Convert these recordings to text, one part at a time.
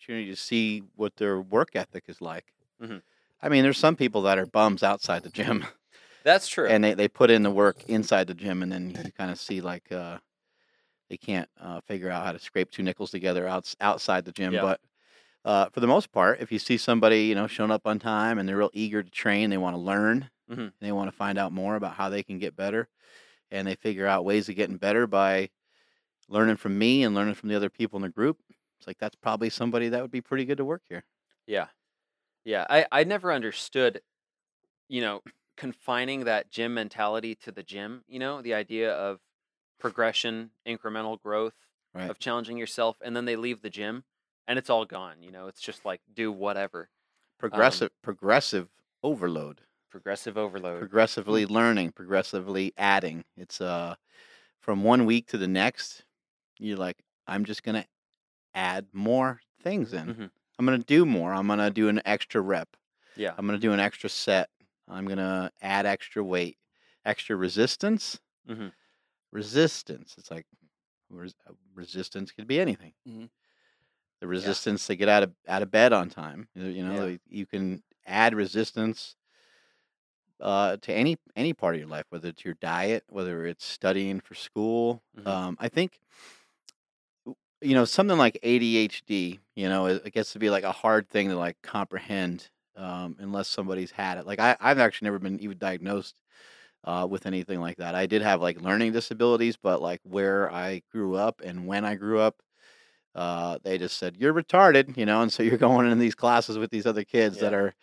opportunity to see what their work ethic is like. Mhm. I mean, there's some people that are bums outside the gym, That's true. and they, they put in the work inside the gym, and then you kind of see like uh, they can't uh, figure out how to scrape two nickels together outs outside the gym. Yeah. But uh, for the most part, if you see somebody you know showing up on time and they're real eager to train, they want to learn, Mhm. and they want to find out more about how they can get better, and they figure out ways of getting better by learning from me and learning from the other people in the group. It's like that's probably somebody that would be pretty good to work here. Yeah. Yeah. I, I never understood, you know, confining that gym mentality to the gym, you know, the idea of progression, incremental growth, Right. of challenging yourself, and then they leave the gym and it's all gone. You know, it's just like do whatever. Progressive progressive overload. Progressive overload. progressively learning, progressively adding. It's uh from one week to the next, you're like, I'm just gonna add more things in. Mhm. I'm gonna do more. I'm gonna do an extra rep. Yeah. I'm gonna do an extra set. I'm gonna add extra weight, extra resistance. Mhm. Resistance. It's like res- uh, resistance could be anything. Mhm. The resistance to get out of out of bed on time. You know, Yeah. you can add resistance uh, to any any part of your life, whether it's your diet, whether it's studying for school. Mhm. Um, I think you know something like ADHD. You know, it, it gets to be like a hard thing to like comprehend um, unless somebody's had it. Like I, I've actually never been even diagnosed uh, with anything like that. I did have like learning disabilities, but like where I grew up and when I grew up. Uh, they just said you're retarded, you know, and so you're going in these classes with these other kids that are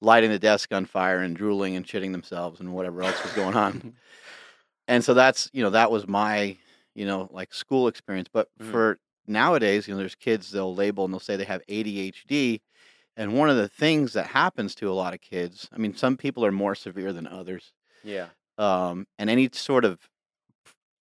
lighting the desk on fire and drooling and shitting themselves and whatever else was going on. and so that's you know that was my you know like school experience. But Mhm. for nowadays, you know, there's kids they'll label and they'll say they have ADHD. And one of the things that happens to a lot of kids, I mean, some people are more severe than others. Yeah. Um, and any sort of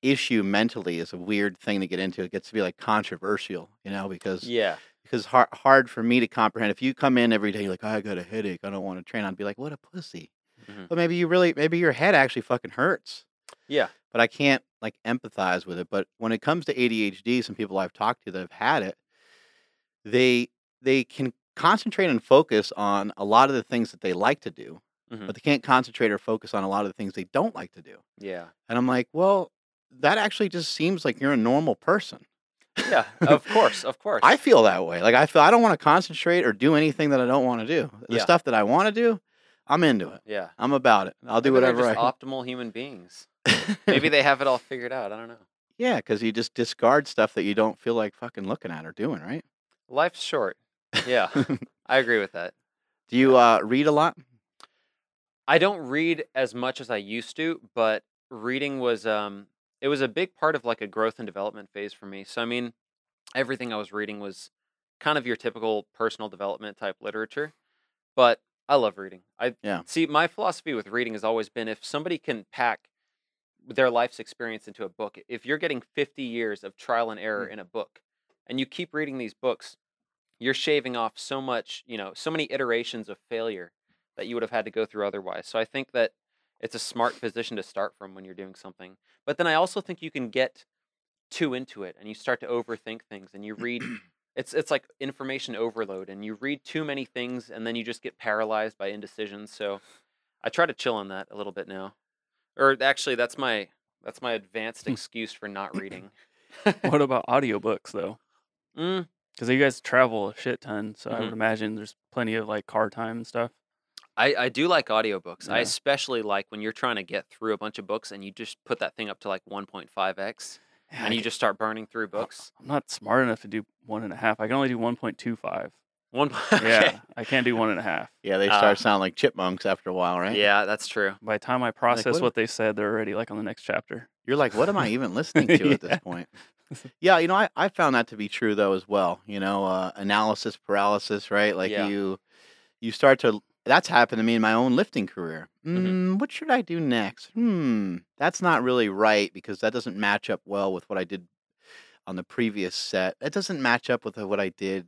issue mentally is a weird thing to get into. It gets to be like controversial, you know, because Yeah. because hard hard for me to comprehend. If you come in every day, you're like, I got a headache, I don't want to train. I'd be like, what a pussy. Mhm. But maybe you really, maybe your head actually fucking hurts. Yeah. But I can't like empathize with it. But when it comes to ADHD, some people I've talked to that have had it, they they can concentrate and focus on a lot of the things that they like to do, Mhm. but they can't concentrate or focus on a lot of the things they don't like to do. Yeah. And I'm like, well, that actually just seems like you're a normal person. Yeah. Of course. Of course. I feel that way. Like I feel I don't want to concentrate or do anything that I don't want to do. The Yeah. stuff that I want to do, I'm into it. yeah. I'm about it. I'll do Maybe whatever I. optimal human beings. Maybe they have it all figured out. I don't know. yeah, because you just discard stuff that you don't feel like fucking looking at or doing, right? Life's short. Yeah. I agree with that. do you uh, read a lot? I don't read as much as I used to, but reading was um it was a big part of like a growth and development phase for me. So I mean, everything I was reading was kind of your typical personal development type literature, but I love reading. I Yeah. see my philosophy with reading has always been if somebody can pack their life's experience into a book, if you're getting 50 years of trial and error Mm. in a book and you keep reading these books, you're shaving off so much, you know, so many iterations of failure that you would have had to go through otherwise. So I think that it's a smart position to start from when you're doing something. But then I also think you can get too into it and you start to overthink things and you read it's it's like information overload and you read too many things and then you just get paralyzed by indecision. So I try to chill on that a little bit now. Or actually that's my that's my advanced excuse for not reading. what about audiobooks though? Mm, Because you guys travel a shit ton, so I Mhm. would imagine there's plenty of like car time and stuff. I, I do like audiobooks. I especially like when you're trying to get through a bunch of books and you just put that thing up to like 1.5x Yeah, and I you just start burning through books. I'm not smart enough to do one and a half. I can only do 1.25. One Yeah, I can't do one and a half. Yeah, they Uh, start sounding like chipmunks after a while, right? Yeah, that's true. By the time I process what- what they said, they're already like on the next chapter. You're like, what am I even listening to at this point? Yeah, you know, I, I found that to be true though as well. You know, uh, analysis paralysis, right? Like Yeah. you, you start to. That's happened to me in my own lifting career. Mm, what should I do next? Hmm, that's not really right because that doesn't match up well with what I did on the previous set. It doesn't match up with what I did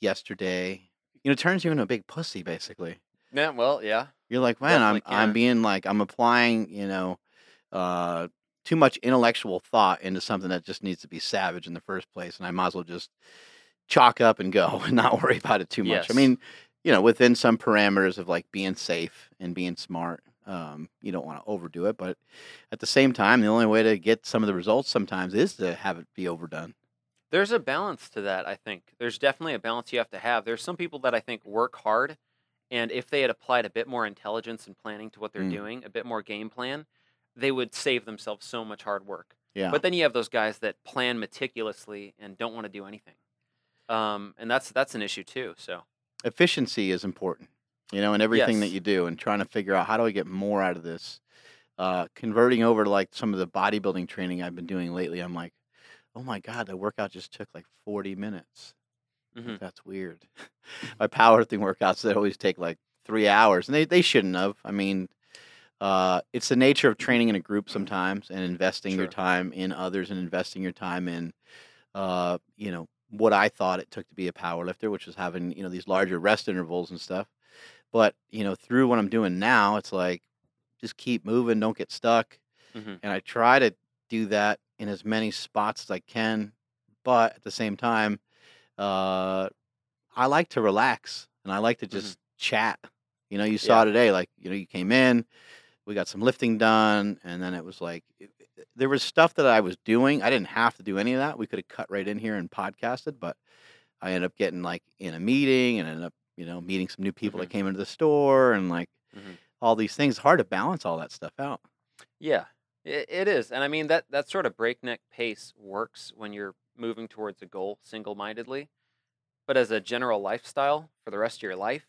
yesterday. You know, turns you into a big pussy basically. Yeah, well, yeah. You're like, man, I'm I'm can. being like I'm applying, you know, uh, too much intellectual thought into something that just needs to be savage in the first place, and I might as well just chalk up and go and not worry about it too much. Yes. I mean, you know, within some parameters of like being safe and being smart. Um, you don't want to overdo it, but at the same time, the only way to get some of the results sometimes is to have it be overdone. There's a balance to that, I think. There's definitely a balance you have to have. There's some people that I think work hard, and if they had applied a bit more intelligence and planning to what they're Mm. doing, a bit more game plan, they would save themselves so much hard work. Yeah. But then you have those guys that plan meticulously and don't want to do anything. Um, and that's that's an issue too. So efficiency is important, you know, in everything that you do, and trying to figure out how do I get more out of this. Uh, converting over to like some of the bodybuilding training I've been doing lately, I'm like, oh my god, the workout just took like 40 minutes. Mhm. That's weird. My powerlifting workouts they always take like three hours, and they they shouldn't have. I mean, uh, it's the nature of training in a group sometimes, and investing your time in others, and investing your time in, uh, you know, what I thought it took to be a powerlifter, which was having you know these larger rest intervals and stuff. But you know, through what I'm doing now, it's like just keep moving, don't get stuck, Mhm. and I try to do that in as many spots as I can. But at the same time, uh, I like to relax and I like to just chat. You know, you saw Yeah. today, like, you know, you came in, we got some lifting done, and then it was like, it- there was stuff that I was doing. I didn't have to do any of that. We could have cut right in here and podcasted, but I ended up getting like in a meeting and ended up, you know, meeting some new people that came into the store and like Mhm. all these things. It's hard to balance all that stuff out. Yeah, it, it is, and I mean that that sort of breakneck pace works when you're moving towards a goal single-mindedly, but as a general lifestyle for the rest of your life,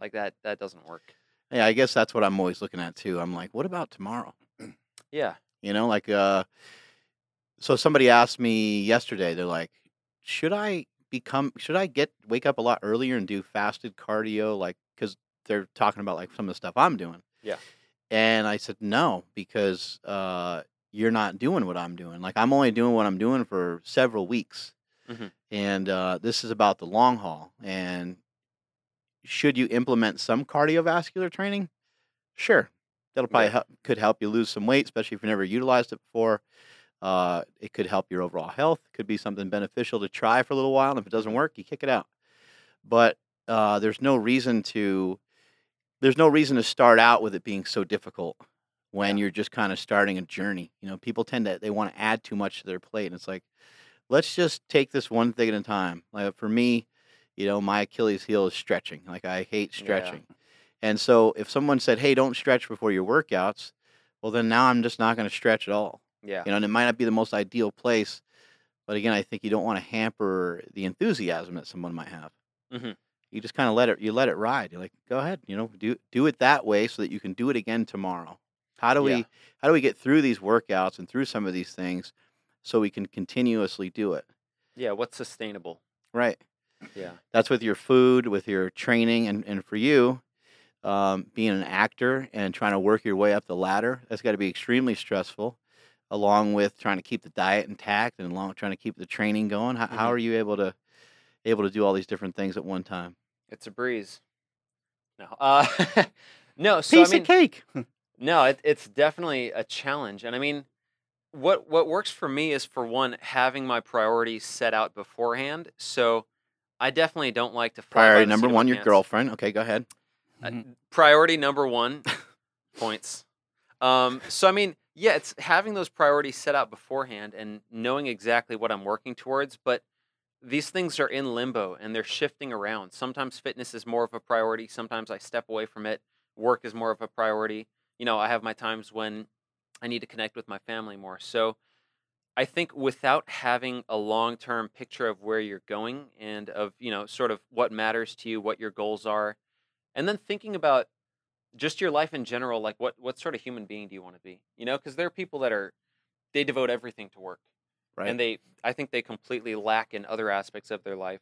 like that that doesn't work. Yeah, I guess that's what I'm always looking at too. I'm like, what about tomorrow? Yeah, You know, like uh so somebody asked me yesterday, they're like, should I become should I get wake up a lot earlier and do fasted cardio like cuz they're talking about like some of the stuff I'm doing. Yeah. And I said, "No, because uh you're not doing what I'm doing. Like I'm only doing what I'm doing for several weeks. Mhm. And uh this is about the long haul and should you implement some cardiovascular training? Sure. That'll probably Right. help, could help you lose some weight, especially if you've never utilized it before. Uh, it could help your overall health. Could be something beneficial to try for a little while. And if it doesn't work, you kick it out. But uh, there's no reason to there's no reason to start out with it being so difficult when Yeah. you're just kind of starting a journey. You know, people tend to they want to add too much to their plate, and it's like, let's just take this one thing at a time. Like for me, you know, my Achilles heel is stretching. Like I hate Yeah. stretching. And so if someone said, "Hey, don't stretch before your workouts," well then now I'm just not going to stretch at all. yeah, You know, and it might not be the most ideal place, but again, I think you don't want to hamper the enthusiasm that someone might have. Mhm. You just kind of let it you let it ride. You're like, "Go ahead, you know, do do it that way so that you can do it again tomorrow." How do we how do we get through these workouts and through some of these things so we can continuously do it? yeah. What's sustainable? Right. Yeah, That's with your food, with your training, and, and for you, um, being an actor and trying to work your way up the ladder, that's got to be extremely stressful, along with trying to keep the diet intact and along trying to keep the training going. How, how Mhm. are you able to able to do all these different things at one time? It's a breeze. No, uh, no. So Piece I mean, of cake. No, it, it's definitely a challenge, and I mean, what what works for me is for one having my priorities set out beforehand. So I definitely don't like to fly by Priority the number seat of my one, your pants. girlfriend. Okay, go ahead. Uh, Mhm. priority number one, points. Um, so I mean, yeah, it's having those priorities set out beforehand and knowing exactly what I'm working towards. But these things are in limbo and they're shifting around. Sometimes fitness is more of a priority. Sometimes I step away from it. Work is more of a priority. You know, I have my times when I need to connect with my family more. So I think without having a long term picture of where you're going and of, you know, sort of what matters to you, what your goals are, and then thinking about just your life in general, like what what sort of human being do you want to be? You know, because there are people that are they devote everything to work, Right. and they I think they completely lack in other aspects of their life.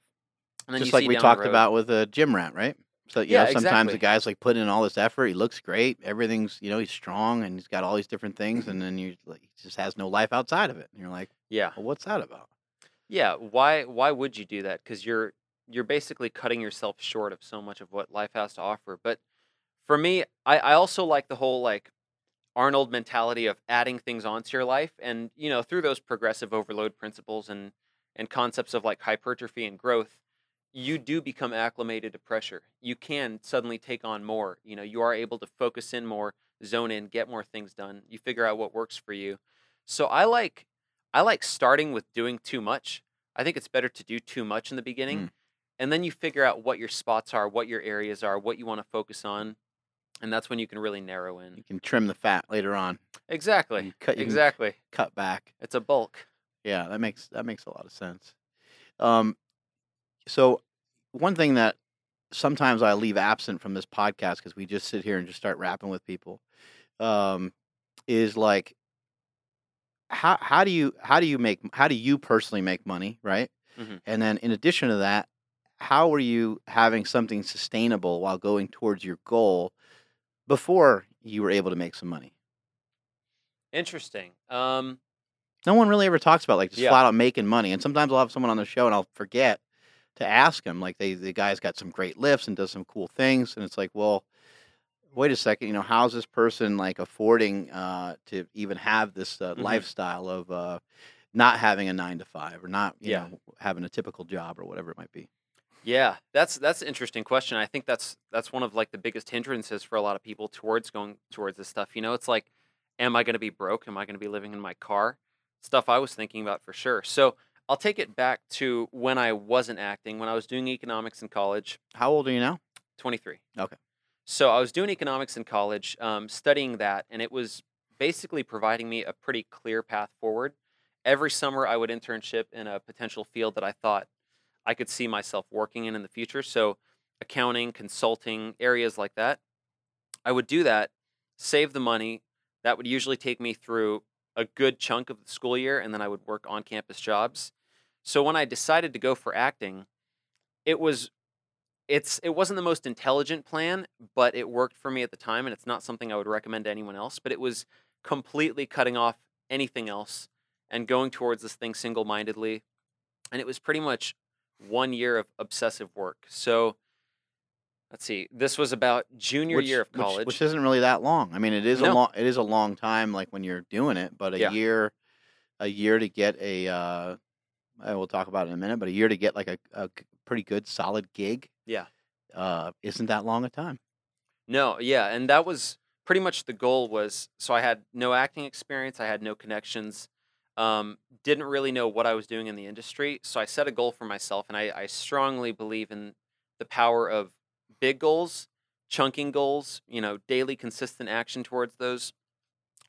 And then Just like we talked about with a gym rat, right? So you Yeah, know, sometimes exactly. the guy's like putting in all this effort. He looks great. Everything's you know he's strong and he's got all these different things, mm-hmm. and then you like he just has no life outside of it. And you're like, Yeah, well, what's that about? yeah. Why why would you do that? Because you're you're basically cutting yourself short of so much of what life has to offer. But for me, I, I also like the whole like Arnold mentality of adding things onto your life, and you know through those progressive overload principles and and concepts of like hypertrophy and growth, you do become acclimated to pressure. You can suddenly take on more. You know, you are able to focus in more, zone in, get more things done. You figure out what works for you. So I like I like starting with doing too much. I think it's better to do too much in the beginning. Mm. And then you figure out what your spots are, what your areas are, what you want to focus on. And that's when you can really narrow in. You can trim the fat later on. Exactly. You cut, you Exactly. cut back. It's a bulk. Yeah, that makes that makes a lot of sense. Um, so one thing that sometimes I leave absent from this podcast because we just sit here and just start rapping with people, um, is like how how do you how do you make how do you personally make money, right? Mhm. And then in addition to that, how are you having something sustainable while going towards your goal before you were able to make some money? Interesting. Um, No one really ever talks about like just Yeah. flat out making money. And sometimes I'll have someone on the show and I'll forget to ask them. Like they the guy's got some great lifts and does some cool things, and it's like, well, wait a second, you know, how's this person like affording uh, to even have this uh, Mhm. lifestyle of uh, not having a nine to five or not, you Yeah. know, having a typical job or whatever it might be. Yeah, that's that's an interesting question. I think that's that's one of like the biggest hindrances for a lot of people towards going towards this stuff. You know, it's like, am I going to be broke? Am I going to be living in my car? Stuff I was thinking about for sure. So I'll take it back to when I wasn't acting, when I was doing economics in college, How old are you now? 23. Okay. So I was doing economics in college, um, studying that, and it was basically providing me a pretty clear path forward. Every summer, I would internship in a potential field that I thought I could see myself working in in the future. So accounting, consulting, areas like that. I would do that, save the money. That would usually take me through a good chunk of the school year, and then I would work on campus jobs. So when I decided to go for acting, it was it's it wasn't the most intelligent plan, but it worked for me at the time, and it's not something I would recommend to anyone else. But it was completely cutting off anything else and going towards this thing single mindedly, and it was pretty much one year of obsessive work. So let's see, this was about junior Which- year of college. which, isn't really that long. I mean, it is a long it is a long time, like when you're doing it, but a Yeah. year, a year to get a. Uh, I will talk about it in a minute, but a year to get like a, a pretty good solid gig, yeah. uh, isn't that long a time. No, yeah, and that was pretty much the goal was so I had no acting experience, I had no connections, um, didn't really know what I was doing in the industry. So I set a goal for myself, and I, I strongly believe in the power of big goals, chunking goals, you know, daily consistent action towards those.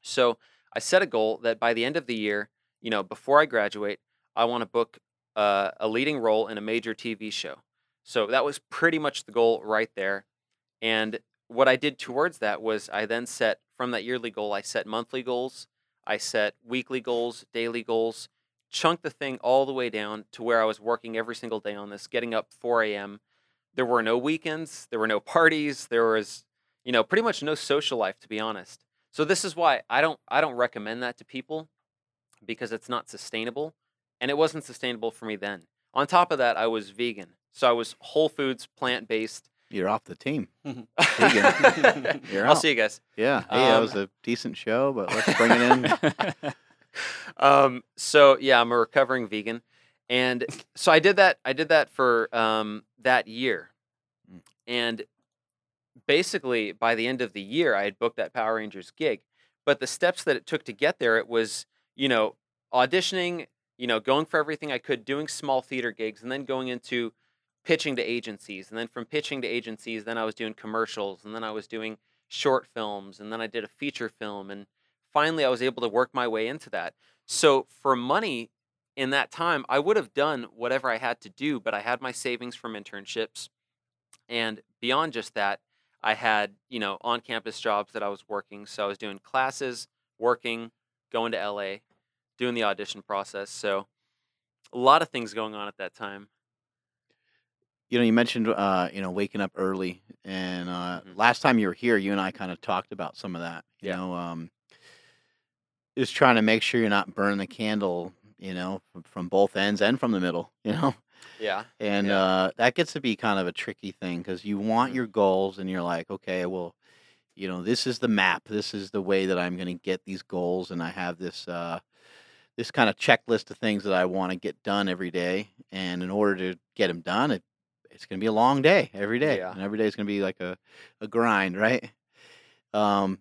So I set a goal that by the end of the year, you know, before I graduate, I want to book uh, a leading role in a major TV show. So that was pretty much the goal right there. And what I did towards that was I then set from that yearly goal, I set monthly goals, I set weekly goals, daily goals, chunked the thing all the way down to where I was working every single day on this, getting up 4 a.m. There were no weekends, there were no parties, there was, you know, pretty much no social life to be honest. So this is why I don't I don't recommend that to people because it's not sustainable and it wasn't sustainable for me then. On top of that, I was vegan. So I was whole foods, plant-based. You're off the team. Vegan. You're I'll out. see you guys. Yeah. Hey, that Um, was a decent show, but let's bring it in. um, so yeah, I'm a recovering vegan, and so I did that. I did that for um, that year, Mm. and basically by the end of the year, I had booked that Power Rangers gig. But the steps that it took to get there, it was you know auditioning, you know, going for everything I could, doing small theater gigs, and then going into pitching to agencies, and then from pitching to agencies, then I was doing commercials, and then I was doing short films, and then I did a feature film, and finally I was able to work my way into that. So for money in that time, I would have done whatever I had to do, but I had my savings from internships. And beyond just that, I had, you know, on campus jobs that I was working. So I was doing classes, working, going to LA, doing the audition process. So a lot of things going on at that time. You know, you mentioned uh, you know waking up early, and uh, Mhm. last time you were here, you and I kind of talked about some of that. You Yeah. know, um, just trying to make sure you're not burning the candle, you know, from, both ends and from the middle. You know, Yeah. and Yeah. uh, that gets to be kind of a tricky thing because you want Mhm. your goals, and you're like, okay, well, you know, this is the map. This is the way that I'm going to get these goals, and I have this uh, this kind of checklist of things that I want to get done every day, and in order to get them done, it it's going to be a long day every day, Yeah. and every day is going to be like a a grind, right? Um,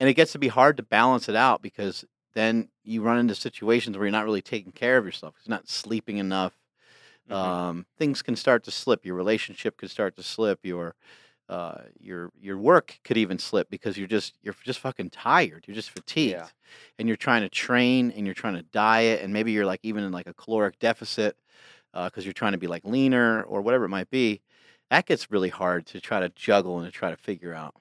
and it gets to be hard to balance it out because then you run into situations where you're not really taking care of yourself. You're not sleeping enough. Mhm. Um, things can start to slip. Your relationship could start to slip. Your uh, your your work could even slip because you're just you're just fucking tired. You're just fatigued, and you're trying to train and you're trying to diet, and maybe you're like even in like a caloric deficit because you're trying to be like leaner or whatever it might be. That gets really hard to try to juggle and to try to figure out.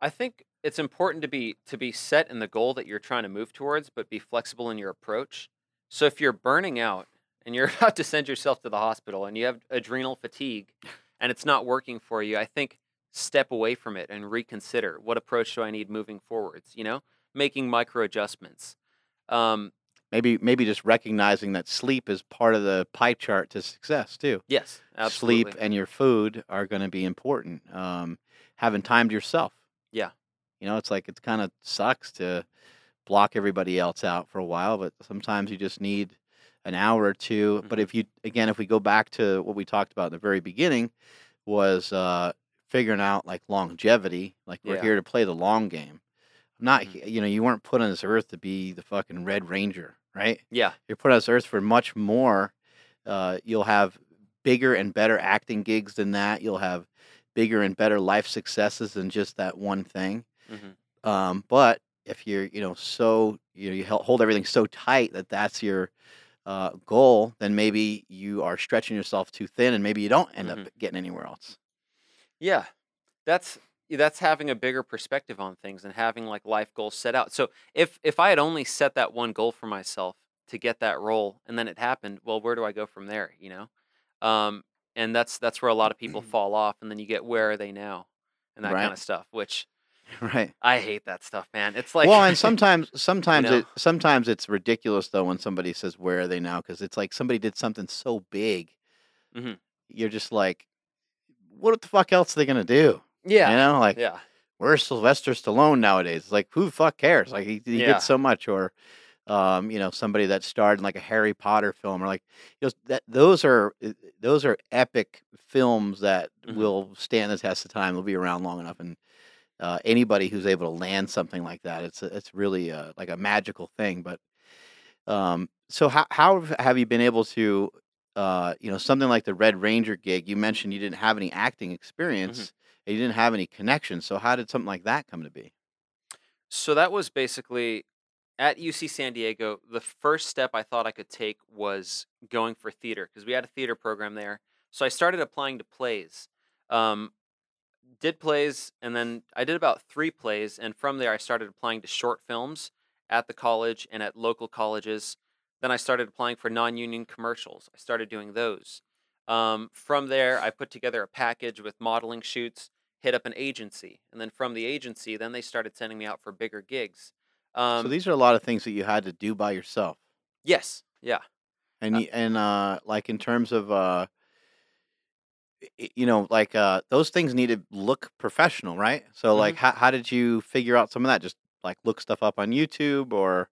I think it's important to be to be set in the goal that you're trying to move towards, but be flexible in your approach. So if you're burning out and you're about to send yourself to the hospital and you have adrenal fatigue and it's not working for you, I think step away from it and reconsider what approach do I need moving forwards, you know? Making micro adjustments. Um, Maybe maybe just recognizing that sleep is part of the pie chart to success too. yes, absolutely. sleep and your food are going to be important. Um, having time to yourself. Yeah. You know, it's like it kind of sucks to block everybody else out for a while, but sometimes you just need an hour or 2 But Mhm. if you again, if we go back to what we talked about in the very beginning, was uh, figuring out like longevity. Like we're Yeah. here to play the long game. Not Mhm. you know, you weren't put on this earth to be the fucking Red Ranger, right? yeah, You're put on this earth for much more. Uh, you'll have bigger and better acting gigs than that. You'll have bigger and better life successes than just that one thing. hmm Um, but if you're, you know, so you know, you hold everything so tight that that's your uh, goal, then maybe you are stretching yourself too thin, and maybe you don't end up getting anywhere else. Yeah, that's that's having a bigger perspective on things and having like life goals set out. So if if I had only set that one goal for myself to get that role and then it happened, well, where do I go from there? You know, um, and that's that's where a lot of people fall off, and then you get where are they now, and that Right. kind of stuff. Which right. I hate that stuff, man. It's like well, and sometimes, sometimes know? it, sometimes it's ridiculous though when somebody says, "Where are they now?" Because it's like somebody did something so big. Mhm. You're just like, what the fuck else are they gonna do? Yeah, You know, like yeah, where's Sylvester Stallone nowadays? It's like who the fuck cares? Like he, he Yeah. did so much, or um, you know, somebody that starred in like a Harry Potter film, or like you know, that those are those are epic films that Mhm. will stand the test of time. They'll be around long enough, and uh, anybody who's able to land something like that, it's it's really uh like a magical thing. But um, so how how have- you been able to uh, you know, something like the Red Ranger gig? You mentioned you didn't have any acting experience. And you didn't have any connections. So how did something like that come to be? So that was basically at UC San Diego. The first step I thought I could take was going for theater because we had a theater program there. So I started applying to plays. Um, did plays, and then I did about three plays, and from there I started applying to short films at the college and at local colleges. Then I started applying for non-union commercials. I started doing those. Um, from there, I put together a package with modeling shoots, hit up an agency, and then from the agency, then they started sending me out for bigger gigs. Um, so these are a lot of things that you had to do by yourself. yes, yeah, And Uh and uh like in terms of uh you know, like uh those things need to look professional, right? So like Mhm. how how did you figure out some of that? Just like look stuff up on YouTube or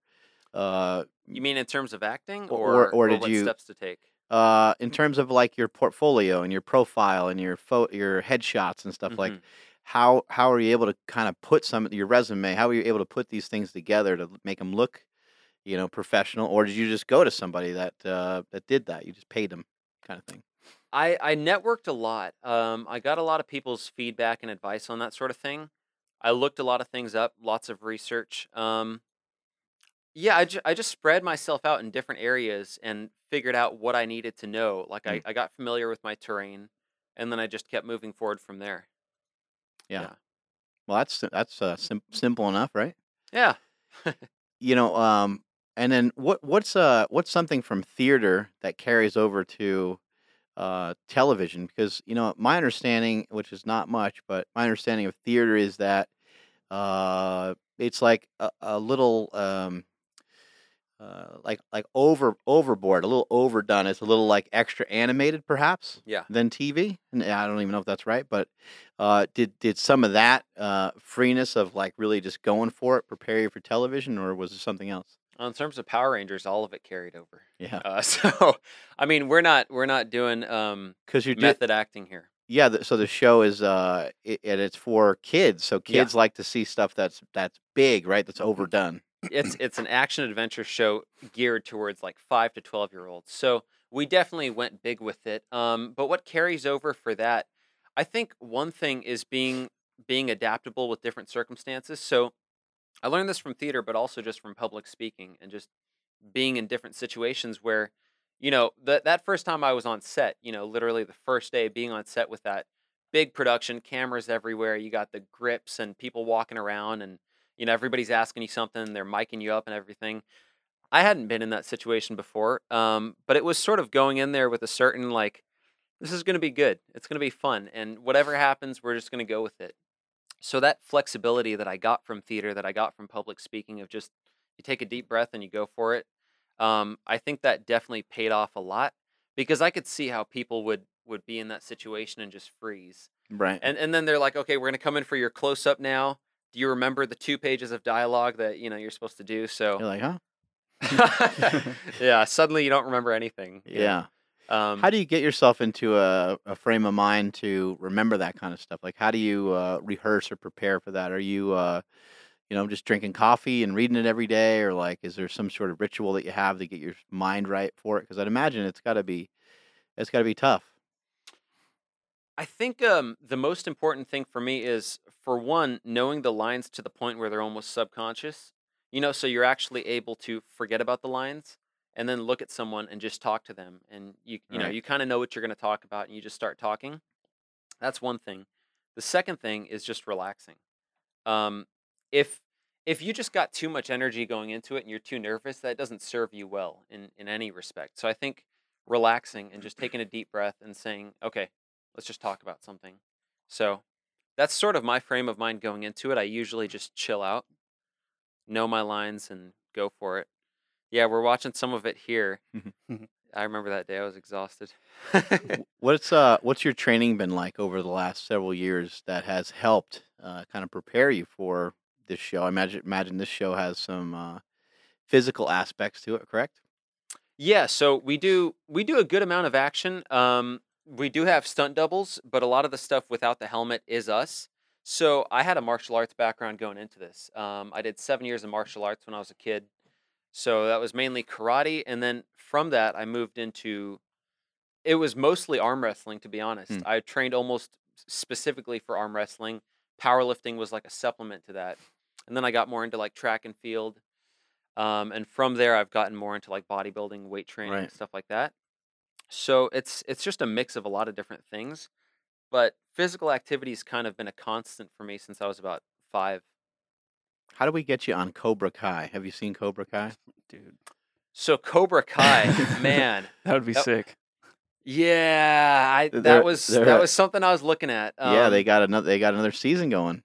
uh you mean in terms of acting, Or- or or did what you- steps to take? Uh in terms of like your portfolio and your profile and your pho- your headshots and stuff like Mhm. how how are you able to kind of put some your resume how are you able to put these things together to make them look you know professional or did you just go to somebody that uh that did that you just paid them kind of thing I I networked a lot. Um, I got a lot of people's feedback and advice on that sort of thing. I looked a lot of things up, lots of research. Um, yeah, I, ju- I just spread myself out in different areas and figured out what I needed to know. Like I, I got familiar with my terrain, and then I just kept moving forward from there. yeah, Yeah. well that's that's uh, sim- simple enough right Yeah. you know um and then what what's uh what's something from theater that carries over to uh television because you know my understanding which is not much but my understanding of theater is that uh it's like a, a little um uh like like over overboard a little overdone it's a little like extra animated perhaps Yeah. than tv and i don't even know if that's right but uh did did some of that uh freeness of like really just going for it prepare you for television or was it something else Well, in terms of Power Rangers, all of it carried over. Yeah, Uh, so, I mean, we're not we're not doing um, because you're just method acting here. yeah. The, so the show is uh, it, and it's for kids. So Yeah. kids like to see stuff that's that's big, right? That's overdone. It's it's an action adventure show geared towards like five to twelve year olds. So we definitely went big with it. Um, but what carries over for that, I think one thing is being being adaptable with different circumstances. So I learned this from theater, but also just from public speaking and just being in different situations where, you know, that that first time I was on set, you know, literally the first day being on set with that big production, cameras everywhere, you got the grips and people walking around and you know everybody's asking you something, they're miking you up and everything. I hadn't been in that situation before, um, but it was sort of going in there with a certain like, this is going to be good, it's going to be fun, and whatever happens, we're just going to go with it. So that flexibility that I got from theater, that I got from public speaking, of just you take a deep breath and you go for it. Um, I think that definitely paid off a lot because I could see how people would would be in that situation and just freeze. Right. And and then they're like, okay, we're gonna come in for your close up now. Do you remember the two pages of dialogue that you know you're supposed to do? So you're like, huh? yeah, suddenly you don't remember anything. Yeah. Um, How do you get yourself into a, a frame of mind to remember that kind of stuff? Like, how do you uh, rehearse or prepare for that? Are you, uh, you know, just drinking coffee and reading it every day, or like, is there some sort of ritual that you have to get your mind right for it? Because I'd imagine it's got to be, it's got to be tough. I think um, the most important thing for me is, for one, knowing the lines to the point where they're almost subconscious. You know, so you're actually able to forget about the lines and then look at someone and just talk to them, and you you know Right. you kind of know what you're going to talk about, and you just start talking. That's one thing. The second thing is just relaxing. Um, if if you just got too much energy going into it and you're too nervous, that doesn't serve you well in in any respect. So I think relaxing and just taking a deep breath and saying, okay, let's just talk about something. So that's sort of my frame of mind going into it. I usually just chill out, know my lines, and go for it. Yeah, we're watching some of it here. I remember that day I was exhausted. What's uh, what's your training been like over the last several years that has helped uh, kind of prepare you for this show? I imagine, imagine this show has some uh, physical aspects to it, correct? Yeah, so we do we do a good amount of action. Um, we do have stunt doubles, but a lot of the stuff without the helmet is us. So I had a martial arts background going into this. Um, I did seven years of martial arts when I was a kid. So that was mainly karate, and then from that I moved into. It was mostly arm wrestling, to be honest. Hmm. I trained almost specifically for arm wrestling. Powerlifting was like a supplement to that, and then I got more into like track and field. Um, and from there, I've gotten more into like bodybuilding, weight training, Right. stuff like that. So it's it's just a mix of a lot of different things, but physical activity's kind of been a constant for me since I was about five. How do we get you on Cobra Kai? Have you seen Cobra Kai? Dude, So Cobra Kai, man, that would be That- sick. yeah, I They're- that was they're- that was something I was looking at. yeah, they Um, got another. They got another season going.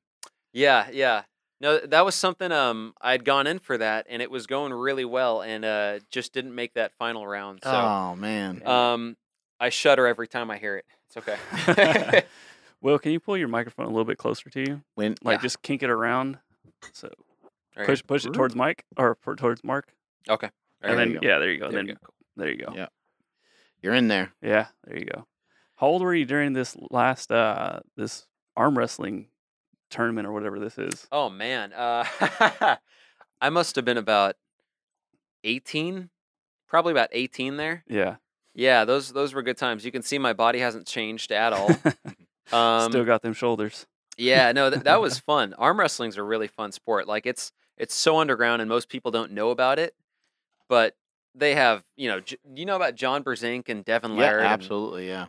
Yeah, yeah. No, that was something um I'd gone in for that and it was going really well and uh just didn't make that final round. So oh man, um I shudder every time I hear it. It's okay. Will, can you pull your microphone a little bit closer to you? when Like Yeah. just kink it around. So Right. push push it towards Mike or for, towards Mark. Okay. and then yeah, there you go. There then we go. There you go. Yeah. you're in there, Yeah, there you go. How old were you during this last uh this arm wrestling tournament or whatever this is? Oh man. Uh I must have been about 18. Probably about 18 there. Yeah. Yeah, those those were good times. You can see my body hasn't changed at all. Um Still got them shoulders. Yeah, no, th- that was fun. Arm wrestling's a really fun sport. Like it's it's so underground and most people don't know about it. But they have, you know, J- you know about John Brzenk and Devon yeah, Larratt, and absolutely, yeah,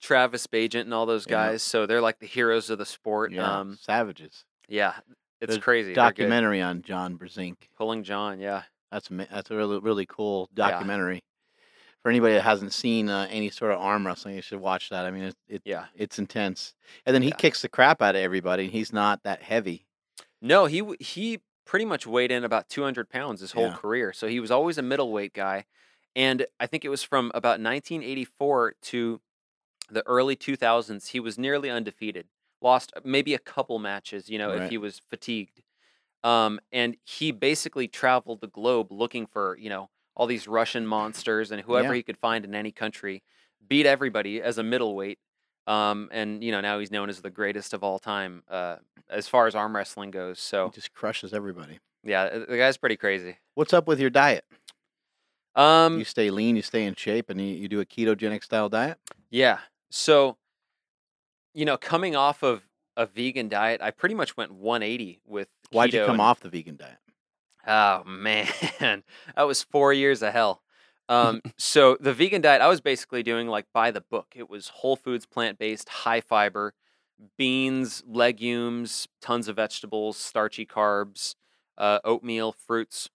Travis Bagent, and all those Yeah. guys. So they're like the heroes of the sport. yeah, Um, savages. yeah, it's There's crazy. Documentary on John Brzenk. Pulling John. Yeah, That's that's a really really cool Yeah. documentary. For anybody that hasn't seen uh, any sort of arm wrestling, you should watch that. I mean, it, it yeah. it's intense. And then he Yeah. kicks the crap out of everybody. and He's not that heavy. No, he he pretty much weighed in about 200 pounds his whole Yeah. career. So he was always a middleweight guy, and I think it was from about 1984 to the early 2000s. He was nearly undefeated. Lost maybe a couple matches, you know, if he was fatigued. Um, and he basically traveled the globe looking for, you know, all these Russian monsters and whoever Yeah. he could find in any country, beat everybody as a middleweight. Um, and you know now he's known as the greatest of all time uh, as far as arm wrestling goes. So He just crushes everybody. yeah, uh, the guy's pretty crazy. What's up with your diet? Um, you stay lean, you stay in shape, and you, you do a ketogenic style diet. Yeah. So, you know, coming off of a vegan diet, I pretty much went 180 with Why'd you come and- off the vegan diet? Oh man, that was four years of hell. Um, so the vegan diet, I was basically doing like by the book. It was whole foods, plant based, high fiber, beans, legumes, tons of vegetables, starchy carbs, uh, oatmeal, fruits.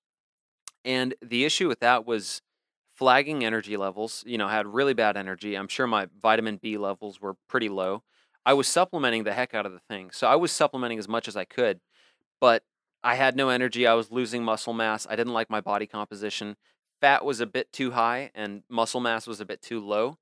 And the issue with that was flagging energy levels. You know, had really bad energy. I'm sure my vitamin B levels were pretty low. I was supplementing the heck out of the thing. So I was supplementing as much as I could, but I had no energy. I was losing muscle mass. I didn't like my body composition. Fat was a bit too high and muscle mass was a bit too low.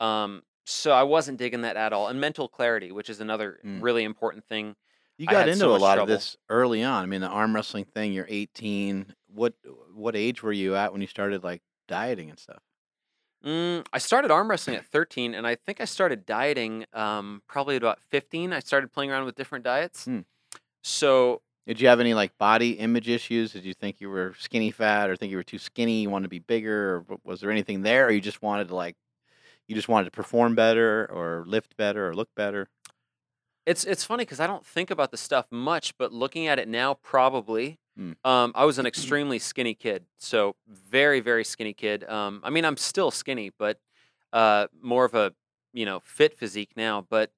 Um, so I wasn't digging that at all. And mental clarity, which is another Mm. really important thing. You got into so a lot trouble. of this early on. I mean, the arm wrestling thing. You're 18. What what age were you at when you started like dieting and stuff? Mm, I started arm wrestling at 13, and I think I started dieting um, probably at about 15. I started playing around with different diets. Hmm. So Did you have any like body image issues? Did you think you were skinny fat, or think you were too skinny? You wanted to be bigger, or was there anything there, or you just wanted to like, you just wanted to perform better, or lift better, or look better? It's it's funny because I don't think about the stuff much, but looking at it now, probably. Hmm. Um, I was an extremely skinny kid, so very very skinny kid. Um, I mean, I'm still skinny, but uh, more of a you know fit physique now. But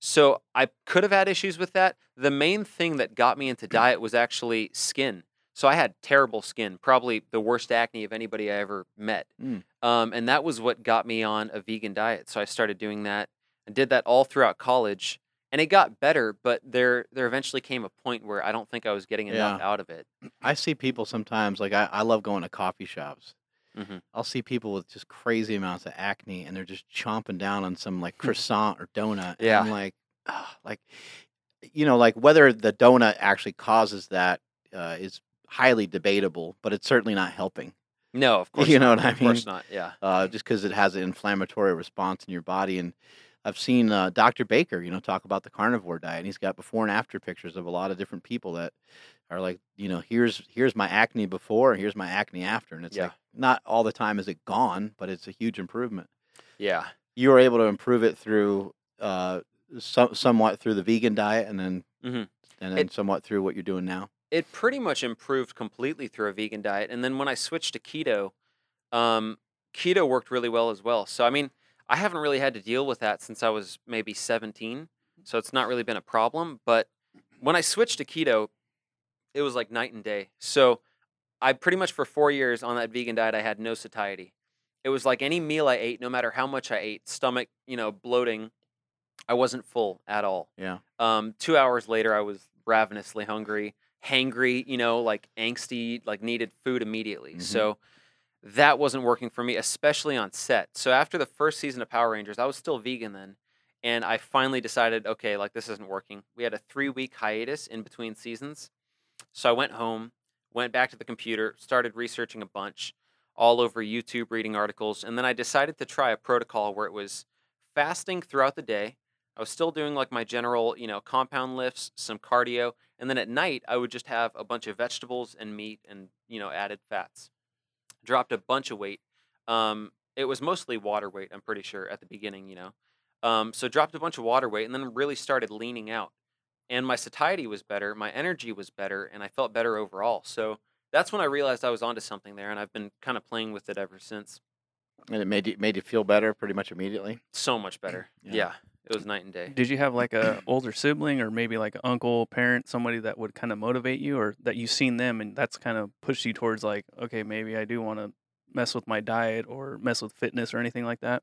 so I could have had issues with that. The main thing that got me into diet was actually skin. So I had terrible skin, probably the worst acne of anybody I ever met. Mm. Um, and that was what got me on a vegan diet. So I started doing that and did that all throughout college and it got better but there there eventually came a point where i don't think i was getting enough Yeah. out of it I see people sometimes like I, I love going to coffee shops. Mhm. I'll see people with just crazy amounts of acne, and they're just chomping down on some like croissant or donut. and Yeah. I'm like, ah, like, you know, like whether the donut actually causes that uh, is highly debatable, but it's certainly not helping. no of course You know not. what I of course not yeah uh, just because it has an inflammatory response in your body. And I've seen uh, Dr. Baker, you know, talk about the carnivore diet, and he's got before and after pictures of a lot of different people that are like, you know, here's here's my acne before, and here's my acne after, and it's Yeah. like not all the time is it gone, but it's a huge improvement. yeah You were able to improve it through uh, some, somewhat through the vegan diet, and then Mhm. and then It- somewhat through what you're doing now. it pretty much improved completely through a vegan diet and then when i switched to keto um, keto worked really well as well so i mean i haven't really had to deal with that since i was maybe 17 so it's not really been a problem but when i switched to keto it was like night and day so i pretty much for four years on that vegan diet i had no satiety it was like any meal i ate no matter how much i ate stomach you know bloating i wasn't full at all Yeah. um, two hours later, I was ravenously hungry, hangry, you know, like angsty, like needed food immediately. Mhm. So that wasn't working for me, especially on set. So after the first season of Power Rangers, I was still vegan then. And I finally decided, okay, like this isn't working. We had a three week hiatus in between seasons. So I went home, went back to the computer, started researching a bunch all over YouTube, reading articles. And then I decided to try a protocol where it was fasting throughout the day. I was still doing like my general, you know, compound lifts, some cardio, and then at night I would just have a bunch of vegetables and meat and, you know, added fats. Dropped a bunch of weight. Um, it was mostly water weight, I'm pretty sure, at the beginning, you know. Um, so dropped a bunch of water weight and then really started leaning out. And my satiety was better, my energy was better, and I felt better overall. So that's when I realized I was onto something there, and I've been kind of playing with it ever since. And it made you made you feel better pretty much immediately. So much better. Yeah. yeah it was night and day. Did you have like a older sibling or maybe like an uncle, parent, somebody that would kind of motivate you or that you've seen them and that's kind of pushed you towards like, okay, maybe I do want to mess with my diet or mess with fitness or anything like that?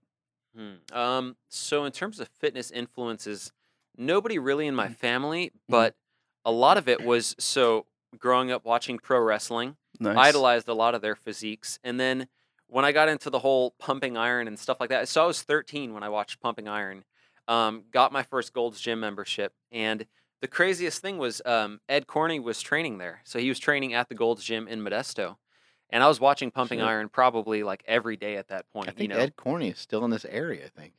Hmm. Um, so in terms of fitness influences, nobody really in my Mm. family, but a lot of it was so growing up watching pro wrestling, Nice. idolized a lot of their physiques, and then when I got into the whole pumping iron and stuff like that, so I was 13 when I watched Pumping Iron. Um, got my first Gold's Gym membership, and The craziest thing was um, Ed Corney was training there, so he was training at the Gold's Gym in Modesto, and I was watching Pumping Sure. Iron probably like every day at that point. I think you know, Ed Corney is still in this area. I think.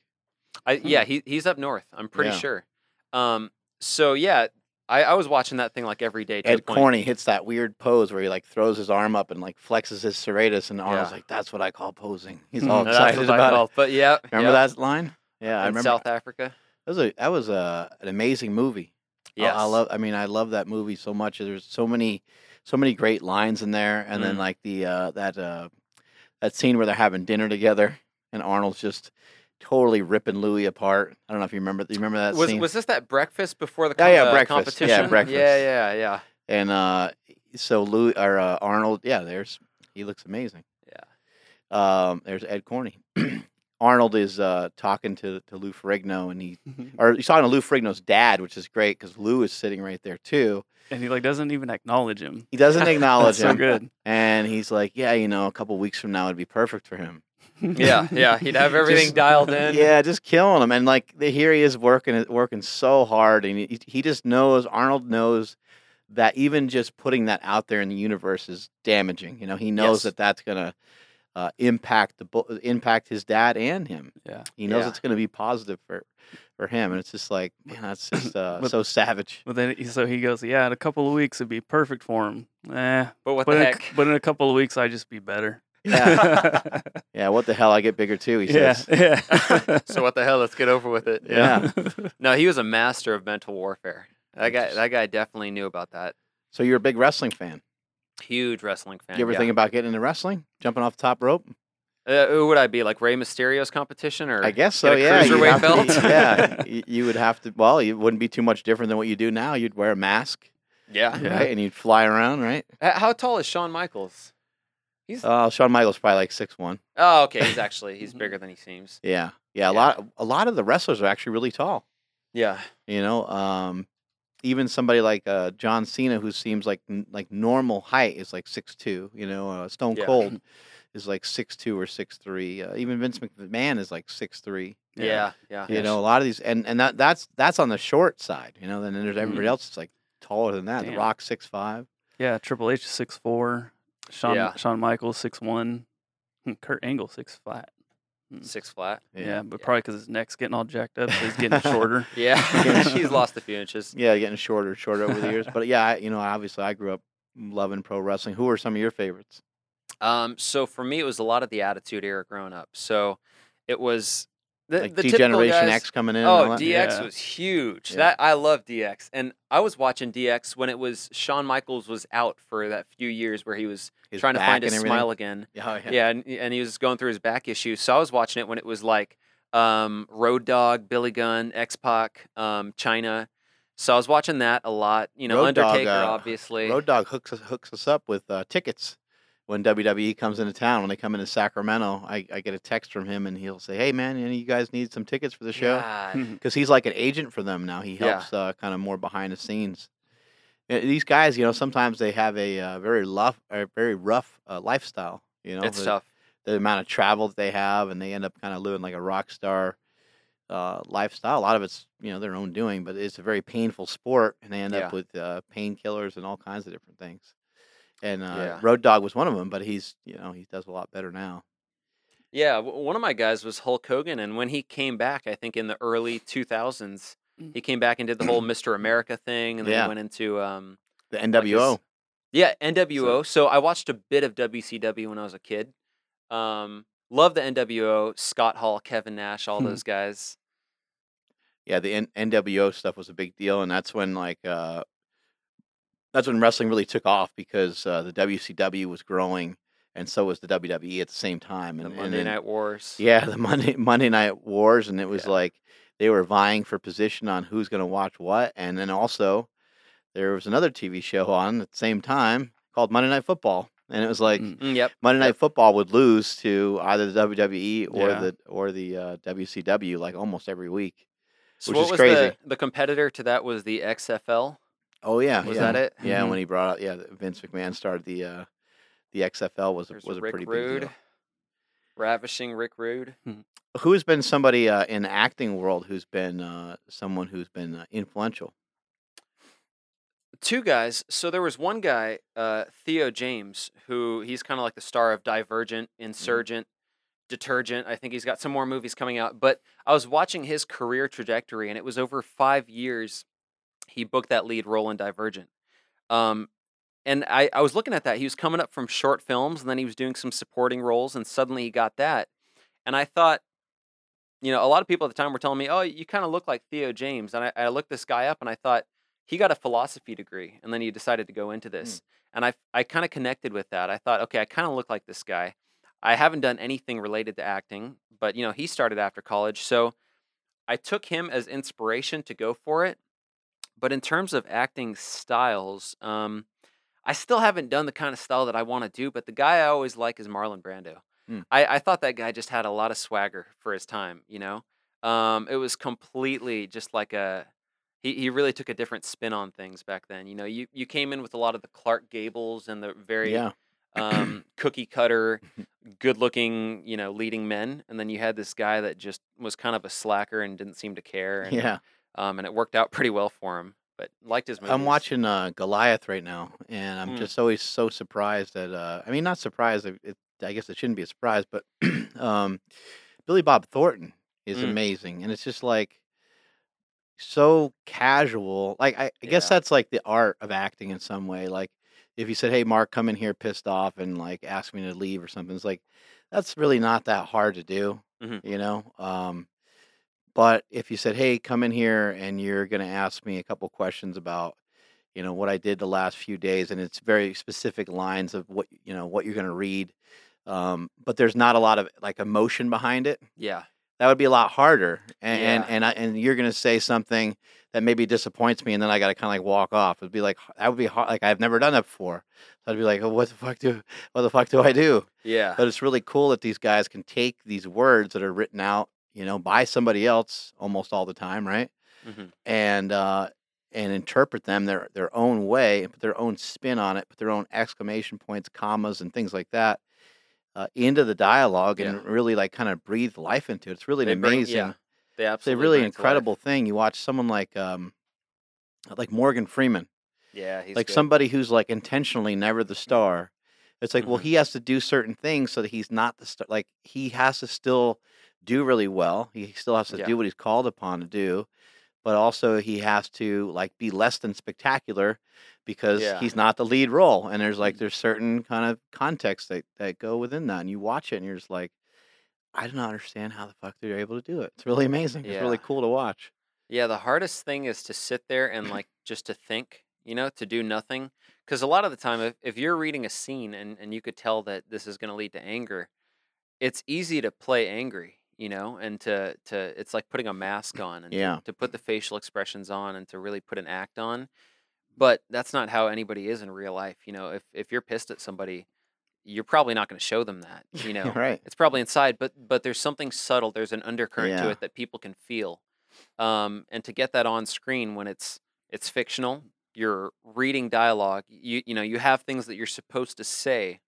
I, yeah, he he's up north. I'm pretty Yeah. sure. Um, so yeah, I, I was watching that thing like every day. Ed Corney hits that weird pose where he like throws his arm up and like flexes his serratus, and Arnold's Yeah. like, "That's what I call posing." He's Hmm. all excited I about it. But yeah, Remember yeah, that line? Yeah, I remember. South Africa. That was a that was a an amazing movie. I- I, love. I mean, I love that movie so much. There's so many, so many great lines in there, and then Mm. like the uh, that uh, that scene where they're having dinner together, and Arnold's just totally ripping Louis apart. I don't know if you remember. You remember that Was scene? was this that breakfast before the Yeah, com- yeah, uh, breakfast. Yeah, competition? breakfast. Yeah, yeah, yeah. and uh, so Louis or uh, Arnold, yeah, there's he looks amazing. Yeah. Um, there's Ed Corney. Arnold is uh, talking to to Lou Ferrigno, and he or he's talking to Lou Ferrigno's dad, which is great because Lou is sitting right there too. and he like doesn't even acknowledge him. He doesn't acknowledge That's so him, good. and he's like, "Yeah, you know, a couple weeks from now it'd be perfect for him." Yeah, yeah. He'd have everything Just- dialed in. Yeah, just killing him, and like here he is working working so hard, and he, he just knows Arnold knows that even just putting that out there in the universe is damaging. You know, he knows Yes. that that's gonna uh, impact the bo- impact his dad and him. Yeah. He knows Yeah. it's gonna be positive for for him, and it's just like man, that's just uh, But- so savage. But then so he goes, yeah, in a couple of weeks it'd be perfect for him. Eh, But what but the in, a heck? c- but in a couple of weeks I'd just be better. Yeah, yeah. What the hell? I get bigger too. He yeah, says. yeah. so what the hell? Let's get over with it. Yeah. No, he was a master of mental warfare. That guy. That guy definitely knew about that. So you're a big wrestling fan. Huge wrestling fan. you ever yeah. think about getting into wrestling, jumping off the top rope? Uh, who would I be? Like Rey Mysterio's competition, or I guess so. get a Yeah, you'd cruiserweight have belt? To, yeah, you would have to. Well, it wouldn't be too much different than what you do now. You'd wear a mask, yeah. Yeah. right, and you'd fly around, right? How tall is Shawn Michaels? He's Uh, Shawn Michaels probably like six one. oh, okay. He's actually he's bigger than he seems. Yeah, yeah. A lot, a lot of the wrestlers are actually really tall. Yeah. You know, um, even somebody like uh, John Cena, who seems like n- like normal height, is like six two. You know, uh, Stone Yeah. Cold is like six two or six three. Uh, even Vince McMahon is like six three. Yeah. Yeah. You know, a lot of these, and and that that's that's on the short side. You know, then there's everybody Mhm. else that's like taller than that. The Rock six five. yeah, Triple H is six four, Shawn Yeah. Shawn Michaels six one, Kurt Angle six flat. Six flat. Yeah, but Yeah. probably because his neck's getting all jacked up, so he's getting shorter. Yeah. he's lost a few inches. Yeah, getting shorter, shorter over the years. But yeah, I, you know, obviously I grew up loving pro wrestling. Who are some of your favorites? Um, so for me, it was a lot of the Attitude Era growing up. So it was the, Like the D typical Generation guys- X coming in. and all Oh, that? DX Yeah. was huge. Yeah. That I love DX, and I was watching DX when it was Shawn Michaels was out for that few years where he was His trying to find his everything. smile again. Yeah, oh, yeah. Yeah, and, and he was going through his back issues. So I was watching it when it was like um, Road Dogg, Billy Gunn, X Pac, um, Chyna. So I was watching that a lot. You know, Road Dogg, Undertaker, uh, obviously. Road Dogg hooks us, hooks us up with uh, tickets when WWE comes into town. When they come into Sacramento, I, I get a text from him, and he'll say, "Hey, man, any of you guys need some tickets for the show?" Because he's like an agent for them now. He Yeah. helps uh, kind of more behind the scenes. Uh, These guys, you know, sometimes they have a uh, very rough, a very rough uh, lifestyle. You know, it's the, tough. the amount of travel that they have, and they end up kind of living like a rock star uh, lifestyle. A lot of it's you know their own doing, but it's a very painful sport, and they end Yeah. up with uh, painkillers and all kinds of different things. And uh, Yeah. Road Dogg was one of them, but he's you know he does a lot better now. Yeah, w- one of my guys was Hulk Hogan, and when he came back, I think in the early 2000s, Mm. he came back and did the whole Mr. America thing, and then Yeah. he went into um, The like his- NWO. yeah NWO. So, I watched a bit of WCW when I was a kid. Um, love the NWO, Scott Hall, Kevin Nash, all those guys. yeah, the N- NWO stuff was a big deal, and that's when like uh, that's when wrestling really took off because uh, the WCW was growing, and so was the WWE at the same time. The And, and Monday then- Night Wars. yeah, the Monday Monday Night Wars, and it was Yeah. like they were vying for position on who's going to watch what, and then also there was another TV show on at the same time called Monday Night Football, and it was like Mm. Mm, yep. Monday Night Yep. Football would lose to either the WWE or Yeah. the or the uh, WCW like almost every week. So which what is was crazy. the the competitor to that was the XFL. Oh yeah, Was yeah. that it? Yeah, Mhm. when he brought out, yeah, Vince McMahon started the uh, the XFL was a, There's was a Rick pretty Rude, big deal. ravishing Rick Rude. Who's been somebody uh, in the acting world who's been uh, someone who's been uh, influential? Two guys. So there was one guy, uh, Theo James, who he's kind of like the star of Divergent, Insurgent, Detergent. I think he's got some more movies coming out. But I was watching his career trajectory, and it was over five years he booked that lead role in Divergent. Um, and I, I was looking at that. He was coming up from short films, and then he was doing some supporting roles, and suddenly he got that. And I thought, you know, a lot of people at the time were telling me, "Oh, you kind of look like Theo James," and I, I looked this guy up, and I thought he got a philosophy degree, and then he decided to go into this, and I I kind of connected with that. I thought, okay, I kind of look like this guy. I haven't done anything related to acting, but you know, he started after college, so I took him as inspiration to go for it. But in terms of acting styles, um, I still haven't done the kind of style that I want to do. But the guy I always like is Marlon Brando. Hmm. I, I thought that guy just had a lot of swagger for his time. You know, um, it was completely just like a he, he really took a different spin on things back then. You know, you you came in with a lot of the Clark Gables and the very Yeah. um, cookie cutter, good looking, you know, leading men, and then you had this guy that just was kind of a slacker and didn't seem to care. And, Yeah. Um, and it worked out pretty well for him. But liked his movies. I'm watching uh, Goliath right now, and I'm Mm. just always so surprised that. Uh, I mean, not surprised. It, it, I guess it shouldn't be a surprise, but um, Billy Bob Thornton is Mm. amazing, and it's just like so casual. Like I, I guess that's like the art of acting in some way. Like if you said, "Hey, Mark, come in here pissed off and like ask me to leave or something," it's like that's really not that hard to do, Mhm. you know. Um, but if you said, "Hey, come in here and you're going to ask me a couple questions about, you know, what I did the last few days," and it's very specific lines of what you know what you're going to read, um, but there's not a lot of like emotion behind it. Yeah. That would be a lot harder, and and Yeah. and, I, and you're going to say something that maybe disappoints me, and then I got to kind of like walk off. It'd be like that would be hard. Like I've never done that before. So I'd be like, oh, "What the fuck do what the fuck do I do?" Yeah. But it's really cool that these guys can take these words that are written out, you know, by somebody else almost all the time, right? Mhm. And uh, and interpret them their their own way, and put their own spin on it, put their own exclamation points, commas, and things like that uh, into the dialogue, and really like kind of breathe life into it. It's really They an bring- amazing. yeah, They It's a absolutely really bring it to life. incredible thing. You watch someone like um, like Morgan Freeman Yeah, he's like good. somebody who's like intentionally never the star. It's like, well, Mhm. he has to do certain things so that he's not the star. Like he has to still do really well. He still has to Yeah. do what he's called upon to do, but also he has to like be less than spectacular because Yeah. he's not the lead role. And there's like Mhm. there's certain kind of contexts that that go within that, and you watch it and you're just like, I do not understand how the fuck they're able to do it. It's really amazing. It's really cool to watch. Yeah, the hardest thing is to sit there and like just to think, you know, to do nothing. Because a lot of the time, if, if you're reading a scene and, and you could tell that this is going to lead to anger, it's easy to play angry, you know, and to, to it's like putting a mask on and to- Yeah. to, put the facial expressions on and to really put an act on. But that's not how anybody is in real life. You know, if, if you're pissed at somebody, you're probably not going to show them that, you know. right. It's probably inside, but but there's something subtle. There's an undercurrent to it that people can feel, um, and to get that on screen when it's it's fictional, you're reading dialogue. You you know you have things that you're supposed to say.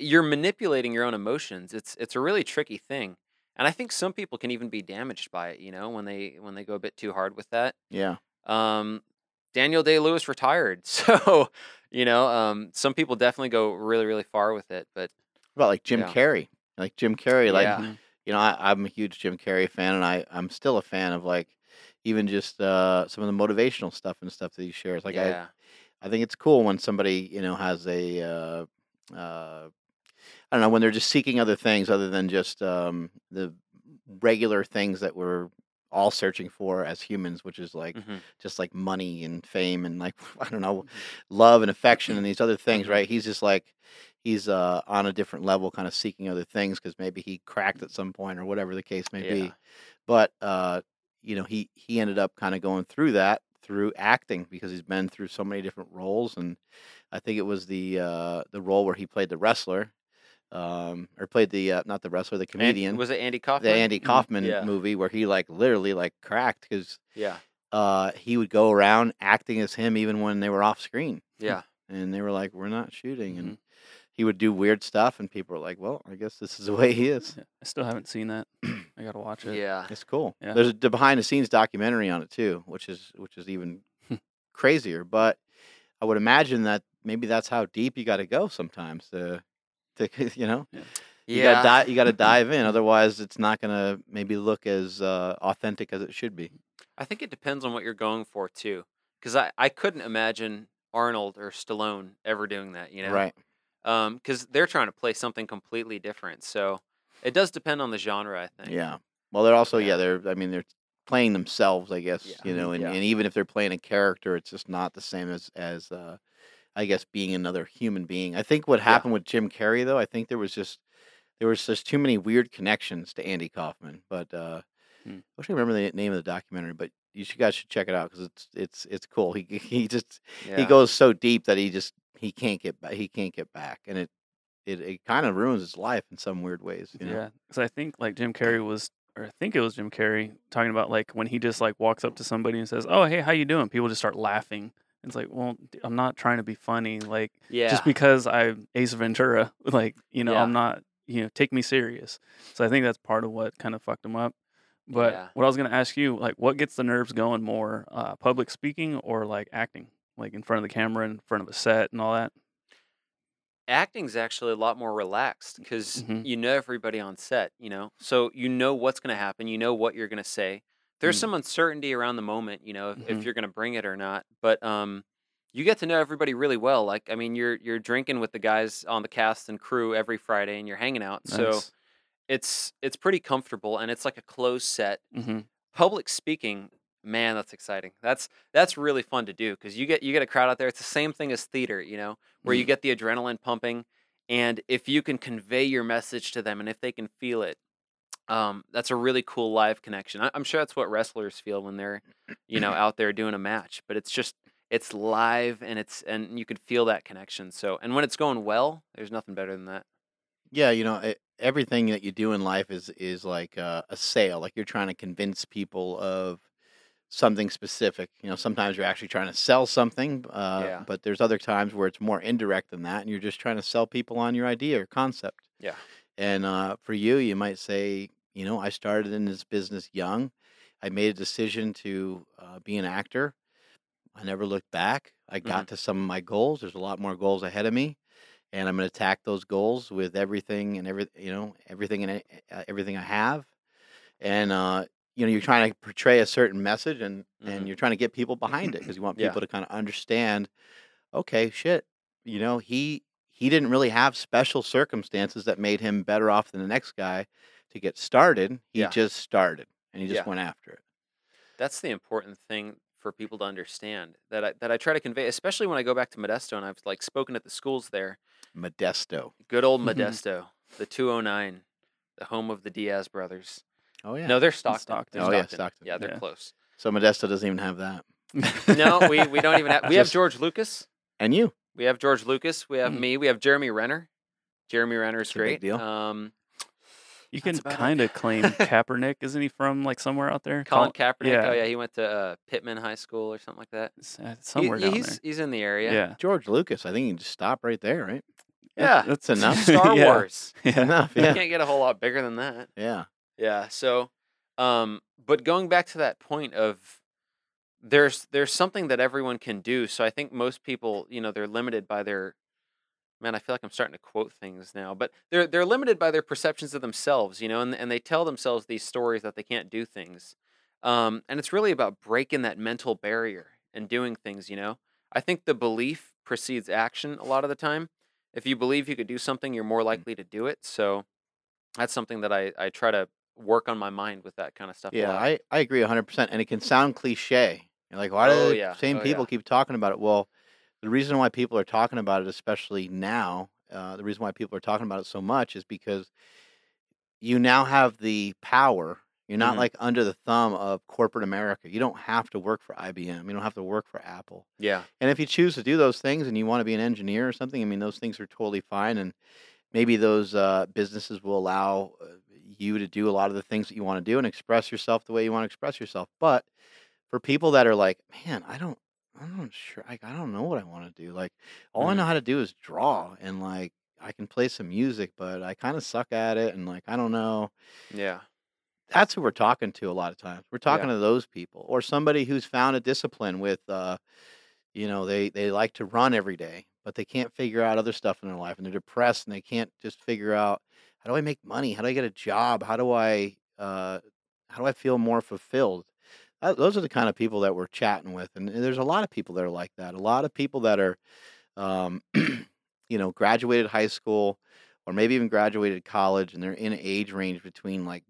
You're manipulating your own emotions. It's it's a really tricky thing, and I think some people can even be damaged by it. You know when they when they go a bit too hard with that. Yeah. Um, Daniel Day Lewis retired, so you know um, some people definitely go really really far with it, but What about like Jim Yeah. Carrey? Like Jim Carrey, like yeah. you know, I, I'm a huge Jim Carrey fan, and I I'm still a fan of like even just uh, some of the motivational stuff and stuff that he shares. Like yeah. I I think it's cool when somebody you know has a uh, uh, I don't know when they're just seeking other things other than just um, the regular things that we're all searching for as humans, which is like Mhm. just like money and fame and like I don't know love and affection and these other things, Mhm. right? He's just like he's uh, on a different level, kind of seeking other things because maybe he cracked at some point or whatever the case may Yeah. be. But uh, you know, he he ended up kind of going through that through acting because he's been through so many different roles, and I think it was the uh, the role where he played the wrestler, um, or played the uh, not the wrestler, the And- comedian, was it Andy Kaufman? the Andy Mhm. Kaufman Yeah. movie where he like literally like cracked because Yeah, uh, he would go around acting as him even when they were off screen. yeah, And they were like, "We're not shooting," Mm-hmm. and he would do weird stuff, and people were like, "Well, I guess this is the way he is." Yeah, I still haven't seen that. I gotta watch it. yeah. It's cool. Yeah. There's a behind the scenes documentary on it too, which is which is even crazier. But I would imagine that maybe that's how deep you got to go sometimes to, to you know, Yeah. you got to dive. You got to dive in. Otherwise, it's not gonna maybe look as uh, authentic as it should be. I think it depends on what you're going for too, because I I couldn't imagine Arnold or Stallone ever doing that. You know, Right. Um, because they're trying to play something completely different. So it does depend on the genre. I think. Yeah. Well, they're also Yeah. yeah. They're I mean they're playing themselves. I guess Yeah. you know, and, Yeah. and even if they're playing a character, it's just not the same as as uh, I guess being another human being. I think what Yeah. happened with Jim Carrey though, I think there was just there was just too many weird connections to Andy Kaufman. But uh, Hmm. I wish I remember the name of the documentary. But you guys should check it out because it's it's it's cool. He he just Yeah. he goes so deep that he just he can't get back. He can't get back, and it it, it kind of ruins his life in some weird ways. You know? Yeah, because I think like Jim Carrey was, or I think it was Jim Carrey talking about like when he just like walks up to somebody and says, "Oh, hey, how you doing?" People just start laughing. It's like, well, I'm not trying to be funny. Like Yeah. just because I'm Ace Ventura, like you know, Yeah. I'm not. You know, take me serious. So I think that's part of what kind of fucked him up. But Yeah. what I was gonna ask you, like, what gets the nerves going more, uh, public speaking or like acting, like in front of the camera, in front of a set, and all that? acting's actually a lot more relaxed because Mhm. you know everybody on set, you know, so you know what's going to happen, you know what you're going to say. There's Mm. some uncertainty around the moment, you know, if, if Mhm. you're going to bring it or not, but um, you get to know everybody really well. Like, I mean, you're you're drinking with the guys on the cast and crew every Friday, and you're hanging out, so it's it's pretty comfortable, and it's like a closed set. hmm Public speaking, man, that's exciting. That's that's really fun to do because you get you get a crowd out there. It's the same thing as theater, you know, where you Mhm. get the adrenaline pumping, and if you can convey your message to them, and if they can feel it, um, that's a really cool live connection. I, I'm sure that's what wrestlers feel when they're, you know, out there doing a match. But it's just it's live and it's and you can feel that connection. So and when it's going well, there's nothing better than that. Yeah, you know, e everything that you do in life is is like a, a sale. Like you're trying to convince people of something specific. You know, sometimes you're actually trying to sell something, uh, Yeah. but there's other times where it's more indirect than that, and you're just trying to sell people on your idea or concept. Yeah. And uh, for you, you might say, you know, I started in this business young. I made a decision to uh, be an actor. I never looked back. I got to some of my goals. There's a lot more goals ahead of me, and I'm going to attack those goals with everything and every, you know, everything and uh, everything I have. And uh, you know, you're trying to portray a certain message, and and Mhm. you're trying to get people behind it because you want Yeah. people to kind of understand. Okay, shit. You know, he he didn't really have special circumstances that made him better off than the next guy to get started. He Yeah. just started, and he just Yeah. went after it. That's the important thing for people to understand that I, that I try to convey, especially when I go back to Modesto and I've like spoken at the schools there. Modesto. Good old Mhm. Modesto, the 209, the home of the Diaz brothers. Oh yeah. No, they're Stockton. Stockton. They're Oh, yeah, Stockton. Yeah, they're Yeah. close. So Modesto doesn't even have that. No, we, we don't even have. We have George Lucas. And you. We have George Lucas. We have Mm. me. We have Jeremy Renner. Jeremy a big great. deal. Um, You can kind of claim Kaepernick, isn't he from like somewhere out there? Colin Col- Kaepernick. yeah. Oh yeah, he went to uh, Pitman High School or something like that. uh, somewhere yeah, down he's there. he's in the area. Yeah, George Lucas. I think you can just stop right there, right? Yeah. That's enough. Star Yeah. Wars. yeah. enough. You can't get a whole lot bigger than that. Yeah. Yeah. So, um, but going back to that point of there's there's something that everyone can do. So I think most people, you know, they're limited by their man. I feel like I'm starting to quote things now, but they're they're limited by their perceptions of themselves, you know, and and they tell themselves these stories that they can't do things. Um, and it's really about breaking that mental barrier and doing things. You know, I think the belief precedes action a lot of the time. If you believe you could do something, you're more likely to do it. So that's something that I, I try to work on my mind with that kind of stuff. Yeah. I, I agree 100%. And it can sound cliche. You're like, why do Oh, the yeah. same Oh, people yeah. keep talking about it? Well, the reason why people are talking about it, especially now, uh, the reason why people are talking about it so much is because you now have the power. You're not Mhm. like under the thumb of corporate America. You don't have to work for IBM. You don't have to work for Apple. yeah, And if you choose to do those things and you want to be an engineer or something, I mean, those things are totally fine. And maybe those uh, businesses will allow uh, you to do a lot of the things that you want to do and express yourself the way you want to express yourself. But for people that are like, man, I don't, I'm not sure, like, I don't know what I want to do. Like, all I Mhm. know how to do is draw and like, I can play some music, but I kind of suck at it. And like, I don't know yeah, that's who we're talking to a lot of times. We're talking to those people or somebody who's found a discipline with uh You know, they they like to run every day, but they can't figure out other stuff in their life, and they're depressed, and they can't just figure out how do I make money? How do I get a job? How do I uh, how do I feel more fulfilled? Uh, those are the kind of people that we're chatting with, and there's a lot of people that are like that. A lot of people that are, um, you know, graduated high school, or maybe even graduated college, and they're in an age range between like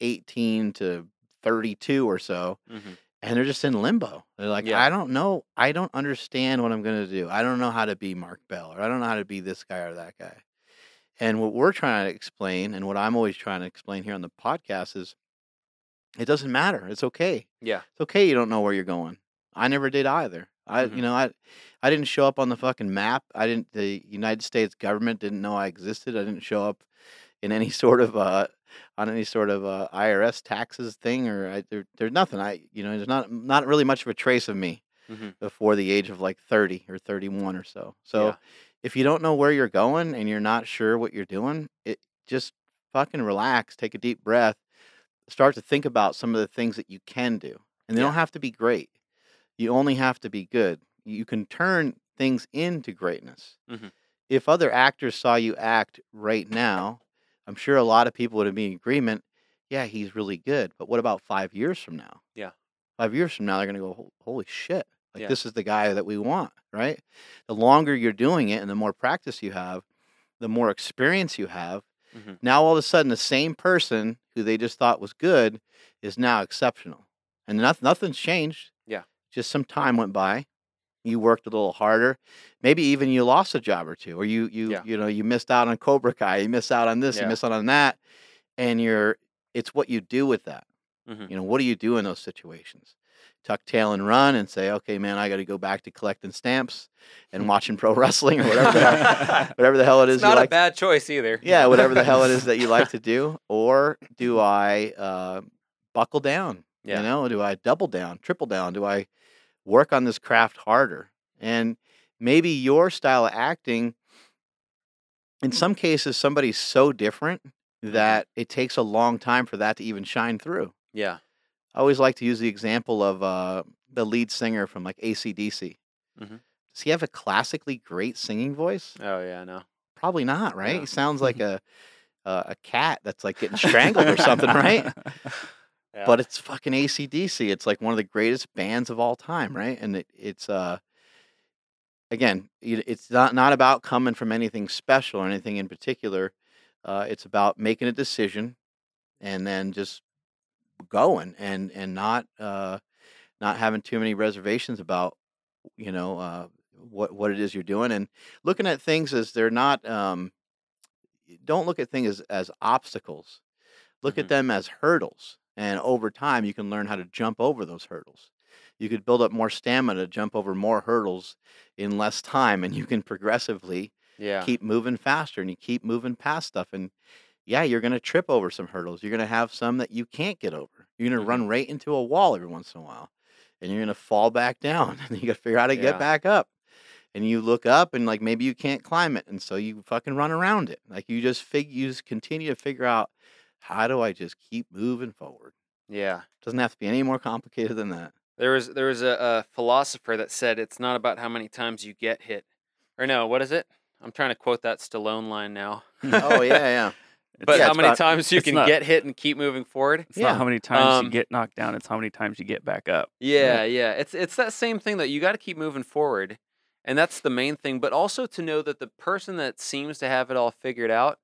18 to 32 or so, Mhm. and they're just in limbo. They're like, Yeah. I don't know, I don't understand what I'm gonna do. I don't know how to be Mark Bell, or I don't know how to be this guy or that guy. And what we're trying to explain, and what I'm always trying to explain here on the podcast is, it doesn't matter. It's okay. Yeah. It's okay you don't know where you're going. I never did either. I, Mhm. you know, I, I didn't show up on the fucking map. I didn't. The United States government didn't know I existed. I didn't show up in any sort of uh on any sort of uh, IRS taxes thing or I, there, there's nothing. I, you know, there's not not really much of a trace of me Mhm. before the age of like 30 or 31 or so. So Yeah. if you don't know where you're going and you're not sure what you're doing, it just fucking relax, take a deep breath, start to think about some of the things that you can do. And they Yeah. don't have to be great. You only have to be good. You can turn things into greatness. Mhm. If other actors saw you act right now, I'm sure a lot of people would be in agreement. Yeah, he's really good. But what about five years from now? Yeah. Five years from now, they're going to go, holy shit. Like, Yeah. this is the guy that we want, right? The longer you're doing it and the more practice you have, the more experience you have. Mhm. Now, all of a sudden, the same person who they just thought was good is now exceptional. And noth- nothing's changed. Yeah. Just some time went by. You worked a little harder. Maybe even you lost a job or two, or you you Yeah. you know you missed out on Cobra Kai, you missed out on this, you Yeah. missed out on that, and you're it's what you do with that. Mhm. You know, what do you do in those situations? Tuck tail and run and say, okay, man, I got to go back to collecting stamps and watching pro wrestling or whatever the hell, whatever the hell it is It's you not like. a bad choice either. yeah, whatever the hell it is that you like to do, or do I uh, buckle down? Yeah. You know, do I double down, triple down? Do I work on this craft harder? And maybe your style of acting, in some cases, somebody's so different that it takes a long time for that to even shine through. Yeah. I always like to use the example of uh, the lead singer from like AC/DC. Mhm. Does he have a classically great singing voice? Oh yeah. No. Probably not, right? No. He sounds like a a, a cat that's like getting strangled or something, right? Yeah. But it's fucking AC/DC. It's like one of the greatest bands of all time, right? And it, it's uh again, it's not not about coming from anything special or anything in particular. Uh, it's about making a decision and then just going and and not uh, not having too many reservations about you know uh, what what it is you're doing and looking at things as they're not. Um, don't look at things as, as obstacles. Look at Mhm. them as hurdles, and over time you can learn how to jump over those hurdles. You could build up more stamina to jump over more hurdles in less time, and you can progressively yeah. keep moving faster and you keep moving past stuff and yeah you're going to trip over some hurdles you're going to have some that you can't get over you're going to Mhm. run right into a wall every once in a while and you're going to fall back down and you got to figure out how to Yeah. get back up and you look up and like maybe you can't climb it and so you fucking run around it like you just fig you just continue to figure out how do i just keep moving forward yeah. doesn't have to be any more complicated than that There was there was a, a philosopher that said it's not about how many times you get hit, or no, what is it? I'm trying to quote that Stallone line now. oh yeah yeah But Yeah, how many about- times you can not- get hit and keep moving forward? It's Yeah. not how many times Um, you get knocked down; it's how many times you get back up. Yeah, yeah. It's it's that same thing that you got to keep moving forward, and that's the main thing. But also to know that the person that seems to have it all figured out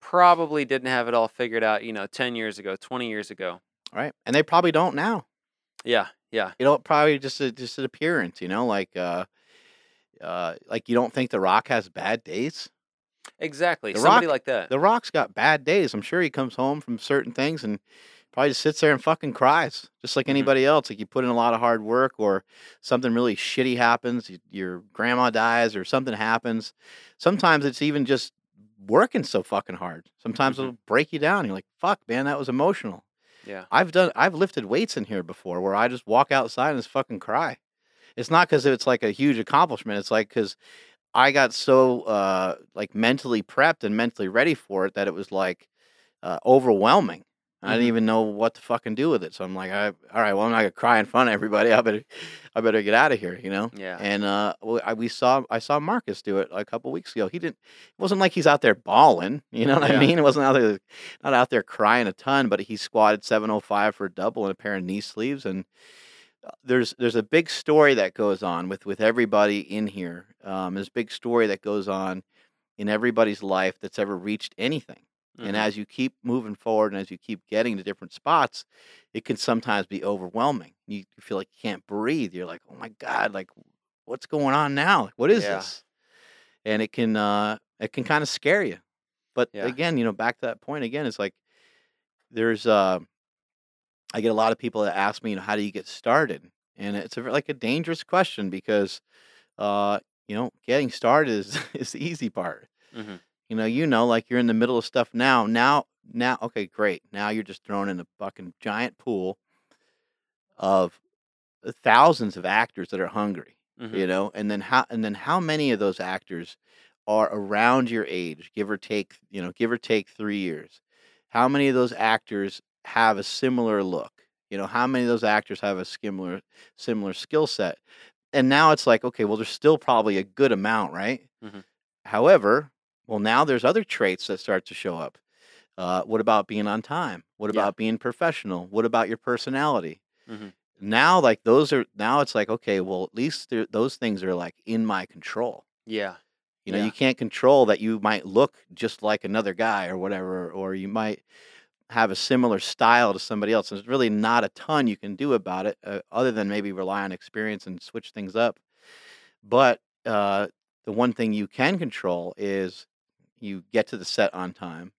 probably didn't have it all figured out. You know, ten years ago, twenty years ago. right and they probably don't now Yeah, yeah, you know probably just a, just an appearance you know like uh uh like you don't think the rock has bad days exactly. The Somebody Rock- like that. the rock's got bad days i'm sure he comes home from certain things and probably just sits there and fucking cries just like Mhm. anybody else like you put in a lot of hard work or something really shitty happens your grandma dies or something happens sometimes it's even just working so fucking hard sometimes Mhm. it'll break you down you're like fuck man that was emotional yeah, I've done I've lifted weights in here before where I just walk outside and just fucking cry. It's not because it's like a huge accomplishment. It's like because I got so uh like mentally prepped and mentally ready for it that it was like uh, overwhelming. I didn't Mhm. even know what to fucking do with it. So I'm like, I, all right, well, I'm not gonna cry in front of everybody. I better, I better get out of here, you know. Yeah. And uh, I, we saw, I saw Marcus do it a couple weeks ago. He didn't. It wasn't like he's out there bawling. You know what I mean? It wasn't out there, not out there crying a ton. But he squatted 705 for a double and a pair of knee sleeves. And there's there's a big story that goes on with with everybody in here. Um, there's a big story that goes on in everybody's life that's ever reached anything. And Mhm. as you keep moving forward and as you keep getting to different spots, it can sometimes be overwhelming. You, you feel like you can't breathe. You're like, oh my God, like what's going on now? What is Yeah. this? And it can uh it can kind of scare you. But Yeah. again, you know, back to that point again, it's like there's uh I get a lot of people that ask me, you know, how do you get started? And it's a, like a dangerous question because uh, you know, getting started is is the easy part. Mhm. You know, you know, like you're in the middle of stuff now. Now, now, okay, great. Now you're just thrown in a fucking giant pool of uh, thousands of actors that are hungry. Mhm. You know, and then how and then how many of those actors are around your age, give or take, you know, give or take three years? How many of those actors have a similar look? You know, how many of those actors have a similar similar skill set? And now it's like, okay, well, there's still probably a good amount, right? Mhm. However, well, now there's other traits that start to show up. Uh, what about being on time? What Yeah. about being professional? What about your personality? Mhm. Now, like those are now it's like, okay, well, at least those things are like in my control. Yeah. You know, Yeah. you can't control that you might look just like another guy or whatever, or you might have a similar style to somebody else. There's really not a ton you can do about it, uh, other than maybe rely on experience and switch things up. But uh, the one thing you can control is you get to the set on time,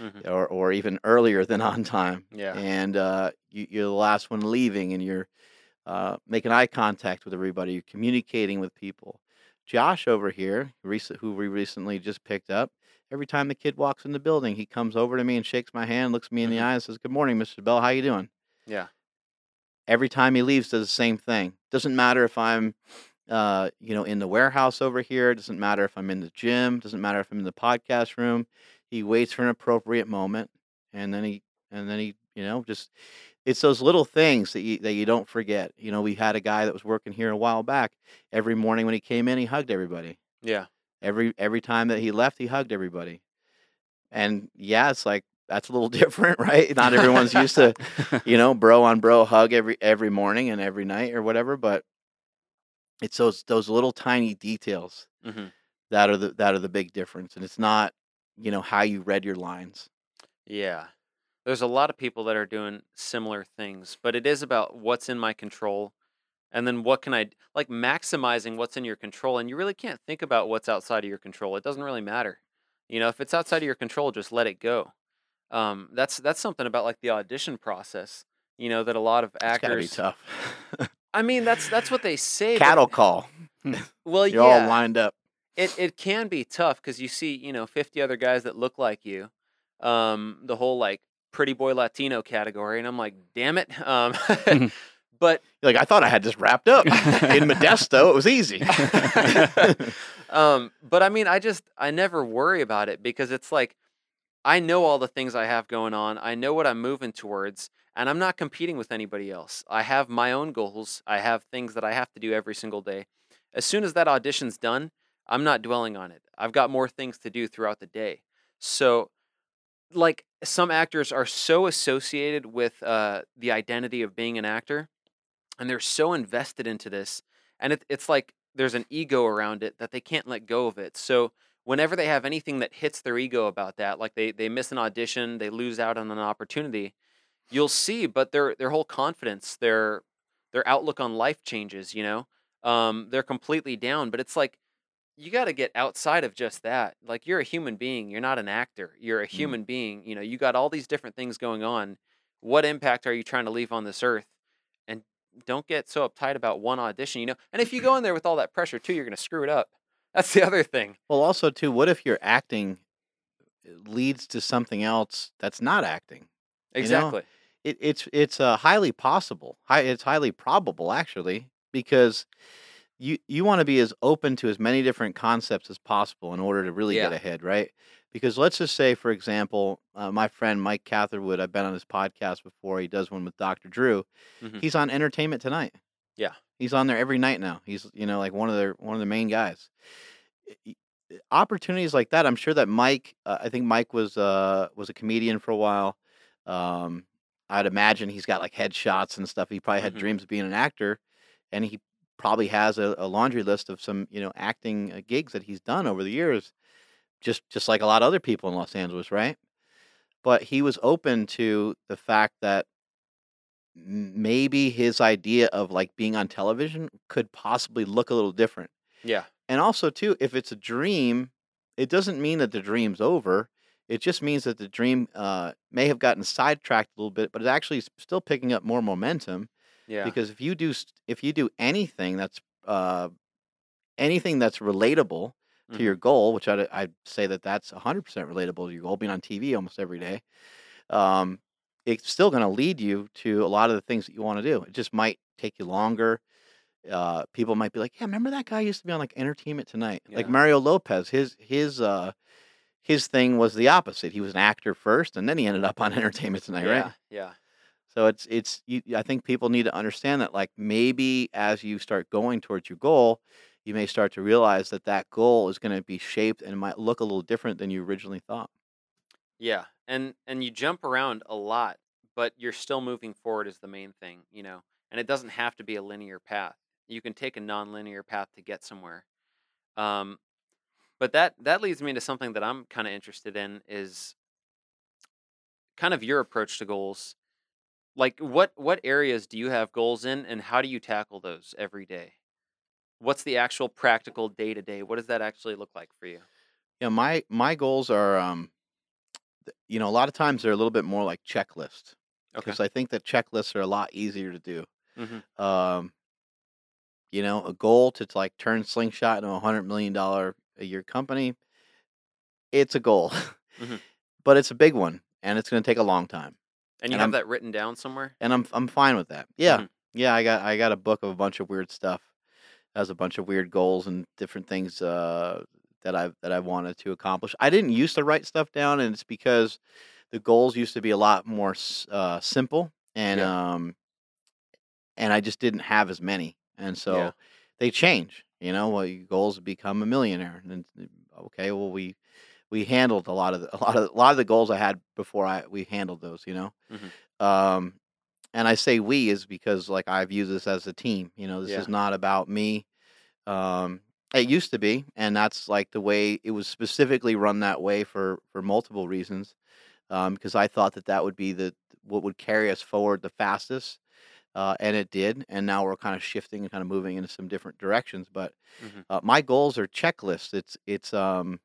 Mhm. or or even earlier than on time, Yeah. and uh, you, you're the last one leaving, and you're uh, making eye contact with everybody. You're communicating with people. Josh over here, recent, who we recently just picked up, every time the kid walks in the building, he comes over to me and shakes my hand, looks me in the Mhm. eye, and says, "Good morning, Mr. Bell. How you doing?" Yeah. Every time he leaves, does the same thing. Doesn't matter if I'm, uh, you know, in the warehouse over here. Doesn't matter if I'm in the gym. Doesn't matter if I'm in the podcast room. He waits for an appropriate moment, and then he, and then he, you know, just it's those little things that you that you don't forget. You know, we had a guy that was working here a while back. Every morning when he came in, he hugged everybody. Yeah. Every every time that he left, he hugged everybody. And yeah, it's like that's a little different, right? Not everyone's used to, you know, bro on bro hug every every morning and every night or whatever, but it's those those little tiny details Mhm. that are the that are the big difference. And it's not, you know, how you read your lines. Yeah. There's a lot of people that are doing similar things, but it is about what's in my control and then what can I like maximizing what's in your control and you really can't think about what's outside of your control. It doesn't really matter. You know, if it's outside of your control, just let it go. Um that's that's something about like the audition process, you know, that a lot of It's gotta be actors tough. I mean, that's that's what they say. but- Cattle call. well, You're yeah. all lined up. it it can be tough because you see you know 50 other guys that look like you um the whole like pretty boy latino category and i'm like damn it um but You're like, I thought I had this wrapped up. In Modesto, it was easy. um but i mean i just i never worry about it because it's like i know all the things i have going on. I know what i'm moving towards and i'm not competing with anybody else. I have my own goals. I have things that i have to do every single day. As soon as that audition's done i'm not dwelling on it. I've got more things to do throughout the day. So like some actors are so associated with uh, the identity of being an actor and they're so invested into this and it, it's like there's an ego around it that they can't let go of it so whenever they have anything that hits their ego about that like they, they miss an audition they lose out on an opportunity you'll see but their their whole confidence their their outlook on life changes you know? Um, they're completely down but it's like you got to get outside of just that like you're a human being you're not an actor you're a human being you know you got all these different things going on what impact are you trying to leave on this earth don't get so uptight about one audition you know and if you go in there with all that pressure too you're going to screw it up that's the other thing Well, also too, what if your acting leads to something else that's not acting? know, exactly It, it's it's uh, highly possible. Hi, it's highly probable actually because you you want to be as open to as many different concepts as possible in order to really get ahead, right? Because let's just say, for example, uh, my friend Mike Catherwood, I've been on his podcast before. He does one with Dr. Drew. Mhm. He's on Entertainment Tonight. Yeah. He's on there every night now. He's you know like one of their one of the main guys. Opportunities like that, I'm sure that Mike. Uh, I think Mike was uh, was a comedian for a while. Um, I'd imagine he's got like headshots and stuff. He probably had Mhm. dreams of being an actor, and he probably has a, a laundry list of some you know acting uh, gigs that he's done over the years, just just like a lot of other people in Los Angeles, right? But he was open to the fact that maybe his idea of like being on television could possibly look a little different. Yeah. And also too, if it's a dream, it doesn't mean that the dream's over. It just means that the dream uh, may have gotten sidetracked a little bit, but it's actually still picking up more momentum. Yeah. Because if you do if you do anything that's uh, anything that's relatable to Mhm. your goal, which I'd, I'd say that that's 100% relatable to your goal, being on TV almost every day, um, it's still going to lead you to a lot of the things that you want to do. It just might take you longer. Uh, people might be like, "Yeah, remember that guy used to be on like Entertainment Tonight, like Mario Lopez. His his uh, his thing was the opposite. He was an actor first, and then he ended up on Entertainment Tonight, yeah. right? Yeah. So it's it's you, I think people need to understand that like maybe as you start going towards your goal, you may start to realize that that goal is going to be shaped and might look a little different than you originally thought. Yeah, and and you jump around a lot, but you're still moving forward is the main thing, you know. And it doesn't have to be a linear path. You can take a non-linear path to get somewhere. Um, but that that leads me to something that I'm kind of interested in is kind of your approach to goals. Like what what areas do you have goals in, and how do you tackle those every day? What's the actual practical day to day? What does that actually look like for you? Yeah, my my goals are um you know, a lot of times they're a little bit more like checklists Okay. because I think that checklists are a lot easier to do. hmm Um you know, a goal to like turn Slingshot into a 100 million dollar a year company, it's a goal. Mhm. but it's a big one and it's going to take a long time. And you And have I'm- that written down somewhere? and I'm I'm fine with that. Yeah, Mhm. yeah. I got I got a book of a bunch of weird stuff. Has a bunch of weird goals and different things uh, that I that I wanted to accomplish. I didn't used to write stuff down, and it's because the goals used to be a lot more uh, simple, and um, and I just didn't have as many, and so Yeah. they change. You know, well, your goals become a millionaire, and okay, well we we handled a lot of the, a lot of a lot of the goals I had before I we handled those. You know, Mhm. um, and I say we is because like I view this as a team. You know, this Yeah. is not about me. Um, it used to be, and that's like the way it was specifically run that way for for multiple reasons. Um, because I thought that that would be the what would carry us forward the fastest, uh, and it did. And now we're kind of shifting and kind of moving into some different directions. But Mhm. uh, my goals are checklists. It's it's um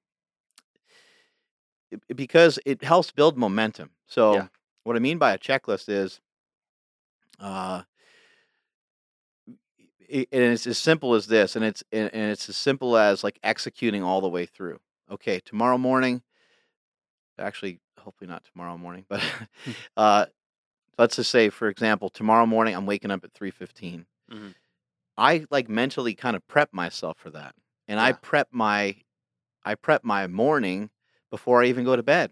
it- because it helps build momentum. So Yeah. what I mean by a checklist is uh i- and it's as simple as this and it's and and it's as simple as like executing all the way through. Okay, tomorrow morning actually hopefully not tomorrow morning, but uh let's just say for example, tomorrow morning I'm waking up at 3:15. Mhm. I like mentally kind of prep myself for that. And I prep my I prep my morning before I even go to bed.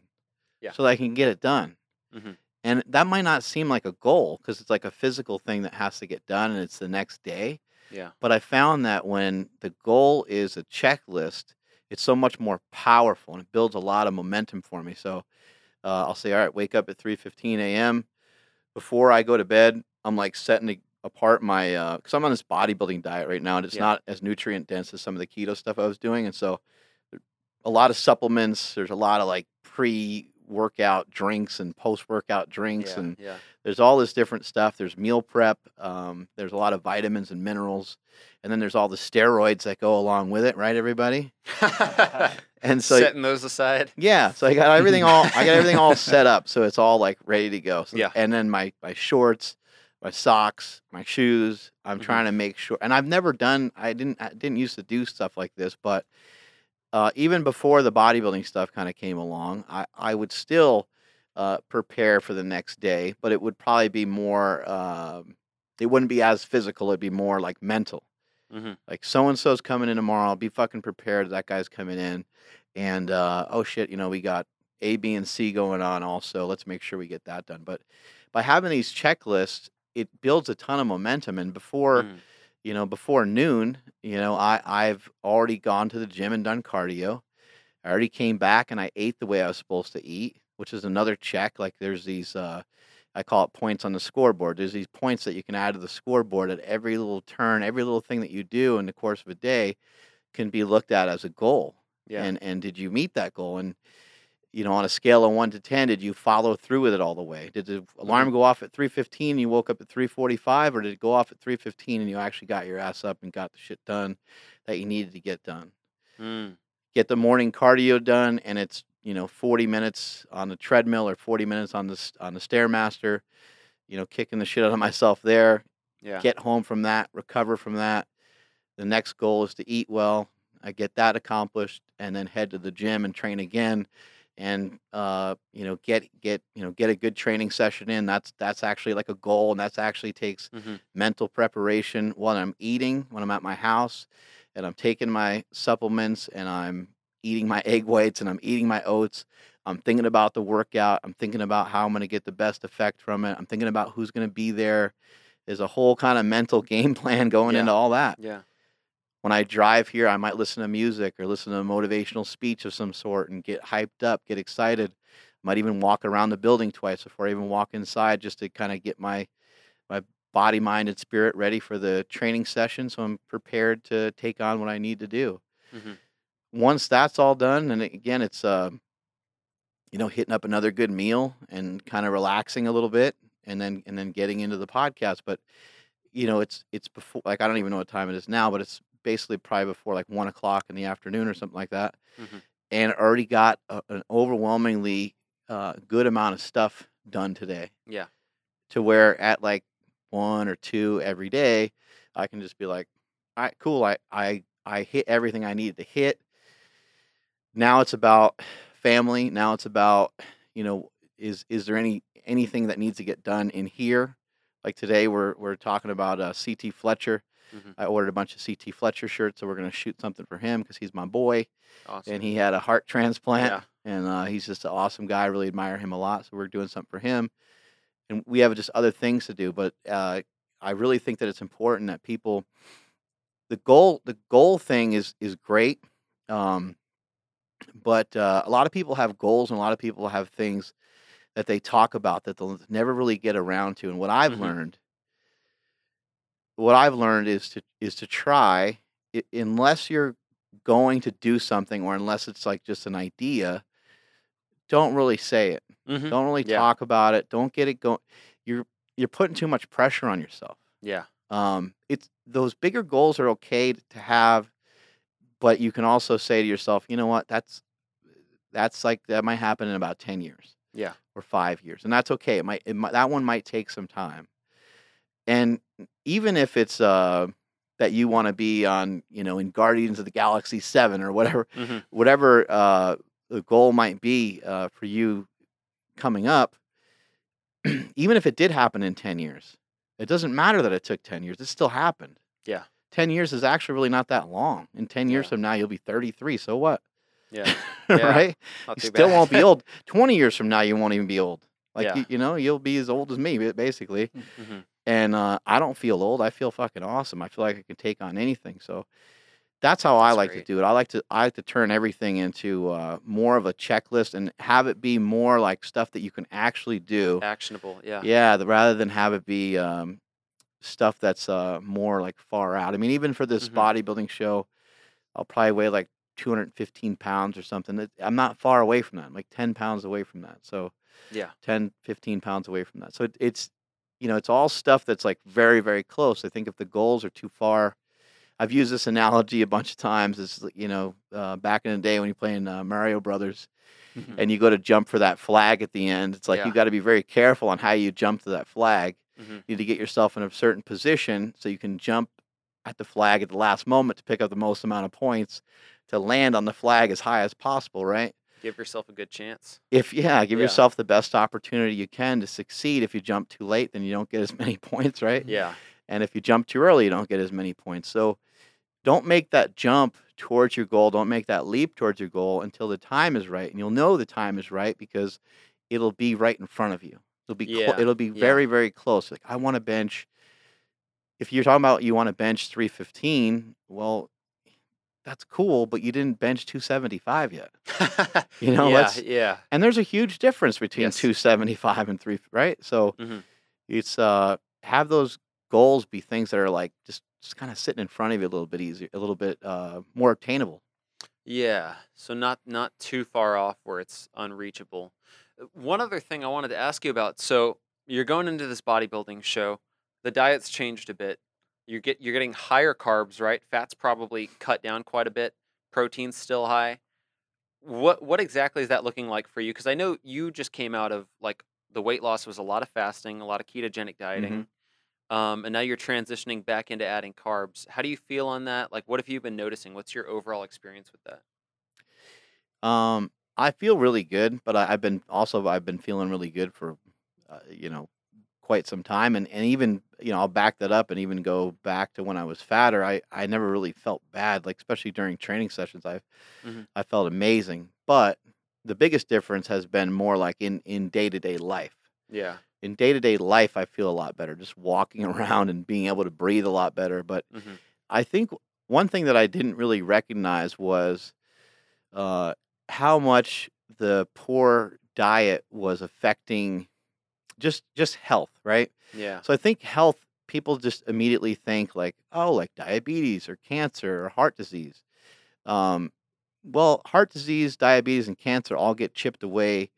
Yeah. So that I can get it done. Mhm. And that might not seem like a goal because it's like a physical thing that has to get done and it's the next day. Yeah. But I found that when the goal is a checklist, it's so much more powerful and it builds a lot of momentum for me. So uh, I'll say, all right, wake up at 3:15 a.m. Before I go to bed, I'm like setting apart my because I'm on this bodybuilding diet right now, and it's Yeah. not as nutrient dense as some of the keto stuff I was doing, and so a lot of supplements. There's a lot of like pre-workout drinks and post-workout drinks, Yeah. and yeah. there's all this different stuff. There's meal prep. Um, there's a lot of vitamins and minerals, and then there's all the steroids that go along with it, right? Everybody, and so Setting those aside. yeah, so I got everything all I got everything all set up, so it's all like ready to go. So, Yeah. and then my my shorts, my socks, my shoes. I'm Mhm. trying to make sure, and I've never done. I didn't I didn't used to do stuff like this, but uh, even before the bodybuilding stuff kind of came along, I I would still uh, prepare for the next day, but it would probably be more. Um, it wouldn't be as physical. It'd be more like mental. hmm Like so and so's coming in tomorrow. Be fucking prepared. That guy's coming in, and uh, oh shit, you know we got A, B, and C going on. Also, let's make sure we get that done. But by having these checklists, it builds a ton of momentum. And before Mm. You know before noon, you know I I've already gone to the gym and done cardio. I already came back and I ate the way I was supposed to eat, which is another check. Like there's these. Uh, I call it points on the scoreboard. There's these points that you can add to the scoreboard at every little turn, every little thing that you do in the course of a day can be looked at as a goal. Yeah. And and did you meet that goal? And you know, on a scale of one to ten, did you follow through with it all the way? Did the alarm go off at three fifteen? and You woke up at three forty five, or did it go off at three fifteen and you actually got your ass up and got the shit done that you needed to get done? Mm. get the morning cardio done and it's you know 40 minutes on the treadmill or 40 minutes on the on the stairmaster you know kicking the shit out of myself there Yeah. get home from that recover from that the next goal is to eat well i get that accomplished and then head to the gym and train again and uh you know get get you know get a good training session in that's that's actually like a goal and that's actually takes hmm mental preparation when I'm eating, when I'm at my house, and I'm taking my supplements and I'm eating my egg whites and I'm eating my oats. I'm thinking about the workout. I'm thinking about how I'm going to get the best effect from it. I'm thinking about who's going to be there. There's a whole kind of mental game plan going Yeah. into all that. Yeah. When I drive here, I might listen to music or listen to a motivational speech of some sort and get hyped up, get excited. Might even walk around the building twice before I even walk inside just to kind of get my my body, mind, and spirit ready for the training session so I'm prepared to take on what I need to do. hmm Once that's all done, and again, it's uh, you know hitting up another good meal and kind of relaxing a little bit, and then and then getting into the podcast. But you know, it's it's before like I don't even know what time it is now, but it's basically probably before like one o'clock in the afternoon or something like that, Mhm. and already got a, an overwhelmingly uh, good amount of stuff done today Yeah. to where at like one or two every day, I can just be like, all right, cool. I, I, I hit everything I needed to hit. Now it's about family. Now it's about, you know, is, is there any, anything that needs to get done in here? Like today we're, we're talking about uh, CT Fletcher. Mhm. I ordered a bunch of CT Fletcher shirts. So we're going to shoot something for him because he's my boy Awesome. and he had a heart transplant Yeah. and uh, he's just an awesome guy. I really admire him a lot. So we're doing something for him, and we have just other things to do. But uh, I really think that it's important that people, the goal, the goal thing is is great, um, but uh, a lot of people have goals and a lot of people have things that they talk about that they'll never really get around to. And what I've Mhm. learned, what I've learned is to is to try, i- unless you're going to do something or unless it's like just an idea, don't really say it. hmm Don't really Yeah. talk about it. Don't get it going. You're you're putting too much pressure on yourself. Yeah. Um, it's those bigger goals are okay to have, but you can also say to yourself, you know what? That's that's like that might happen in about ten years Yeah. or five years, and that's okay. It might, it might that one might take some time, and even if it's uh that you want to be on, you know, in Guardians of the Galaxy Seven or whatever, hmm whatever uh, the goal might be uh, for you coming up, even if it did happen in 10 years, it doesn't matter that it took 10 years. It still happened. Yeah. 10 years is actually really not that long. In 10 years Yeah. from now, you'll be 33. So what? Yeah. Yeah. right? You still bad. won't be old. 20 years from now, you won't even be old. Like, Yeah. you, you know, you'll be as old as me, ba- basically. hmm And uh, I don't feel old. I feel fucking awesome. I feel like I can take on anything. So that's how I like great. to do it. I like to I like to turn everything into uh, more of a checklist and have it be more like stuff that you can actually do. Actionable. Yeah. Yeah, the, rather than have it be um, stuff that's uh, more like far out. I mean, even for this Mhm. bodybuilding show, I'll probably weigh like 215 pounds or something. I'm not far away from that. I'm like 10 pounds away from that. So Yeah. 10, 15 pounds away from that. So it, it's, you know, it's all stuff that's like very, very close. I think if the goals are too far, I've used this analogy a bunch of times. Is you know, uh, back in the day when you're playing uh, Mario Brothers, Mhm. and you go to jump for that flag at the end. It's like Yeah. you got to be very careful on how you jump to that flag. Mhm. You need to get yourself in a certain position so you can jump at the flag at the last moment to pick up the most amount of points to land on the flag as high as possible. Right? Give yourself a good chance. if yeah, give Yeah. yourself the best opportunity you can to succeed. If you jump too late, then you don't get as many points, right? Yeah. And if you jump too early, you don't get as many points. So don't make that jump towards your goal. Don't make that leap towards your goal until the time is right. And you'll know the time is right because it'll be right in front of you. It'll be Yeah, it'll be yeah. very very close. Like I want to bench if you're talking about you want to bench 315, well that's cool, but you didn't bench 275 yet. You know, yeah, yeah. And there's a huge difference between Yes. 275 and 3, right? So Mhm. it's uh have those goals be things that are like just just kind of sitting in front of you a little bit easier, a little bit uh more obtainable. Yeah, so not not too far off where it's unreachable. Uh, One other thing I wanted to ask you about. So you're going into this bodybuilding show. The diet's changed a bit. You get you're getting higher carbs, right? Fat's probably cut down quite a bit. Protein's still high. What what exactly is that looking like for you? Because I know you just came out of like the weight loss was a lot of fasting, a lot of ketogenic dieting. Um, and now you're transitioning back into adding carbs. How do you feel on that? Like, what have you been noticing? What's your overall experience with that? Um I feel really good, but I, I've been also I've been feeling really good for uh, you know quite some time and and even you know I'll back that up and even go back to when I was fatter. I I never really felt bad like especially during training sessions. I Mhm. I felt amazing, but the biggest difference has been more like in in day-to-day life. Yeah. in day to day life, I feel a lot better just walking around and being able to breathe a lot better. But hmm I think one thing that I didn't really recognize was uh, how much the poor diet was affecting just just health, right? Yeah. So I think health people just immediately think like, oh, like diabetes or cancer or heart disease. Um, well, heart disease, diabetes, and cancer all get chipped away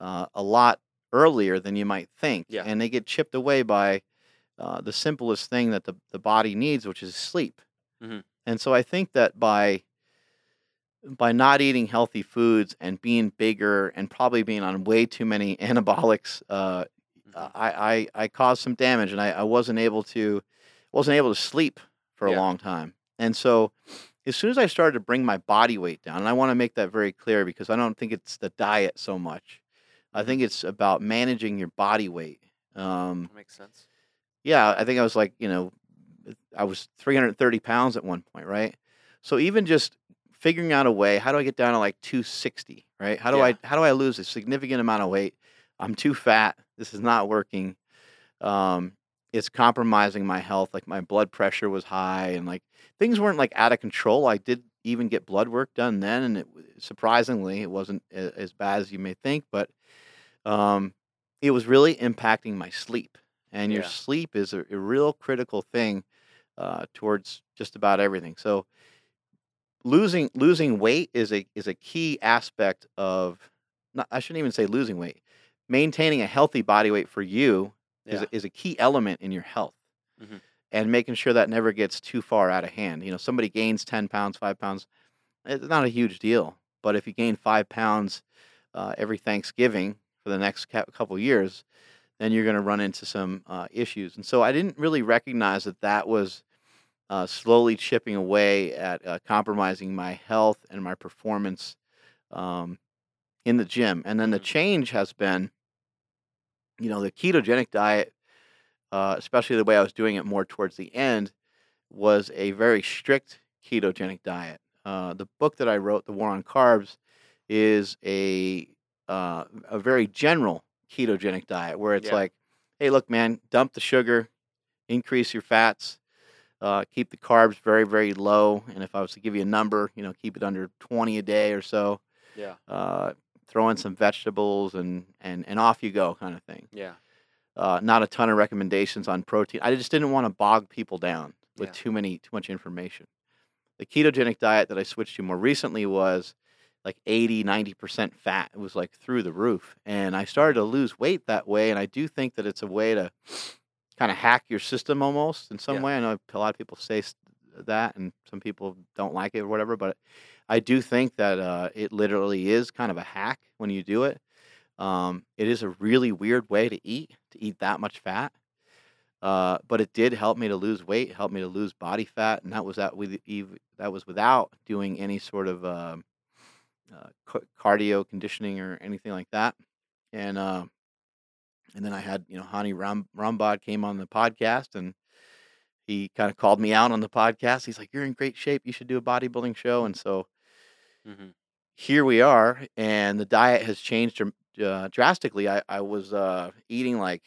uh, a lot earlier than you might think, Yeah. and they get chipped away by uh, the simplest thing that the, the body needs, which is sleep. Mhm. And so I think that by by not eating healthy foods and being bigger and probably being on way too many anabolics, uh. I, I I caused some damage, and I, I wasn't able to wasn't able to sleep for a Yeah. long time. And so, as soon as I started to bring my body weight down, and I want to make that very clear because I don't think it's the diet so much. I Mhm. think it's about managing your body weight. Um, That makes sense. yeah, I think I was like, you know, I was 330 pounds at one point, right? So even just figuring out a way, how do I get down to like 260, right? How do Yeah. I how do I lose a significant amount of weight? I'm too fat. This is not working. Um, it's compromising my health. Like my blood pressure was high, and like things weren't like out of control. I did even get blood work done then, and it surprisingly it wasn't as bad as you may think, but um, it was really impacting my sleep. And your Yeah. sleep is a, a real critical thing uh, towards just about everything. So losing losing weight is a is a key aspect of. Not, I shouldn't even say losing weight. Maintaining a healthy body weight for you is, Yeah. a, is a key element in your health. Mhm. And making sure that never gets too far out of hand. You know, somebody gains 10 pounds, five pounds, it's not a huge deal. But if you gain five pounds uh, every Thanksgiving for the next cou- couple years, then you're going to run into some uh, issues. And so I didn't really recognize that that was uh, slowly chipping away at uh, compromising my health and my performance um, in the gym. And then the Mhm. change has been, you know, the ketogenic diet, uh, especially the way I was doing it more towards the end, was a very strict ketogenic diet. Uh, the book that I wrote, The War on Carbs, is a uh, a very general ketogenic diet where it's Yeah. like, hey, look, man, dump the sugar, increase your fats, uh, keep the carbs very, very low. And if I was to give you a number, you know, keep it under 20 a day or so. Yeah. Uh, throw in some vegetables and, and, and off you go, kind of thing. Yeah. Uh, not a ton of recommendations on protein. I just didn't want to bog people down with Yeah. too many too much information. The ketogenic diet that I switched to more recently was like 80, 90% fat. It was like through the roof. And I started to lose weight that way. And I do think that it's a way to kind of hack your system almost in some Yeah. way. I know a lot of people say that and some people don't like it or whatever, but I do think that uh, it literally is kind of a hack when you do it. Um, it is a really weird way to eat, to eat that much fat. Uh, but it did help me to lose weight, help me to lose body fat, and that was that with that was without doing any sort of um uh, ca- cardio conditioning or anything like that. And uh, and then I had you know Hany Ram- Rambod came on the podcast, and he kind of called me out on the podcast. He's like, "You're in great shape. You should do a bodybuilding show." And so hmm here we are, and the diet has changed uh, drastically. I, I was uh, eating like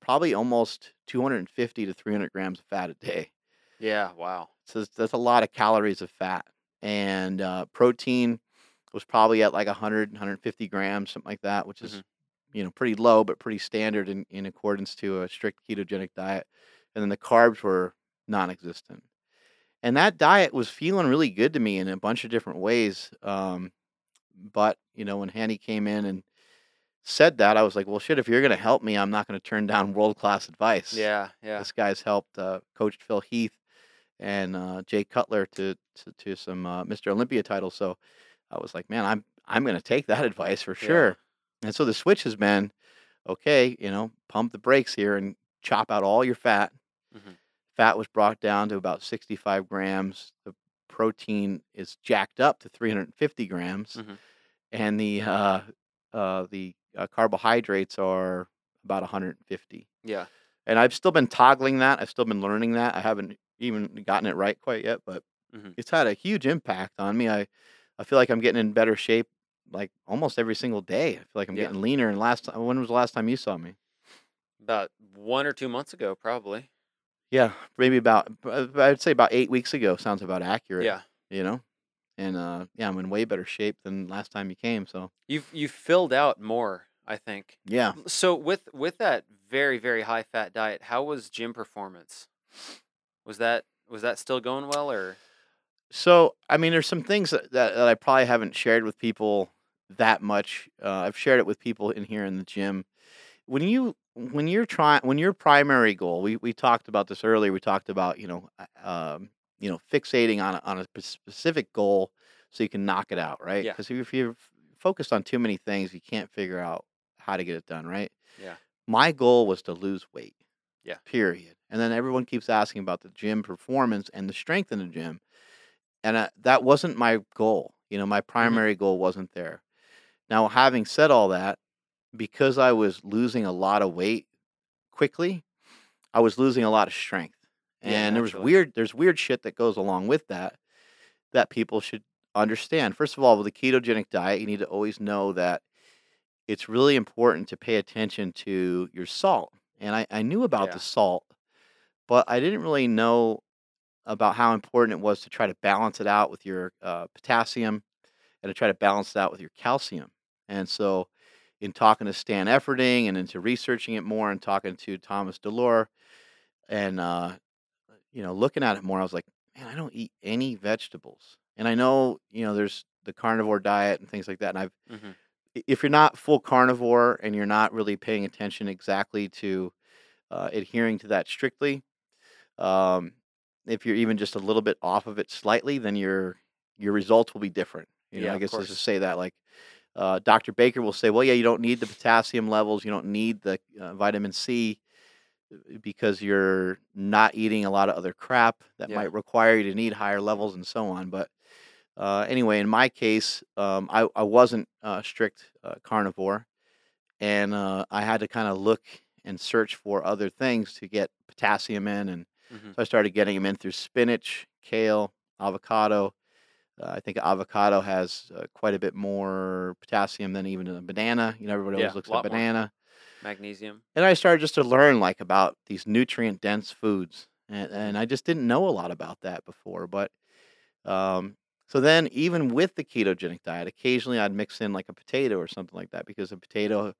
probably almost 250 to 300 grams of fat a day. Yeah. Wow. So that's, a lot of calories of fat, and uh, protein was probably at like 100, 150 grams, something like that, which is Mhm. you know pretty low, but pretty standard in, in accordance to a strict ketogenic diet. And then the carbs were non-existent. And that diet was feeling really good to me in a bunch of different ways. Um, but you know, when Hany came in and said that, I was like, well, shit, if you're going to help me, I'm not going to turn down world class advice. Yeah. Yeah. This guy's helped uh, coached Phil Heath and uh, Jay Cutler to to, to some uh, Mr. Olympia titles. So I was like, man, I'm I'm going to take that advice for Yeah. sure. And so the switch has been, okay, you know, pump the brakes here and chop out all your fat. Mhm. Fat was brought down to about 65 grams. The protein is jacked up to 350 grams, Mhm. and the uh, uh, the uh, carbohydrates are about 150 Yeah. and I've still been toggling that. I've still been learning that. I haven't even gotten it right quite yet, but Mhm. it's had a huge impact on me. I I feel like I'm getting in better shape like almost every single day. I feel like I'm Yeah. getting leaner. And last time, when was the last time you saw me? About one or two months ago, probably. Yeah, maybe about uh, I'd say about eight weeks ago. Sounds about accurate. Yeah. you know, and uh, yeah, I'm in way better shape than last time you came. So You've you've filled out more, I think. yeah, So with with that very very high fat diet, how was gym performance? Was that was that still going well or? So, I mean, there's some things that, that, that I probably haven't shared with people that much. Uh, I've shared it with people in here in the gym. When you when you're trying when your primary goal, we we talked about this earlier. We talked about you know um, you know fixating on a, on a specific goal so you can knock it out, right? Yeah. Because if you're focused on too many things, you can't figure out how to get it done, right? Yeah. My goal was to lose weight. Yeah. Period. And then everyone keeps asking about the gym performance and the strength in the gym and uh, that wasn't my goal. You know, my primary goal wasn't there. Now, having said all that, because I was losing a lot of weight quickly, I was losing a lot of strength, Yeah, and there was weird. There's weird shit that goes along with that that people should understand. First of all, with the ketogenic diet, you need to always know that it's really important to pay attention to your salt. And I, I knew about Yeah. the salt, but I didn't really know about how important it was to try to balance it out with your uh, potassium and to try to balance it out with your calcium. And so, in talking to Stan Efferding and into researching it more and talking to Thomas DeLauer and, uh, you know, looking at it more, I was like, man, I don't eat any vegetables. And I know, you know, there's the carnivore diet and things like that. And I've, Mhm. if you're not full carnivore and you're not really paying attention exactly to uh, adhering to that strictly, um, if you're even just a little bit off of it slightly, then your your results will be different. You know, Yeah, I guess let's just say that. Like uh, Dr. Baker will say, well, yeah, you don't need the potassium levels, you don't need the uh, vitamin C uh, because you're not eating a lot of other crap that Yeah. might require you to need higher levels and so on. But uh, anyway, in my case, um, I, I wasn't uh, strict uh, carnivore, and uh, I had to kind of look and search for other things to get potassium in, and Mhm. so I started getting them in through spinach, kale, avocado. Uh, I think avocado has uh, quite a bit more potassium than even a banana. You know, everybody Yeah, always looks at more. banana. Magnesium. And I started just to learn like about these nutrient dense foods, and, and I just didn't know a lot about that before. But um, so then, even with the ketogenic diet, occasionally I'd mix in like a potato or something like that because a potato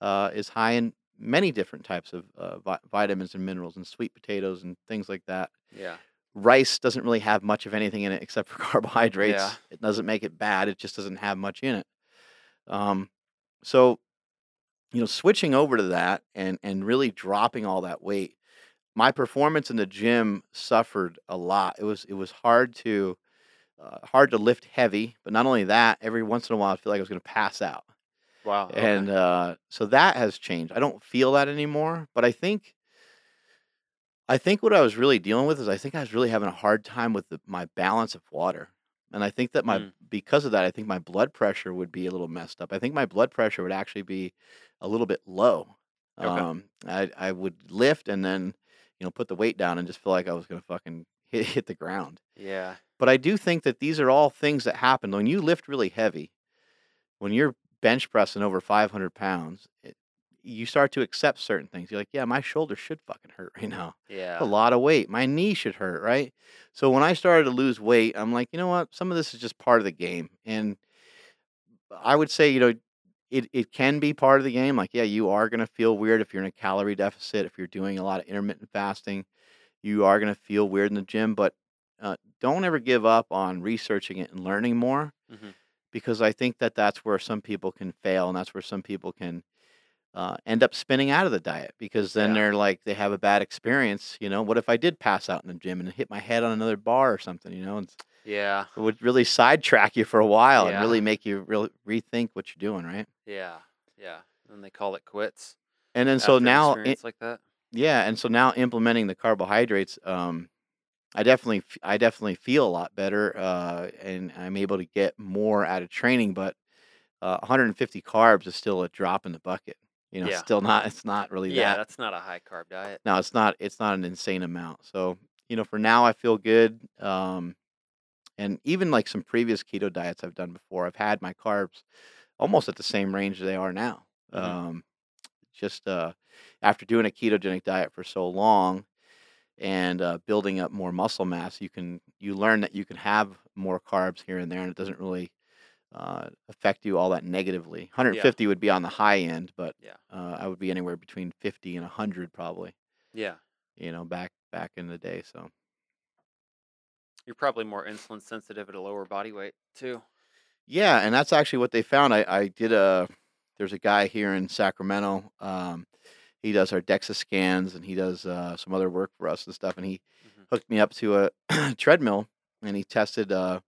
uh, is high in many different types of uh, vi- vitamins and minerals, and sweet potatoes and things like that. Yeah. Rice doesn't really have much of anything in it except for carbohydrates. Yeah. It doesn't make it bad. It just doesn't have much in it. Um, so you know, switching over to that and and really dropping all that weight, my performance in the gym suffered a lot. It was it was hard to uh, hard to lift heavy, but not only that, every once in a while I feel like I was going to pass out, Wow. okay. and uh, so that has changed. I don't feel that anymore, but I think I think what I was really dealing with is I think I was really having a hard time with the, my balance of water. And I think that my Mm. because of that, I think my blood pressure would be a little messed up. I think my blood pressure would actually be a little bit low. Okay. Um, I I would lift and then you know, put the weight down and just feel like I was gonna fucking hit, hit the ground. Yeah. But I do think that these are all things that happen when you lift really heavy. When you're bench pressing over 500 pounds, it, you start to accept certain things. You're like, yeah, my shoulder should fucking hurt right now. Yeah. a lot of weight. My knee should hurt, right? So when I started to lose weight, I'm like, you know what? Some of this is just part of the game. And I would say, you know, it, it can be part of the game. Like, yeah, you are going to feel weird if you're in a calorie deficit, if you're doing a lot of intermittent fasting, you are going to feel weird in the gym. But uh, don't ever give up on researching it and learning more Mhm. because I think that that's where some people can fail and that's where some people can uh, end up spinning out of the diet because then Yeah. they're like they have a bad experience. You know, what if I did pass out in the gym and hit my head on another bar or something? You know, and Yeah. it would really sidetrack you for a while and really make you really rethink what you're doing, right? Yeah. Yeah. And they call it quits. And then so now, like that. yeah, and so now implementing the carbohydrates, um, I definitely, I definitely feel a lot better, uh, and I'm able to get more out of training. But uh, 150 carbs is still a drop in the bucket. You know, Yeah. still not. It's not really Yeah, that. that's not a high carb diet. No, it's not. It's not an insane amount. So you know, for now, I feel good. Um, and even like some previous keto diets I've done before, I've had my carbs almost at the same range they are now. Mhm. Um, just uh, after doing a ketogenic diet for so long and uh, building up more muscle mass, you can you learn that you can have more carbs here and there, and it doesn't really uh, affect you all that negatively. 150 would be on the high end, but Yeah. uh, I would be anywhere between 50 and 100 probably Yeah. you know, back back in the day. So You're probably more insulin sensitive at a lower body weight too. yeah, and that's actually what they found. I I did a there's a guy here in Sacramento. Um, he does our DEXA scans and he does uh, some other work for us and stuff. And he Mhm. hooked me up to a treadmill and he tested uh,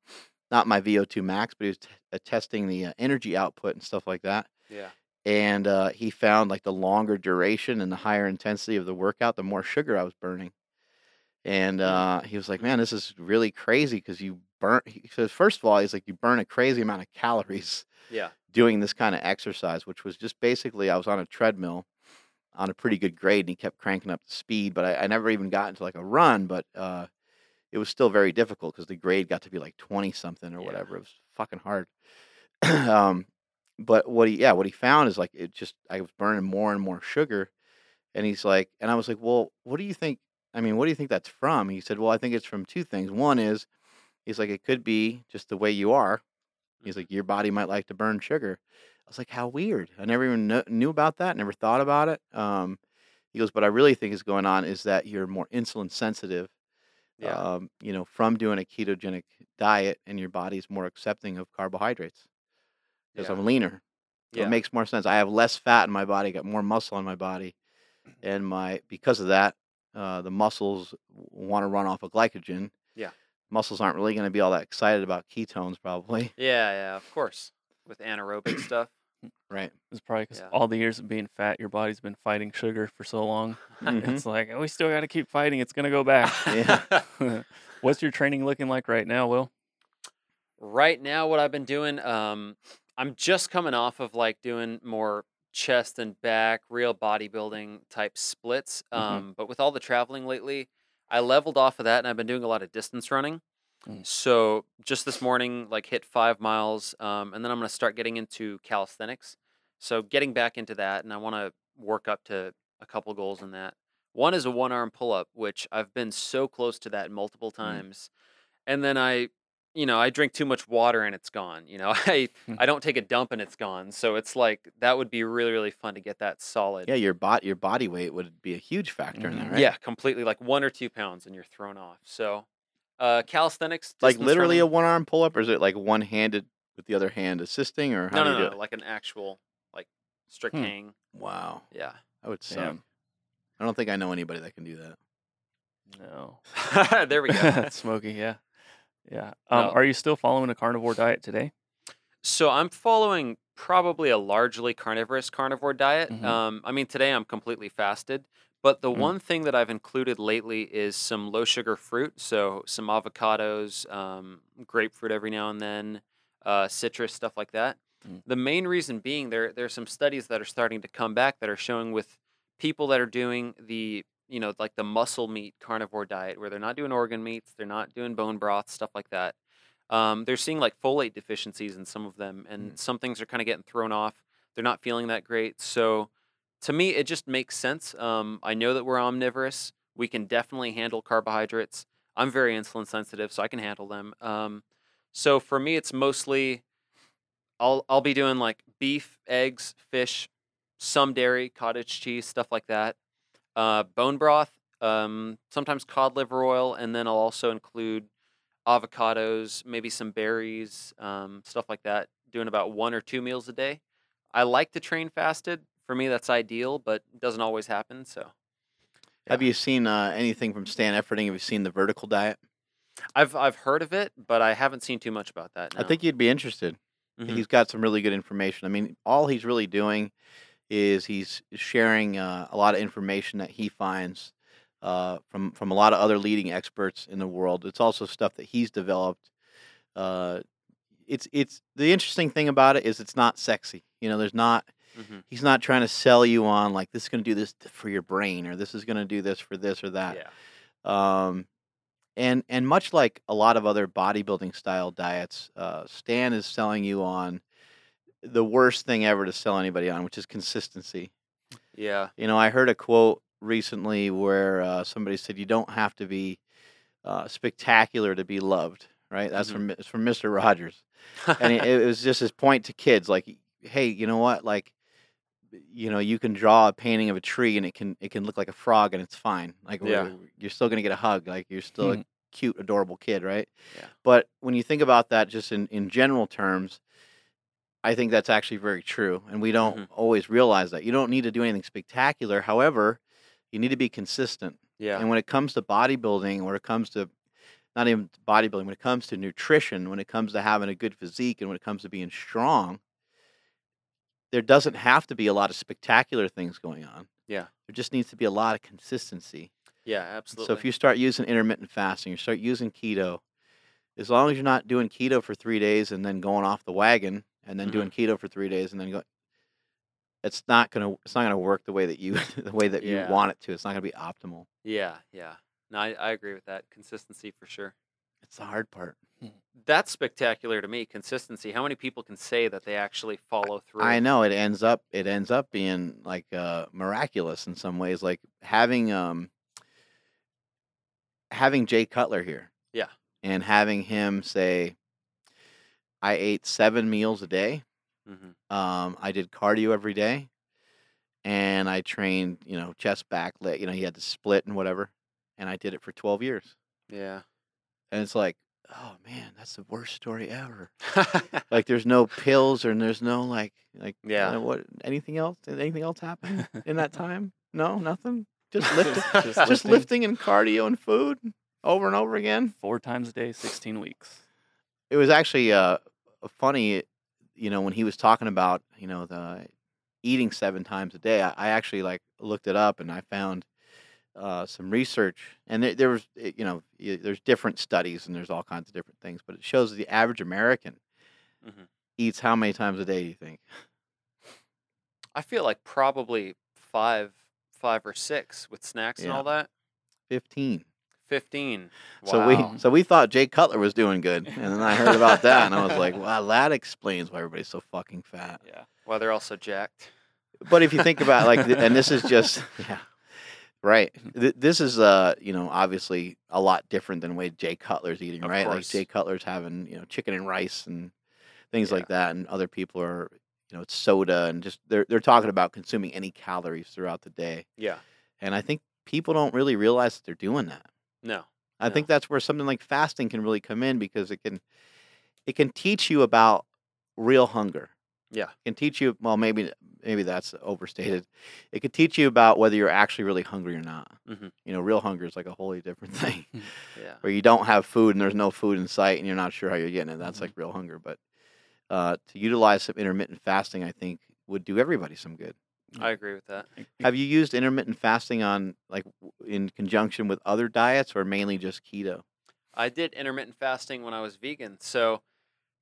not my VO2 max, but he was t- testing the uh, energy output and stuff like that. Yeah. And uh, he found like the longer duration and the higher intensity of the workout, the more sugar I was burning. And Mm. uh, he was like, "Man, this is really crazy because you burn." He says, first of all, he's like, "You burn a crazy amount of calories Yeah. doing this kind of exercise," which was just basically I was on a treadmill on a pretty good grade, and he kept cranking up the speed, but I, I never even got into like a run, but uh, it was still very difficult because the grade got to be like twenty something or Yeah. whatever. It was fucking hard. um, but what he yeah what he found is like it just I was burning more and more sugar, and he's like, and I was like, well, what do you think? I mean, what do you think that's from? He said, well, I think it's from two things. One is, he's like, it could be just the way you are. He's Mhm. like, your body might like to burn sugar. I was like, how weird. I never even kno- knew about that. Never thought about it. Um, he goes, but I really think is going on is that you're more insulin sensitive. Yeah. Um, you know, from doing a ketogenic diet, and your body's more accepting of carbohydrates because yeah. I'm leaner. So Yeah. it makes more sense. I have less fat in my body, got more muscle in my body, and my because of that, uh, the muscles want to run off of glycogen. Yeah. Muscles aren't really going to be all that excited about ketones, probably. Yeah, yeah, of course. With anaerobic stuff. Right. It's probably because Yeah. all the years of being fat, your body's been fighting sugar for so long. Mhm. It's like, oh, we still got to keep fighting. It's going to go back. Yeah. What's your training looking like right now, Will? right now what I've been doing, um, I'm just coming off of like doing more chest and back, real bodybuilding type splits. Mhm. Um, but with all the traveling lately, I leveled off of that and I've been doing a lot of distance running. Mm. So just this morning, like hit five miles, um, and then I'm gonna start getting into calisthenics. So getting back into that, and I want to work up to a couple goals in that. One is a one arm pull up, which I've been so close to that multiple times, and then I, you know, I drink too much water and it's gone. You know, I Hmm. I don't take a dump and it's gone. So it's like that would be really really fun to get that solid. Yeah, your bot your body weight would be a huge factor in Mhm. that, right? Yeah, completely. Like one or two pounds, and you're thrown off. So, uh, calisthenics, Like literally a one arm pull up, or is it like one handed with the other hand assisting, or how no, do no, you no, it? like an actual like strict Hmm. hang. Wow, Yeah. I would Damn. I don't think I know anybody that can do that. No. there we go. Smokey, yeah. Yeah. Um, No. Are you still following a carnivore diet today? so I'm following probably a largely carnivorous carnivore diet. Mhm. Um, I mean, today I'm completely fasted. But the Mm. one thing that I've included lately is some low sugar fruit. So some avocados, um, grapefruit every now and then, uh, citrus, stuff like that. Mm. The main reason being there, there are some studies that are starting to come back that are showing with people that are doing the you know, like the muscle meat carnivore diet, where they're not doing organ meats, they're not doing bone broth, stuff like that. Um, they're seeing like folate deficiencies in some of them, and some things are kind of getting thrown off. They're not feeling that great. So, to me, it just makes sense. Um, I know that we're omnivorous. We can definitely handle carbohydrates. I'm very insulin sensitive, so I can handle them. Um, so for me, it's mostly I'll I'll be doing like beef, eggs, fish, some dairy, cottage cheese, stuff like that. Uh, bone broth, um, sometimes cod liver oil, and then I'll also include avocados, maybe some berries, um, stuff like that. Doing about one or two meals a day. I like to train fasted. For me, that's ideal, but it doesn't always happen. So Have you seen uh, anything from Stan Efferding? Have you seen the vertical diet? I've I've heard of it, but I haven't seen too much about that. I think you'd be interested. Mhm. He's got some really good information. I mean, all he's really doing is he's sharing uh, a lot of information that he finds uh, from from a lot of other leading experts in the world. It's also stuff that he's developed. Uh, it's it's the interesting thing about it is it's not sexy. You know, there's not Mhm. he's not trying to sell you on like this is going to do this for your brain or this is going to do this for this or that. Yeah. Um, and and much like a lot of other bodybuilding style diets, uh, Stan is selling you on the worst thing ever to sell anybody on, which is consistency. Yeah. You know, I heard a quote recently where uh, somebody said you don't have to be uh, spectacular to be loved. Right? That's from it's from Mister Rogers, and it, it was just his point to kids, like, hey, you know what, like. You know, you can draw a painting of a tree, and it can it can look like a frog, and it's fine. Like, Yeah. you're still gonna get a hug. Like, you're still a cute, adorable kid, right? Yeah. But when you think about that just in, in general terms, I think that's actually very true. And we don't Mhm. always realize that. You don't need to do anything spectacular. However, you need to be consistent. yeah. And when it comes to bodybuilding, when it comes to not even bodybuilding, when it comes to nutrition, when it comes to having a good physique, and when it comes to being strong, there doesn't have to be a lot of spectacular things going on. Yeah. There just needs to be a lot of consistency. yeah. Absolutely. So if you start using intermittent fasting, you start using keto, as long as you're not doing keto for three days and then going off the wagon and then Mhm. doing keto for three days and then go, it's not gonna it's not gonna work the way that you the way that Yeah. you want it to. It's not gonna be optimal. Yeah, yeah. No, I, I agree with that. Consistency for sure. It's the hard part. That's spectacular to me. Consistency. How many people can say that they actually follow through? I know it ends up it ends up being like uh, miraculous in some ways. Like having um having Jay Cutler here. Yeah. And having him say, I ate seven meals a day. hmm Um, I did cardio every day, and I trained, you know, chest, back, leg. You know, he had to split and whatever, and I did it for twelve years. Yeah. And it's like, oh man, that's the worst story ever. Like, there's no pills, and there's no like, like, Yeah. uh, what? Anything else? Did anything else happen in that time? No, nothing. Just lifting, Just just lifting. lifting and cardio and food over and over again. Four times a day, 16 weeks. it was actually uh funny you know when he was talking about you know the eating seven times a day i, I actually like looked it up and i found uh, some research and there, there was eh, you know there's different studies and there's all kinds of different things but it shows the average american Mhm. eats how many times a day do you think I feel like probably five, five or six with snacks and all that. 15 Fifteen. so we so we thought jay cutler was doing good and then i heard about that and i was like wow that explains why everybody's so fucking fat Yeah. Well, they're also jacked. but if you think about like and this is just yeah right Th- this is uh you know obviously a lot different than the way jay cutler's eating Of right like course. jay cutler's having you know chicken and rice and things Yeah. like that and other people are you know it's soda and just they're they're talking about consuming any calories throughout the day Yeah. and i think people don't really realize that they're doing that No. I think that's where something like fasting can really come in because it can it can teach you about real hunger. Yeah. It can teach you well maybe maybe that's overstated. It could teach you about whether you're actually really hungry or not. Mhm. You know, real hunger is like a wholly different thing. Yeah. where you don't have food and there's no food in sight and you're not sure how you're getting it. That's Mhm. like real hunger. But uh, to utilize some intermittent fasting, I think would do everybody some good. I agree with that. Have you used intermittent fasting on like in conjunction with other diets or mainly just keto? I did intermittent fasting when I was vegan. So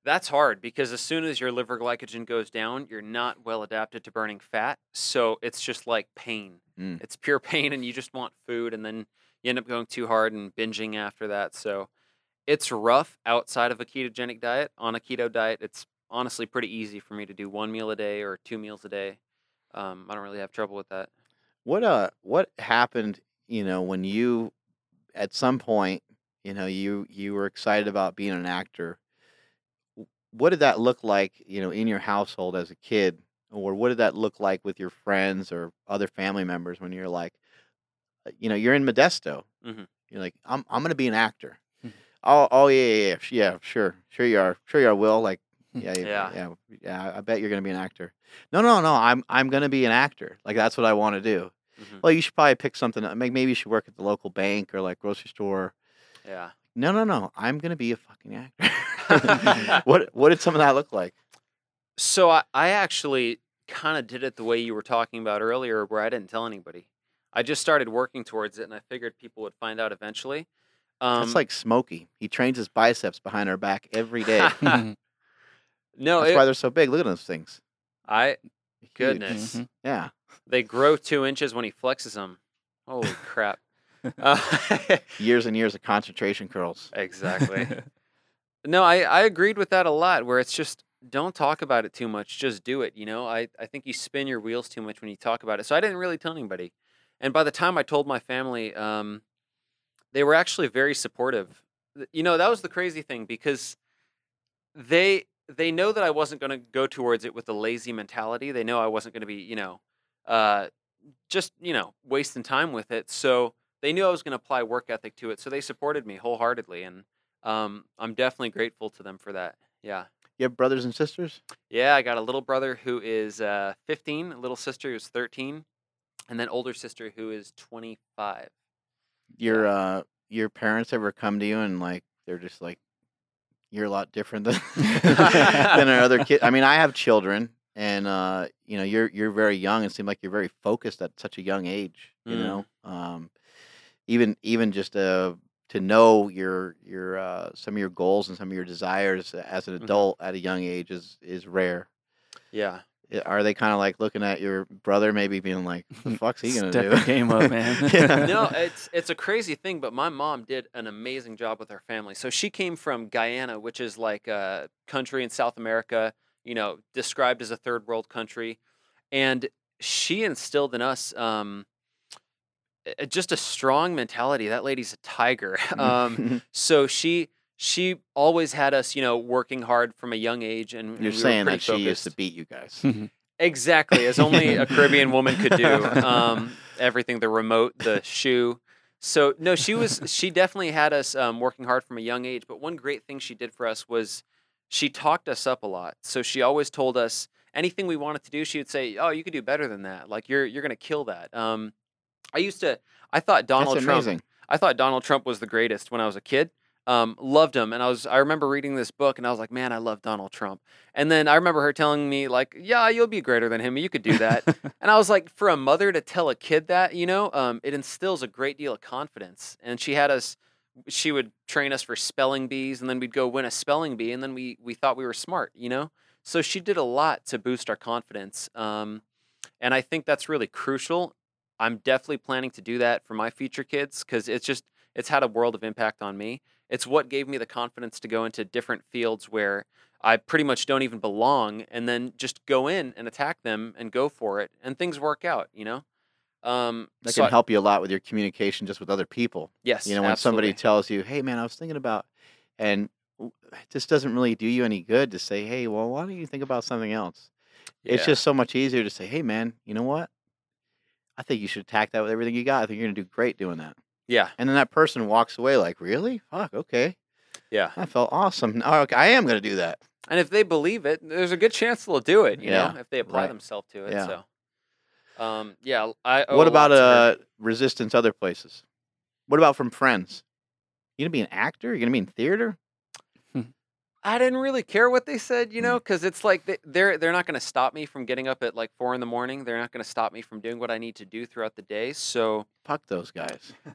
that's hard because as soon as your liver glycogen goes down, you're not well adapted to burning fat. So it's just like pain. Mm. It's pure pain, and you just want food, and then you end up going too hard and binging after that. So it's rough outside of a ketogenic diet. On a keto diet, it's honestly pretty easy for me to do one meal a day or two meals a day. Um, I don't really have trouble with that. What uh what happened, you know, when you at some point, you know, you you were excited about being an actor. What did that look like, you know, in your household as a kid? Or what did that look like with your friends or other family members when you're like, uh, you know, you're in Modesto. Mhm. You're like, I'm I'm gonna be an actor. Mhm. Oh oh yeah yeah yeah yeah sure sure you are sure you are Will like yeah yeah Yeah. yeah yeah I bet you're gonna be an actor. No no no I'm I'm gonna be an actor. Like that's what I want to do. Mhm. Well, you should probably pick something. Maybe maybe you should work at the local bank or like grocery store. Yeah. No, no, no. I'm gonna be a fucking actor. what What did some of that look like? So I, I actually kind of did it the way you were talking about earlier, where I didn't tell anybody. I just started working towards it, and I figured people would find out eventually. Um, That's like Smokey. He trains his biceps behind our back every day. Mhm. no, That's it- why they're so big. Look at those things. I Huge. goodness, Mhm. Yeah. they grow two inches when he flexes them. Holy crap! Uh, Years and years of concentration curls. exactly. No, I, I agreed with that a lot. Where it's just don't talk about it too much, just do it. You know, I, I think you spin your wheels too much when you talk about it. So I didn't really tell anybody. And by the time I told my family, um, they were actually very supportive. You know, that was the crazy thing because they they know that I wasn't going to go towards it with a lazy mentality. They know I wasn't going to be, you know, uh, just you know wasting time with it. So they knew I was going to apply work ethic to it. So they supported me wholeheartedly, and um, I'm definitely grateful to them for that. Yeah. You have brothers and sisters? Yeah, I got a little brother who is uh, 15, a little sister who's 13, and then older sister who is 25. Your uh your parents ever come to you and like they're just like you're a lot different than than our other kids. I mean, I have children and uh you know, you're you're very young and seem like you're very focused at such a young age, you Mm. know. Um even even just uh to know your your uh some of your goals and some of your desires as an Mhm. adult at a young age is is rare. Yeah. Are they kind of like looking at your brother, maybe being like, "The fuck's he gonna Step do?" game up, man. Yeah. no, it's it's a crazy thing, but my mom did an amazing job with our family. So she came from Guyana, which is like a country in South America, you know, described as a third world country, and she instilled in us um, just a strong mentality. That lady's a tiger. um, so she she always had us, you know, working hard from a young age, and and You're we saying pretty that she used to beat you guys. Exactly, as only a Caribbean woman could do. Um, everything, the remote, the shoe. So no, she was. She definitely had us um, working hard from a young age. But one great thing she did for us was she talked us up a lot. So she always told us anything we wanted to do. She would say, "Oh, you could do better than that. Like you're you're gonna kill that." Um, I used to. I thought Donald That's Trump. amazing. I thought Donald Trump was the greatest when I was a kid. Um, loved him, and I was I remember reading this book, and I was like, man, I love Donald Trump. And then I remember her telling me like, yeah, you'll be greater than him. You could do that. and I was like, for a mother to tell a kid that, you know, um, it instills a great deal of confidence. And she had us. She would train us for spelling bees, and then we'd go win a spelling bee, and then we we thought we were smart, you know. So she did a lot to boost our confidence, um, and I think that's really crucial. I'm definitely planning to do that for my future kids because it's just it's had a world of impact on me. It's what gave me the confidence to go into different fields where I pretty much don't even belong, and then just go in and attack them and go for it, and things work out. You know, um, That so can I- help you a lot with your communication just with other people. Yes, You know, when somebody tells you, "Hey, man, I was thinking about," and it just doesn't really do you any good to say, "Hey, well, why don't you think about something else?" It's just so much easier to say, "Hey, man, you know what? I think you should attack that with everything you got. I think you're gonna do great doing that." yeah, And then that person walks away like, "Really? Fuck, okay. yeah. I felt awesome. Oh, okay, I am gonna do that." And if they believe it, there's a good chance they'll do it. You Yeah, know, if they apply right. themselves to it. Yeah. So, um, yeah. I what about her. uh resistance other places? What about from friends? You gonna be an actor? You gonna be in theater? I didn't really care what they said, you Mm. know, because it's like they, they're they're not going to stop me from getting up at like four in the morning. They're not going to stop me from doing what I need to do throughout the day. So Fuck those guys.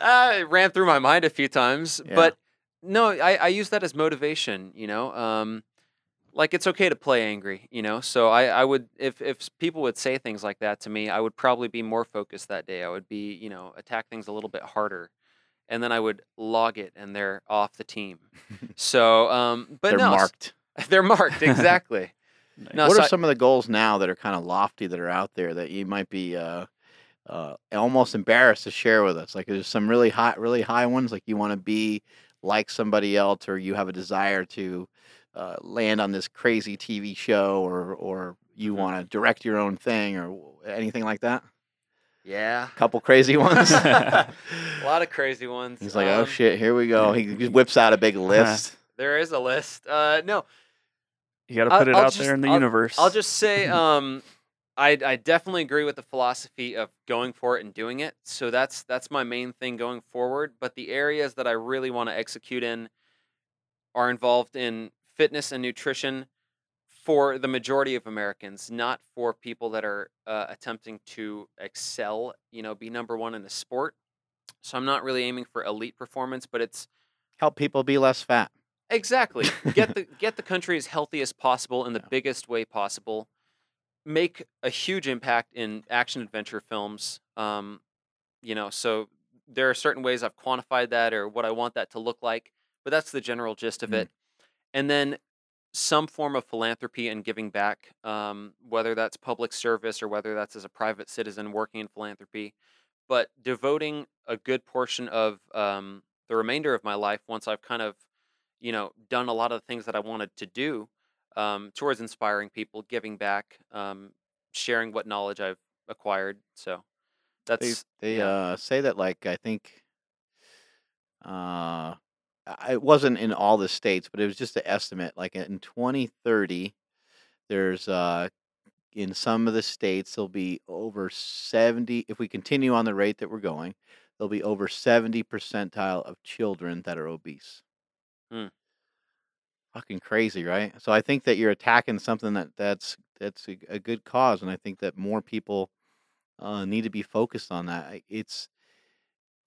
I ran through my mind a few times, Yeah. but no, I, I use that as motivation. You know, um, like it's okay to play angry, you know. So I, I would if if people would say things like that to me, I would probably be more focused that day. I would be, you know, attack things a little bit harder, and then I would log it, and they're off the team. So, um, but They're no, marked. they're marked exactly. Nice. No, what so are I- some of the goals now that are kind of lofty that are out there that you might be uh, uh, almost embarrassed to share with us? Like, there's some really high, really high ones. Like, you want to be like somebody else, or you have a desire to uh, land on this crazy TV show, or or you Mhm. want to direct your own thing, or anything like that. Yeah, couple crazy ones. a lot of crazy ones. He's like, oh Um, shit, here we go. He just whips out a big list. There is a list. Uh, no, You got to I'll- put it I'll out just- there in the I'll- universe. I'll just say, um, I I definitely agree with the philosophy of going for it and doing it. So that's that's my main thing going forward. But the areas that I really want to execute in are involved in fitness and nutrition for the majority of Americans, not for people that are uh, attempting to excel. You know, be number one in the sport. So I'm not really aiming for elite performance, but it's Help people be less fat. Exactly. Get the get the country as healthy as possible in the Yeah. biggest way possible. Make a huge impact in action adventure films. Um, you know, so there are certain ways I've quantified that or what I want that to look like, but that's the general gist of Mm. it. And then some form of philanthropy and giving back, um, whether that's public service or whether that's as a private citizen working in philanthropy, but devoting a good portion of um, the remainder of my life once I've kind of, you know, done a lot of the things that I wanted to do um, towards inspiring people, giving back, um, sharing what knowledge I've acquired. So that's they yeah. uh, say that like I think uh, it wasn't in all the states, but it was just an estimate. Like in 2030, there's uh, in some of the states there'll be over 70. If we continue on the rate that we're going, there'll be over 70 percentile of children that are obese. Hmm. Fucking crazy, right? So I think that you're attacking something that that's that's a, a good cause, and I think that more people uh, need to be focused on that. It's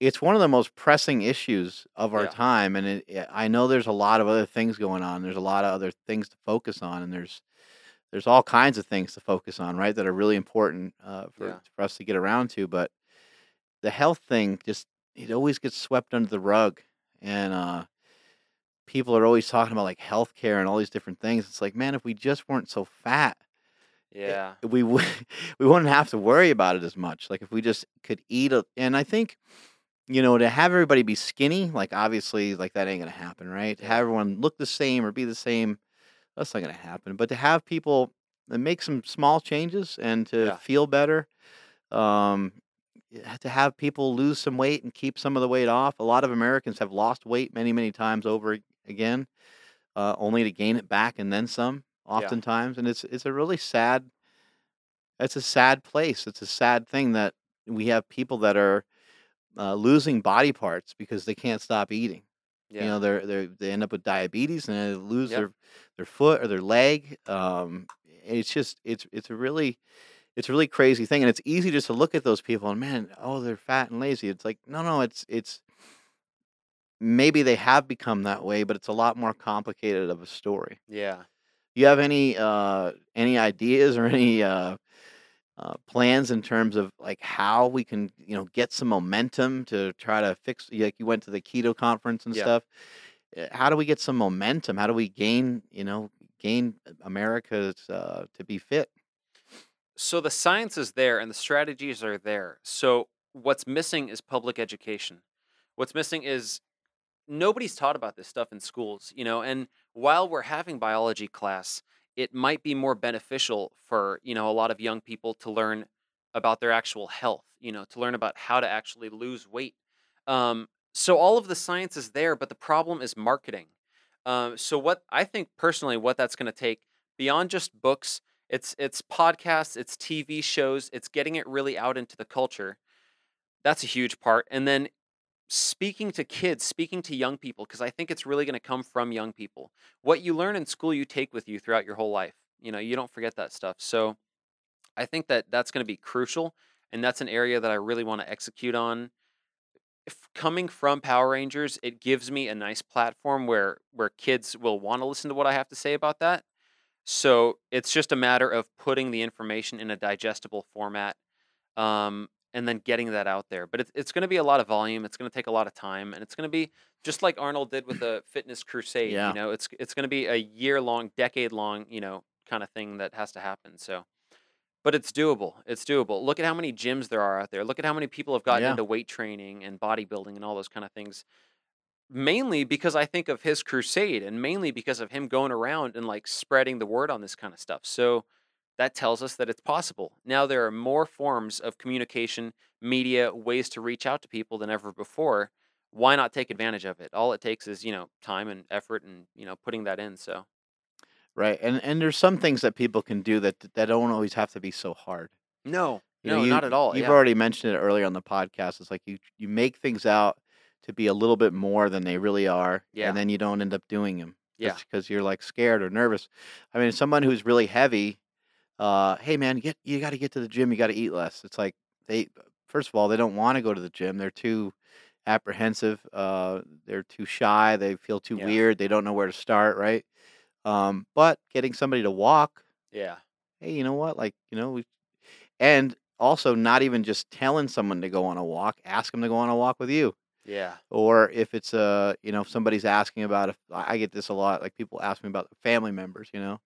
it's one of the most pressing issues of our Yeah. time, and it, it- I know there's a lot of other things going on. There's a lot of other things to focus on, and there's there's all kinds of things to focus on, right? That are really important uh, for Yeah. for us to get around to. But the health thing just it always gets swept under the rug, and uh, people are always talking about like healthcare and all these different things. It's like, man, if we just weren't so fat, it- Yeah. we would we wouldn't have to worry about it as much. Like if we just could eat a, and I think you know to have everybody be skinny, like obviously like that ain't gonna happen, right? To have everyone look the same or be the same, that's not gonna happen. But to have people uh, make some small changes and to Yeah. feel better, um, to have people lose some weight and keep some of the weight off. A lot of Americans have lost weight many many times over again, uh, only to gain it back and then some. Oftentimes, and it's it's a really sad it's a sad place. It's a sad thing that we have people that are uh, losing body parts because they can't stop eating. Yeah. You know, they're they they end up with diabetes and they lose Yep. their their foot or their leg. Um, it's just it's it's a really it's a really crazy thing, and it's easy just to look at those people and man, oh, they're fat and lazy. It's like no, no, it's it's maybe they have become that way, but it's a lot more complicated of a story. yeah. You have any uh any ideas or any uh uh, plans in terms of like how we can you know get some momentum to try to fix like you went to the keto conference and Yeah. stuff Uh, how do we get some momentum how do we gain you know gain america's uh, to be fit So the science is there and the strategies are there. So what's missing is public education. What's missing is nobody's taught about this stuff in schools, you know, and while we're having biology class, it might be more beneficial for, you know, a lot of young people to learn about their actual health, you know, to learn about how to actually lose weight. Um, so all of the science is there, but the problem is marketing. Um, so what I think personally, what that's going to take beyond just books, it's it's podcasts, it's TV shows, it's getting it really out into the culture. That's a huge part, and then speaking to kids, speaking to young people, because I think it's really going to come from young people. What you learn in school, you take with you throughout your whole life. You know, you don't forget that stuff. So I think that that's going to be crucial, and that's an area that I really want to execute on if coming from Power Rangers, it gives me a nice platform where where kids will want to listen to what I have to say about that. So it's just a matter of putting the information in a digestible format, um, and then getting that out there. But it's it's going to be a lot of volume. It's going to take a lot of time, and it's going to be just like Arnold did with the fitness crusade. Yeah. You know, it's it's going to be a year long, decade long, you know, kind of thing that has to happen. So, but it's doable. It's doable. Look at how many gyms there are out there. Look at how many people have gotten Yeah. into weight training and bodybuilding and all those kind of things. Mainly because I think of his crusade and mainly because of him going around and like spreading the word on this kind of stuff. So that tells us that it's possible. Now there are more forms of communication, media, ways to reach out to people than ever before. Why not take advantage of it? All it takes is, you know, time and effort and, you know, putting that in. So, Right. And and there's some things that people can do that that don't always have to be so hard. no, You know, no, you, not at all. You've yeah. already mentioned it earlier on the podcast. It's like you you make things out to be a little bit more than they really are, Yeah. and then you don't end up doing them. Yeah. because you're like scared or nervous. I mean, someone who's really heavy, uh, hey man, get you got to get to the gym. You got to eat less. It's like they first of all they don't want to go to the gym. They're too apprehensive. Uh, they're too shy. They feel too Yeah. weird. They don't know where to start. Right. Um, but getting somebody to walk Yeah. hey, you know what? Like, you know, we, and also not even just telling someone to go on a walk, ask them to go on a walk with you. Yeah. Or if it's a, you know, if somebody's asking about if I I get this a lot, like people ask me about family members, you know.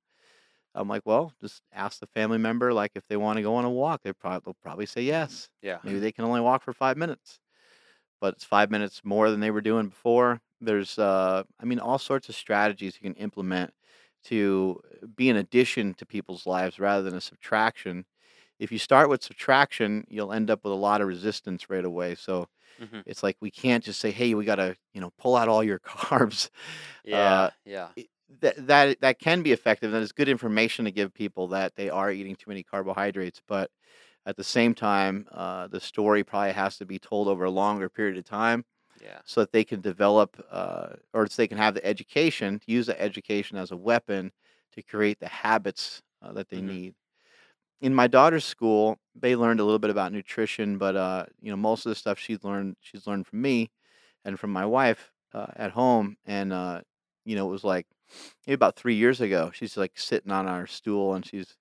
I'm like, well, just ask the family member, like if they want to go on a walk, they probably they'll probably say yes. Yeah. Maybe they can only walk for five minutes, but it's five minutes more than they were doing before. There's, uh, I mean, all sorts of strategies you can implement to be an addition to people's lives rather than a subtraction. If you start with subtraction, you'll end up with a lot of resistance right away. So hmm it's like we can't just say, "Hey, we got to, you know, pull out all your carbs." Yeah. Uh, yeah. it- that that that can be effective and it's good information to give people that they are eating too many carbohydrates but at the same time uh, the story probably has to be told over a longer period of time Yeah. so that they can develop uh, or so they can have the education to use the education as a weapon to create the habits uh, that they Mhm. need in my daughter's school they learned a little bit about nutrition but uh, you know most of the stuff she's learned she's learned from me and from my wife uh, at home and uh, you know it was like maybe about three years ago she's like sitting on our stool and she's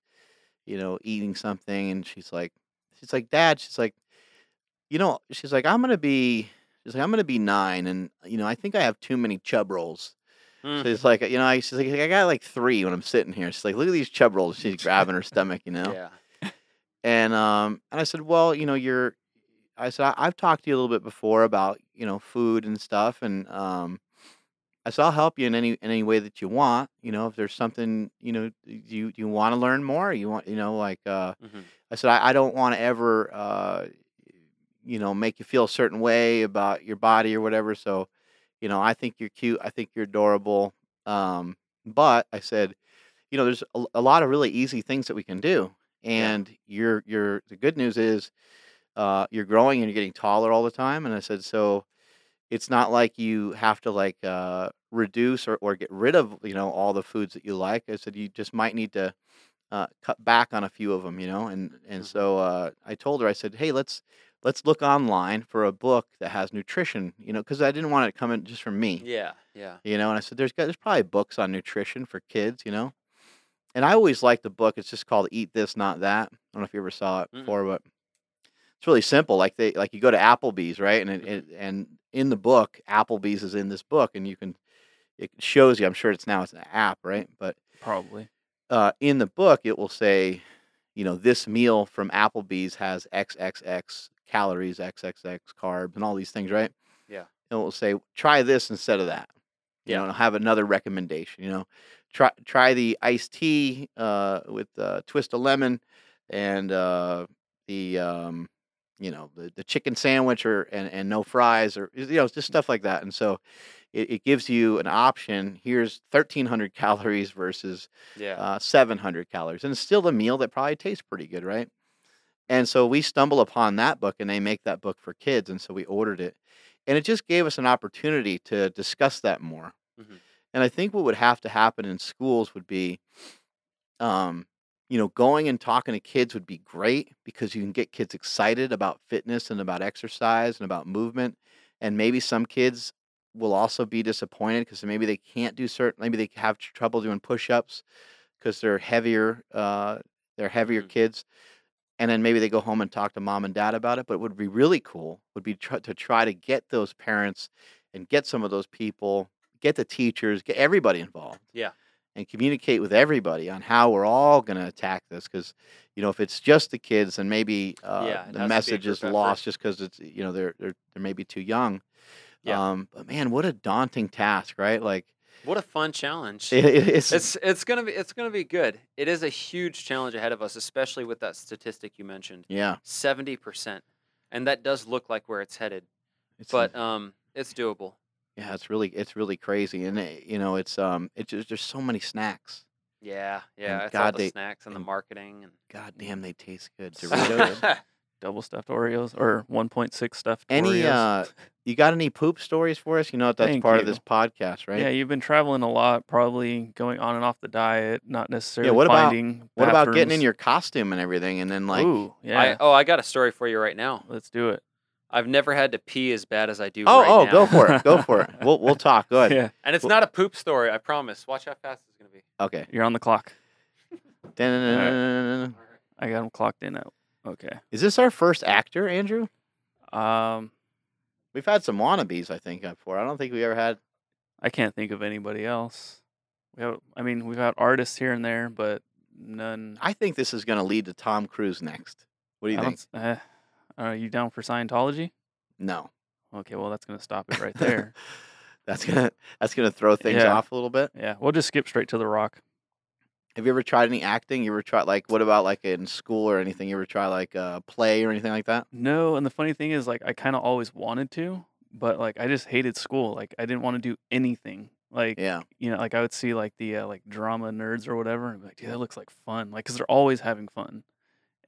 you know eating something and she's like she's like dad she's like you know she's like i'm gonna be she's like i'm gonna be nine and you know i think i have too many chub rolls Mm. so it's like you know I, she's like i got like three when i'm sitting here she's like look at these chub rolls she's grabbing her stomach you know Yeah. and um and I said, well, you know, you're I said I, I've talked to you a little bit before about you know food and stuff, and um I said I'll help you in any in any way that you want. You know, if there's something you know you you want to learn more, you want you know like uh hmm I said I, I don't want to ever uh you know make you feel a certain way about your body or whatever. So you know I think you're cute. I think you're adorable. Um, but I said you know, there's a, a lot of really easy things that we can do. And you're you're the good news is uh, you're growing and you're getting taller all the time. And I said, so it's not like you have to like uh, reduce or, or get rid of you know all the foods that you like. I said you just might need to uh, cut back on a few of them, you know. And and Mhm. so uh, I told her, I said, hey, let's let's look online for a book that has nutrition, you know, because I didn't want it to come in just from me Yeah. Yeah. you know. And I said, "There's there's probably books on nutrition for kids, you know." And I always liked the book. It's just called "Eat This, Not That." I don't know if you ever saw it Mm-mm. before, but it's really simple. Like they like you go to Applebee's, right? And it, it and in the book, Applebee's is in this book, and you can it shows you. I'm sure it's now it's an app, right? But Probably. uh, in the book, it will say, you know, this meal from Applebee's has XXX calories, XXX carbs, and all these things, right? Yeah. And it will say, try this instead of that. You Yeah. know, and have another recommendation. You know, try try the iced tea uh, with uh, twist of lemon and uh, the um, you know the, the chicken sandwich or and, and no fries or you know just stuff like that. And so it, it gives you an option. Here's 1,300 calories versus Yeah. uh, 700 calories, and it's still a meal that probably tastes pretty good, right? And so we stumble upon that book, and they make that book for kids, and so we ordered it, and it just gave us an opportunity to discuss that more. Mhm. And I think what would have to happen in schools would be, um, you know, going and talking to kids would be great because you can get kids excited about fitness and about exercise and about movement, and maybe some kids will also be disappointed because maybe they can't do certain, maybe they have trouble doing push-ups because they're heavier. Uh, they're heavier Mhm. kids, and then maybe they go home and talk to mom and dad about it. But would be really cool would be try, to try to get those parents and get some of those people, get the teachers, get everybody involved. Yeah. And communicate with everybody on how we're all going to attack this. Because, you know, if it's just the kids, then maybe uh, Yeah, it has to be the message is effort. lost just because it's, you know, they're, they're, they're maybe too young. Yeah. Um, but man, what a daunting task, right? Like, What a fun challenge. it, it- it's, It's it's gonna be it's gonna be good. It is a huge challenge ahead of us, especially with that statistic you mentioned, yeah. seventy percent, and that does look like where it's headed. It's, But um, it's doable. Yeah, it's really, it's really crazy. And, it, you know, it's, um, it's just, there's so many snacks. Yeah, yeah. It's all God, the they- snacks and the and- marketing and God damn, they taste good. Doritos. Double stuffed Oreos or 1.6 stuffed Any, Oreos. uh, you got any poop stories for us? You know, that's Thank part of you. this podcast, right? Yeah, you've been traveling a lot, probably going on and off the diet, not necessarily what about- finding. What about getting in bathrooms. your costume and everything, and then like, Ooh, yeah. I, oh, I got a story for you right now. Let's do it. I've never had to pee as bad as I do oh, right oh, now. go for it, go for it. We'll we'll talk. Go ahead. Yeah, And it's Well- not a poop story, I promise. Watch how fast it's gonna be. Okay. you're on the clock. I got him clocked in out. Okay. Is this our first actor, Andrew? Um, We've had some wannabes, I think, before. I don't think we ever had. I can't think of anybody else. We have, I mean, we've had artists here and there, but none. I think this is going to lead to Tom Cruise next. What do you I think? don't Uh, are you down for Scientology? No. Okay, well that's gonna stop it right there. that's gonna that's gonna throw things Yeah. off a little bit. yeah, we'll just skip straight to the Rock. Have you ever tried any acting? You ever tried like what about like in school or anything? You ever try like a play or anything like that? No, and the funny thing is, like, I kind of always wanted to, but like, I just hated school. Like, I didn't want to do anything. Like, Yeah. you know, like I would see like the uh, like drama nerds or whatever, and be like, dude, that looks like fun. Like, cause they're always having fun.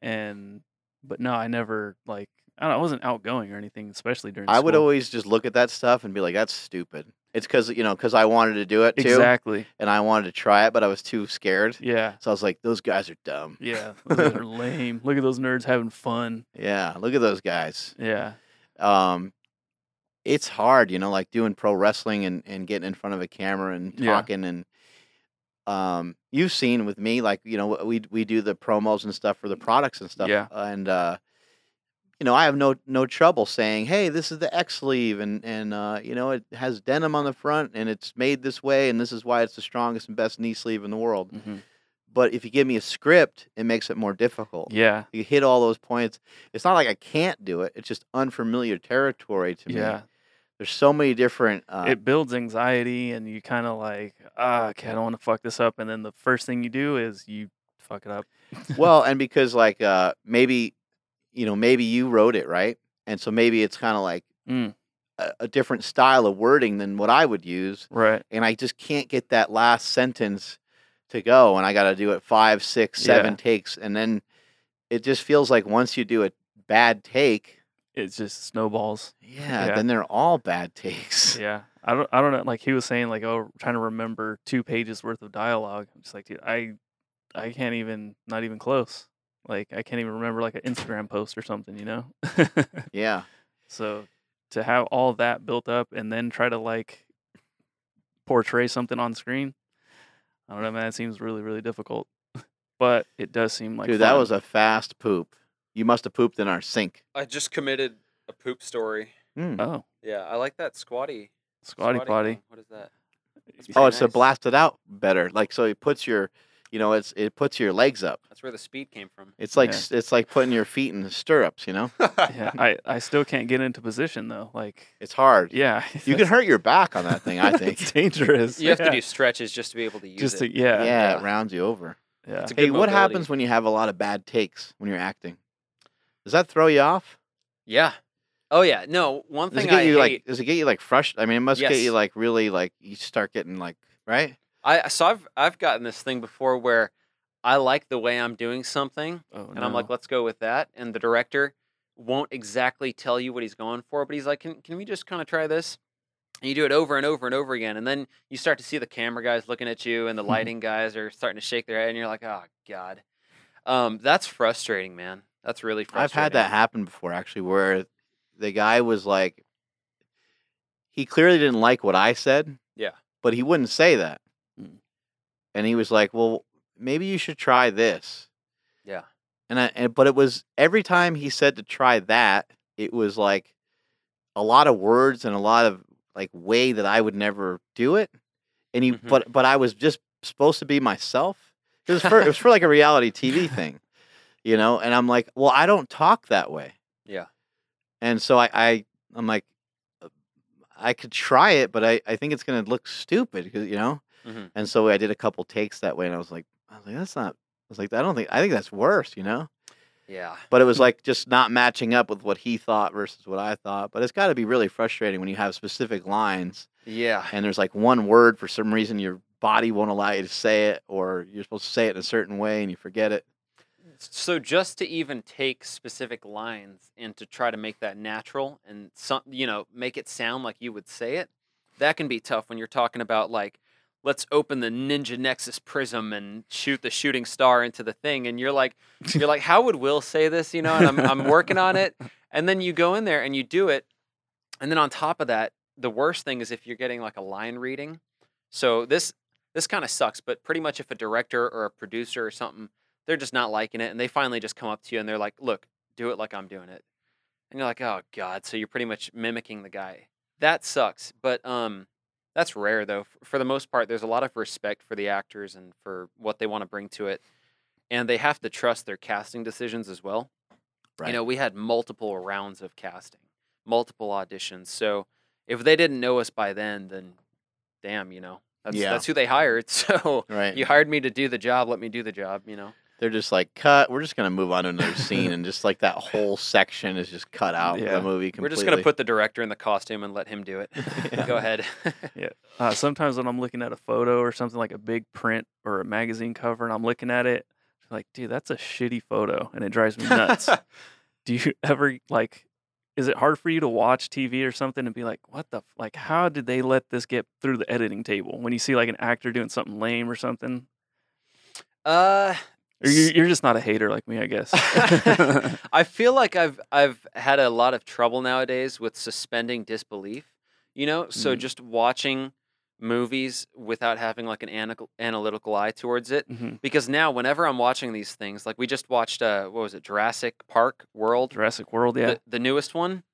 And, but no, I never like, I, don't know, I wasn't outgoing or anything, especially during. I would always just look at that stuff and be like, "That's stupid." It's because you know, because I wanted to do it too, exactly. and I wanted to try it, but I was too scared. Yeah, So I was like, "Those guys are dumb." yeah, they're lame. Look at those nerds having fun. Yeah, look at those guys. Yeah, Um, it's hard, you know, like doing pro wrestling and, and getting in front of a camera and Yeah. talking and um you've seen with me like you know we we do the promos and stuff for the products and stuff Yeah. and uh you know I have no no trouble saying hey this is the X sleeve and and uh you know it has denim on the front and it's made this way and this is why it's the strongest and best knee sleeve in the world. Hmm but if you give me a script it makes it more difficult. Yeah, you hit all those points. It's not like I can't do it it's just unfamiliar territory to me. Yeah. There's so many different. Uh, it builds anxiety, and you kind of like, ah, okay, I don't want to fuck this up. And then the first thing you do is you fuck it up. well, and because like uh, maybe, you know, maybe you wrote it right, and so maybe it's kind of like Mm. a, a different style of wording than what I would use, right. and I just can't get that last sentence to go, and I got to do it five, six, seven Yeah. takes, and then it just feels like once you do a bad take, It just snowballs. yeah, Yeah. then they're all bad takes. Yeah. I don't I don't know like he was saying like oh trying to remember two pages worth of dialogue. I'm just like dude I I can't even not even close. Like I can't even remember like an Instagram post or something, you know? yeah. so to have all that built up and then try to like portray something on screen, I don't know, man, it seems really, really difficult. But it does seem like Dude, that was a fast poop. You must have pooped in our sink. I just committed a poop story. Mm. oh Yeah, I like that squatty. squatty potty. one. What is that? It's Oh, pretty it's to nice. blast it out better. Like so, it puts your, you know, it's it puts your legs up. That's where the speed came from. It's like Yeah. s it's like putting your feet in the stirrups. You know, Yeah, I I still can't get into position though. Like it's hard. yeah, You can hurt your back on that thing. I think. it's dangerous. You have yeah. to do stretches just to be able to use just it. to yeah yeah, yeah. it rounds you over. yeah. It's a Hey, good what mobility. happens when you have a lot of bad takes when you're acting? Does that throw you off? Yeah. Oh yeah. No, one Does thing I you hate. like? Does it get you like frustrated? I mean, it must get you like really like you start getting like right. I so I've I've gotten this thing before where I like the way I'm doing something, Oh, and I'm like, let's go with that. And the director won't exactly tell you what he's going for, but he's like, can can we just kind of try this? And you do it over and over and over again, and then you start to see the camera guys looking at you, and the lighting guys are starting to shake their head, and you're like, oh god, um, that's frustrating, man. That's really frustrating. I've had that happen before actually, where the guy was like, he clearly didn't like what I said. Yeah. But he wouldn't say that. Mm. And he was like, "Well, maybe you should try this. Yeah. And I and but it was every time he said to try that, it was like a lot of words and a lot of like way that I would never do it. And he Mhm. but but I was just supposed to be myself. It was for it was for like a reality TV thing. You know, and I'm like, well, I don't talk that way. Yeah. And so I, I I'm like uh, I could try it, but I, I think it's gonna look stupid because you know. Mhm. And so I did a couple takes that way, and I was like, I was like, that's not. I was like, I don't think. I think that's worse, you know. Yeah. But it was like just not matching up with what he thought versus what I thought. But it's got to be really frustrating when you have specific lines Yeah. and there's like one word for some reason your body won't allow you to say it, or you're supposed to say it in a certain way and you forget it. So just to even take specific lines and to try to make that natural and some, you know, make it sound like you would say it, that can be tough when you're talking about like, let's open the Ninja Nexus prism and shoot the shooting star into the thing, and you're like, you're like, how would Will say this? You know, and I'm I'm working on it, and then you go in there and you do it, and then on top of that, the worst thing is if you're getting like a line reading. So this this kind of sucks, but pretty much if a director or a producer or something they're just not liking it and they finally just come up to you and they're like look do it like i'm doing it and you're like oh god so you're pretty much mimicking the guy that sucks but um that's rare though for the most part there's a lot of respect for the actors and for what they want to bring to it and they have to trust their casting decisions as well Right. you know we had multiple rounds of casting multiple auditions so if they didn't know us by then then damn you know that's, Yeah. that's who they hired so Right. you hired me to do the job let me do the job you know They're just like, cut. We're just gonna move on to another scene, and just like that whole section is just cut out of the movie completely. We're just gonna put the director in the costume and let him do it. Yeah. Go ahead. Yeah. Uh, sometimes when I'm looking at a photo or something like a big print or a magazine cover and I'm looking at it, like, dude, that's a shitty photo and it drives me nuts. Do you ever like is it hard for you to watch TV or something and be like, what the f- like how did they let this get through the editing table when you see like an actor doing something lame or something? uh, Or you, you're just not a hater like me, I guess. I feel like I've I've had a lot of trouble nowadays with suspending disbelief. You know, so Mm. just watching movies without having like an anal- analytical eye towards it. Mhm. Because now, whenever I'm watching these things, like we just watched, uh, what was it, Jurassic Park World, Jurassic World, yeah. the, the newest one,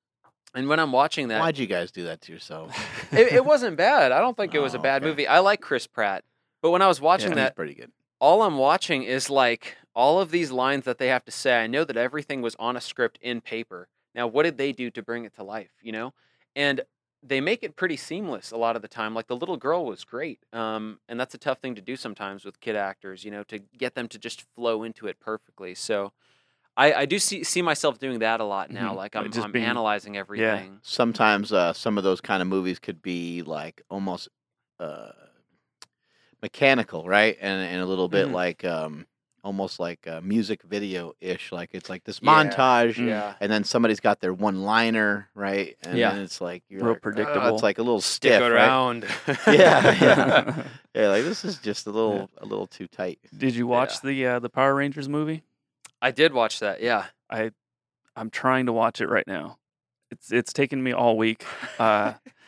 and when I'm watching that, Why'd you guys do that to yourself? it, it wasn't bad. I don't think it was a Oh, bad okay. movie. I like Chris Pratt, but when I was watching He's that, pretty good. All I'm watching is like all of these lines that they have to say. I know that everything was on a script in paper. Now, what did they do to bring it to life? You know, and they make it pretty seamless a lot of the time. Like the little girl was great, um, and that's a tough thing to do sometimes with kid actors. You know, to get them to just flow into it perfectly. So. I, I do see see myself doing that a lot now. Mhm. Like Like I'm, just I'm being- analyzing everything. Sometimes uh, some of those kind of movies could be like almost uh, mechanical, right? And and a little bit Mhm. like um, almost like a music video ish. Like it's like this Yeah. montage, Mm. Yeah. and then somebody's got their one liner, right? And Yeah. then it's like you're Real like, predictable. It's like a little Stick stiff, right? around. Yeah, yeah. Yeah, like this is just a little a little too tight. Did you watch the uh, the Power Rangers movie? I did watch that. Yeah. I I'm trying to watch it right now. It's it's taken me all week. Uh,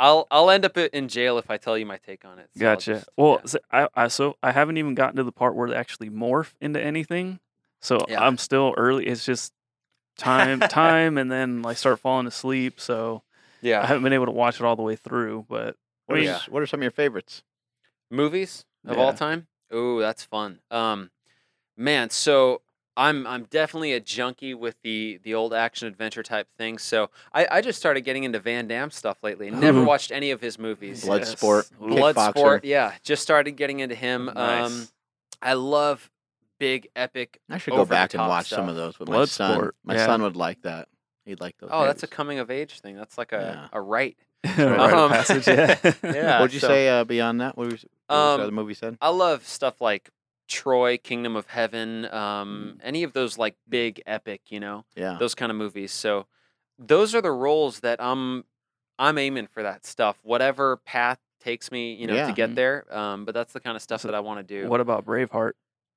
I'll I'll end up in jail if I tell you my take on it. so gotcha. just- well, yeah. so I, I so I haven't even gotten to the part where they actually morph into anything. So Yeah. I'm still early. It's just time time and then I start falling asleep. So yeah, I haven't been able to watch it all the way through. But What, I are, mean, s- what are some of your favorites? movies of all time. Oh, that's fun. Um, man, so I'm I'm definitely a junkie with the the old action adventure type thing. So I I just started getting into Van Damme stuff lately. Never watched any of his movies. Bloodsport, Ooh. kickboxer. Bloodsport, yeah, just started getting into him. Um, I love big epic. I should go back and top watch some of those with my son. Bloodsport, My yeah. son would like that. He'd like those. Oh, that's a coming of age thing. That's like a Yeah. a right. rite Um, passage. Yeah. Yeah. What'd you so- say uh, beyond that? What was, what was the Um, other movie said? I love stuff like Troy, Kingdom of Heaven, um, Mm. any of those like big epic, you know, Yeah. those kind of movies. So those are the roles that I'm I'm aiming for that stuff. Whatever path takes me, you know, Yeah. to get Mhm. there. Um, but that's the kind of stuff So that I want to do. What about Braveheart?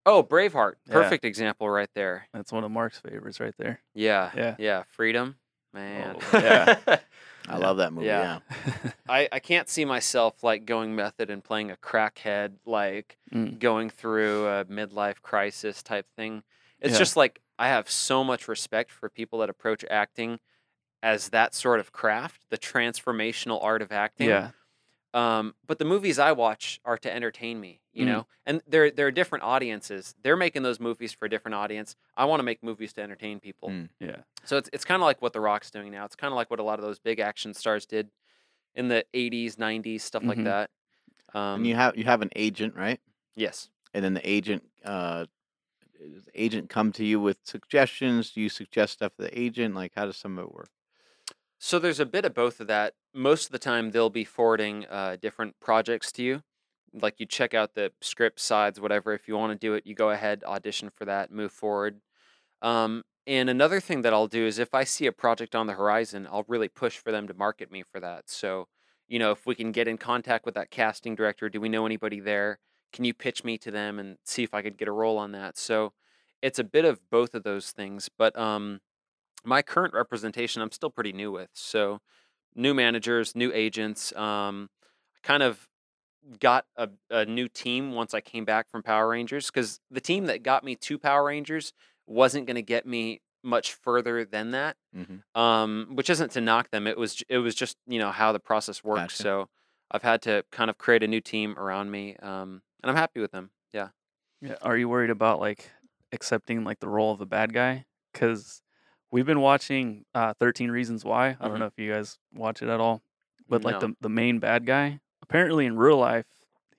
Oh, Braveheart, Yeah. perfect example right there. That's one of Mark's favorites right there. Yeah, Yeah. yeah, freedom, man. Oh, yeah. I Yeah. love that movie. Yeah. Yeah. I, I can't see myself like going method and playing a crackhead, like Mm. going through a midlife crisis type thing. It's Yeah. just like I have so much respect for people that approach acting as that sort of craft, the transformational art of acting. yeah. Um, but the movies I watch are to entertain me, you Mm. know, and they're they're different audiences. They're making those movies for a different audience. I want to make movies to entertain people. Mm. Yeah. So it's it's kind of like what The Rock's doing now. It's kind of like what a lot of those big action stars did in the '80s, '90s, stuff like Mhm. that. Um, and you have you have an agent, right? yes, And then the agent, uh, does the agent come to you with suggestions? Do you suggest stuff to the agent? Like, how does some of it work? So there's a bit of both of that. Most of the time, they'll be forwarding uh, different projects to you. Like you check out the script sides, whatever. If you want to do it, you go ahead, audition for that, move forward. Um, and another thing that I'll do is if I see a project on the horizon, I'll really push for them to market me for that. So, you know, if we can get in contact with that casting director, do we know anybody there? Can you pitch me to them and see if I could get a role on that? So it's a bit of both of those things. But um, my current representation I'm still pretty new with. So new managers, new agents. Um, kind of got a, a new team once I came back from Power Rangers because the team that got me to Power Rangers wasn't going to get me much further than that. Mm-hmm. Um, which isn't to knock them. It was it was just you know how the process works. Gotcha. So I've had to kind of create a new team around me, um, and I'm happy with them. Yeah. Yeah. Are you worried about like accepting like the role of the bad guy? Because we've been watching uh, Thirteen Reasons Why. I Mhm. don't know if you guys watch it at all, but like the the main bad guy, apparently in real life,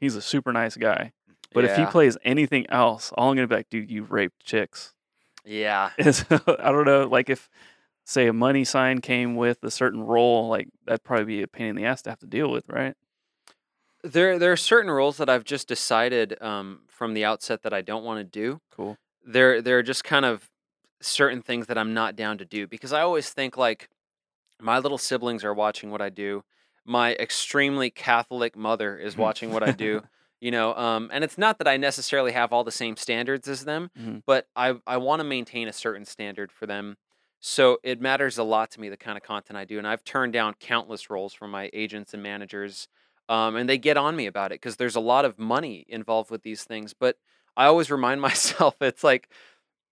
he's a super nice guy. But if he plays anything else, all I'm gonna be like, dude, you raped chicks. yeah, Is I don't know, like if say a money sign came with a certain role, like that'd probably be a pain in the ass to have to deal with, right? there there are certain roles that I've just decided um, from the outset that I don't want to do. Cool. there are just kind of certain things that I'm not down to do because I always think like my little siblings are watching what I do. My extremely Catholic mother is watching what I do. You know, um, and it's not that I necessarily have all the same standards as them, Mhm. but I I want to maintain a certain standard for them. So it matters a lot to me the kind of content I do, and I've turned down countless roles from my agents and managers, um, and they get on me about it because there's a lot of money involved with these things. But I always remind myself it's like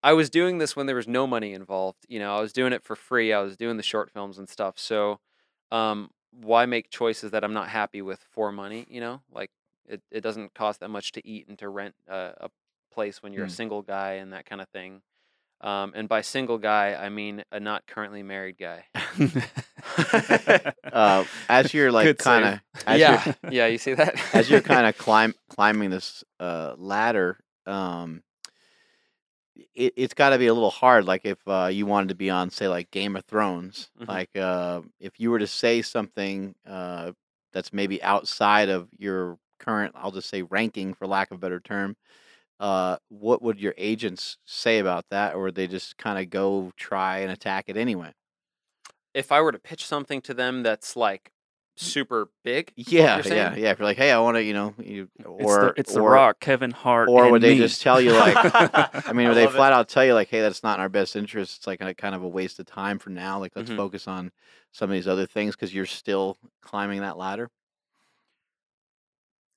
I was doing this when there was no money involved. You know, I was doing it for free. I was doing the short films and stuff. So, um, why make choices that I'm not happy with for money? You know, like it, it doesn't cost that much to eat and to rent a, a place when you're Hmm. a single guy and that kind of thing. Um, and by single guy, I mean a not currently married guy. Uh, as you're like kind of yeah, yeah, you see that? as you're kind of climb climbing this uh, ladder, um, it, it's got to be a little hard. Like if uh, you wanted to be on, say, like Game of Thrones, Mhm. like uh, if you were to say something uh, that's maybe outside of your current, I'll just say ranking, for lack of a better term. Uh, what would your agents say about that, or would they just kind of go try and attack it anyway? if I were to pitch something to them that's like super big, Yeah, yeah, yeah. If you're like, hey, I want to, you know, you, it's or the, it's the Rock, Kevin Hart, or and would they just tell you like I mean, would they love it. flat out tell you like, "Hey, that's not in our best interest. It's like a kind of a waste of time for now. Like, let's Mhm. focus on some of these other things because you're still climbing that ladder."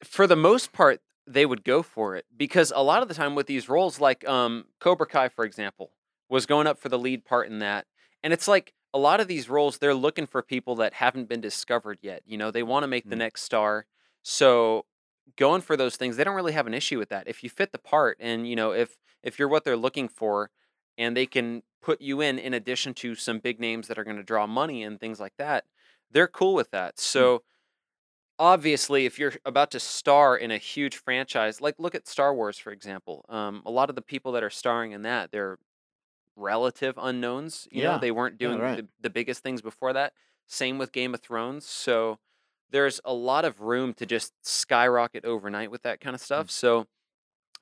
for the most part, they would go for it because a lot of the time with these roles, like um, Cobra Kai, for example, was going up for the lead part in that, and it's like a lot of these roles they're looking for people that haven't been discovered yet. You know, they want to make the Mm. next star, so going for those things, they don't really have an issue with that. If you fit the part, and you know, if if you're what they're looking for, and they can put you in in addition to some big names that are going to draw money and things like that, they're cool with that. So obviously if you're about to star in a huge franchise like look at star wars for example um, a lot of the people that are starring in that they're relative unknowns you Yeah. know they weren't Yeah, doing right. the, the biggest things before that same with game of thrones so there's a lot of room to just skyrocket overnight with that kind of stuff so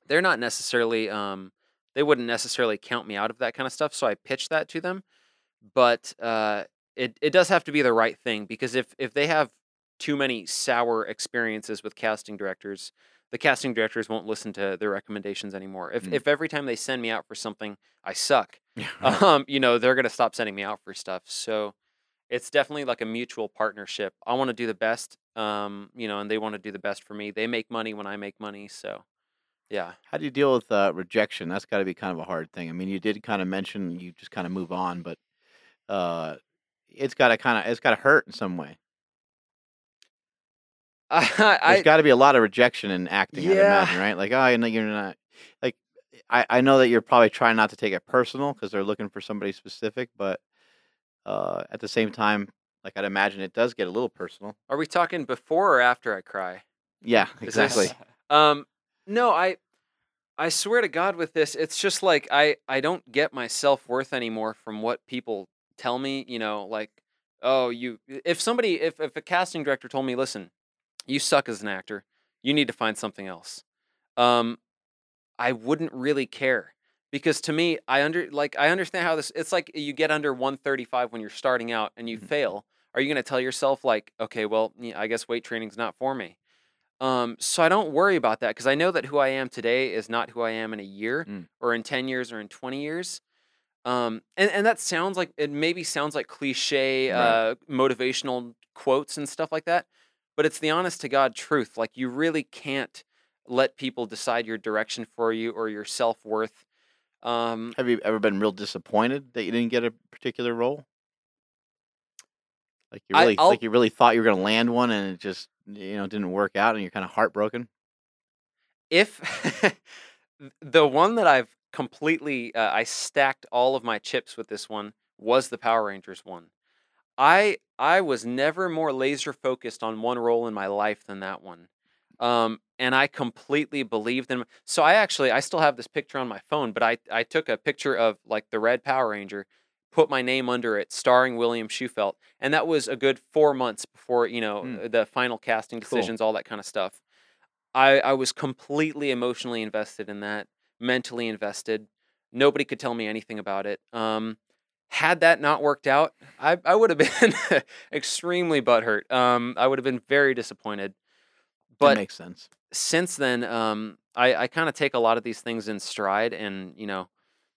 they're not necessarily um, they wouldn't necessarily count me out of that kind of stuff so i pitched that to them but uh, it, it does have to be the right thing because if if they have too many sour experiences with casting directors, the casting directors won't listen to their recommendations anymore. If Mm. if every time they send me out for something I suck, um, you know, they're gonna stop sending me out for stuff. So it's definitely like a mutual partnership. I want to do the best, um, you know, and they want to do the best for me. They make money when I make money, so yeah. How do you deal with uh, rejection? That's got to be kind of a hard thing. I mean, you did kind of mention you just kind of move on, but uh, it's got to kind of it's got to hurt in some way. There's I got to be a lot of rejection in acting, I'd imagine, right? Like, oh, you know, you're not like I I know that you're probably trying not to take it personal because they're looking for somebody specific, but uh, at the same time, like I'd imagine it does get a little personal. Are we talking before or after I cry? Yeah, exactly. this um no, I I swear to God with this, it's just like I I don't get my self-worth anymore from what people tell me, you know, like oh, you if somebody if if a casting director told me, "Listen, you suck as an actor. You need to find something else." Um I wouldn't really care because to me, I under like I understand how this it's like you get under 135 when you're starting out and you Mhm. fail. Are you going to tell yourself like, "Okay, well, I guess weight training's not for me." Um, so I don't worry about that because I know that who I am today is not who I am in a year Mm. or in 10 years or in 20 years. Um, and, and that sounds like it maybe sounds like cliche Right. uh, motivational quotes and stuff like that, but it's the honest to God truth. Like you really can't let people decide your direction for you or your self worth. Um, Have you ever been real disappointed that you didn't get a particular role? Like you really I'll like you really thought you were gonna land one and it just you know didn't work out and you're kind of heartbroken. if the one that I've completely uh, I stacked all of my chips with this one was the Power Rangers one. I I was never more laser focused on one role in my life than that one. Um, and I completely believed in. So I actually I still have this picture on my phone, but I I took a picture of like the Red Power Ranger, put my name under it, starring William Shewfelt, and that was a good four months before you know Mm, the final casting cool. decisions, all that kind of stuff. I I was completely emotionally invested in that, mentally invested. Nobody could tell me anything about it. Um, had that not worked out, I I would have been extremely butthurt. Um, I would have been very disappointed. That But makes sense. since then, um, I I kind of take a lot of these things in stride, and you know,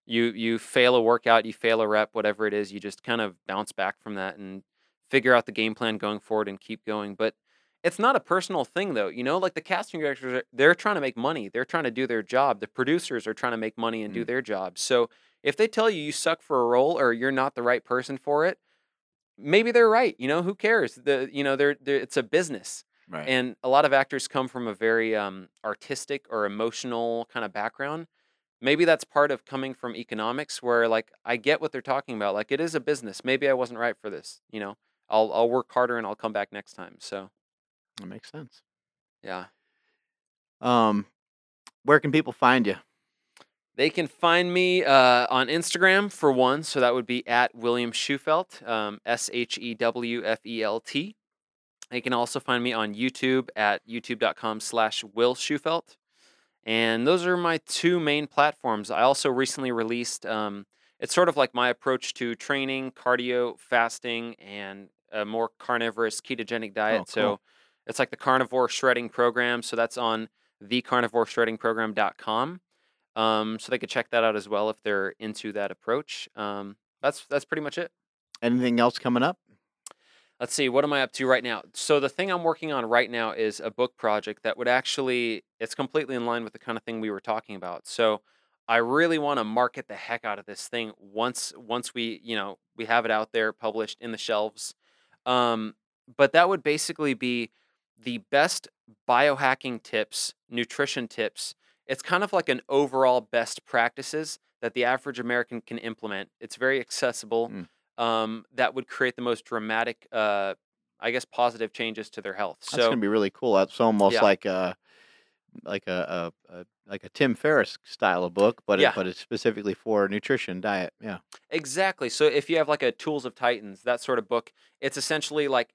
you you fail a workout, you fail a rep, whatever it is, you just kind of bounce back from that and figure out the game plan going forward and keep going. But it's not a personal thing though, you know, like the casting directors, are, they're trying to make money, they're trying to do their job. The producers are trying to make money and do Mm, their job. So if they tell you you suck for a role or you're not the right person for it, maybe they're right. You know, who cares? The you know, they're, they're it's a business right. and a lot of actors come from a very um, artistic or emotional kind of background maybe that's part of coming from economics where like i get what they're talking about like it is a business maybe i wasn't right for this you know i'll i'll work harder and i'll come back next time so That makes sense. yeah Um, where can people find you? They can find me uh, on instagram for one so that would be at william shewfelt um, s-h-e-w-f-e-l-t they can also find me on youtube at youtube.com slash will shewfelt And those are my two main platforms. I also recently released, um, it's sort of like my approach to training, cardio, fasting, and a more carnivorous ketogenic Oh, diet. cool. So it's like the carnivore shredding program. So that's on thecarnivoreshreddingprogram.com. Um, so they could check that out as well if they're into that approach. Um, that's that's pretty much it. Anything else coming up? Let's see, what am I up to right now? So the thing I'm working on right now is a book project that would actually it's completely in line with the kind of thing we were talking about. So I really want to market the heck out of this thing once once we, you know, we have it out there published in the shelves. Um, but that would basically be the best biohacking tips, nutrition tips. It's kind of like an overall best practices that the average American can implement. It's very accessible Mm. um, that would create the most dramatic, uh, I guess, positive changes to their health. That's So, gonna be really cool. That's almost yeah, like a like a, a, a like a Tim Ferriss style of book, but it but it's specifically for nutrition, diet. Yeah. exactly. So, if you have like a Tools of Titans, that sort of book, it's essentially like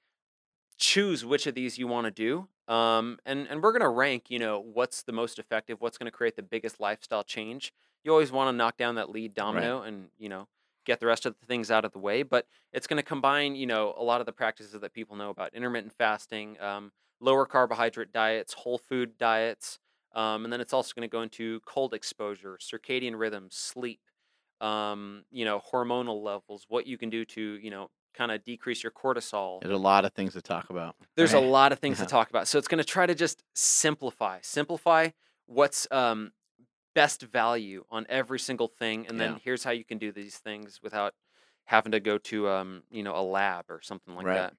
choose which of these you want to do. Um, and, and we're going to rank, you know, what's the most effective, what's going to create the biggest lifestyle change. You always want to knock down that lead Right. domino and, you know, get the rest of the things out of the way. But it's going to combine, you know, a lot of the practices that people know about intermittent fasting, um, lower carbohydrate diets, whole food diets. Um, and then it's also going to go into cold exposure, circadian rhythms, sleep, um, you know, hormonal levels, what you can do to, you know, kind of decrease your cortisol. There's a lot of things to talk about. There's a lot of things Yeah. to talk about. So it's going to try to just simplify, simplify what's um, best value on every single thing, and then Yeah. here's how you can do these things without having to go to um, you know a lab or something like Right. that.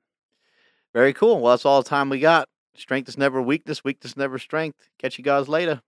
Very cool. Well, that's all the time we got. Strength is never weakness. Weakness never strength. Catch you guys later.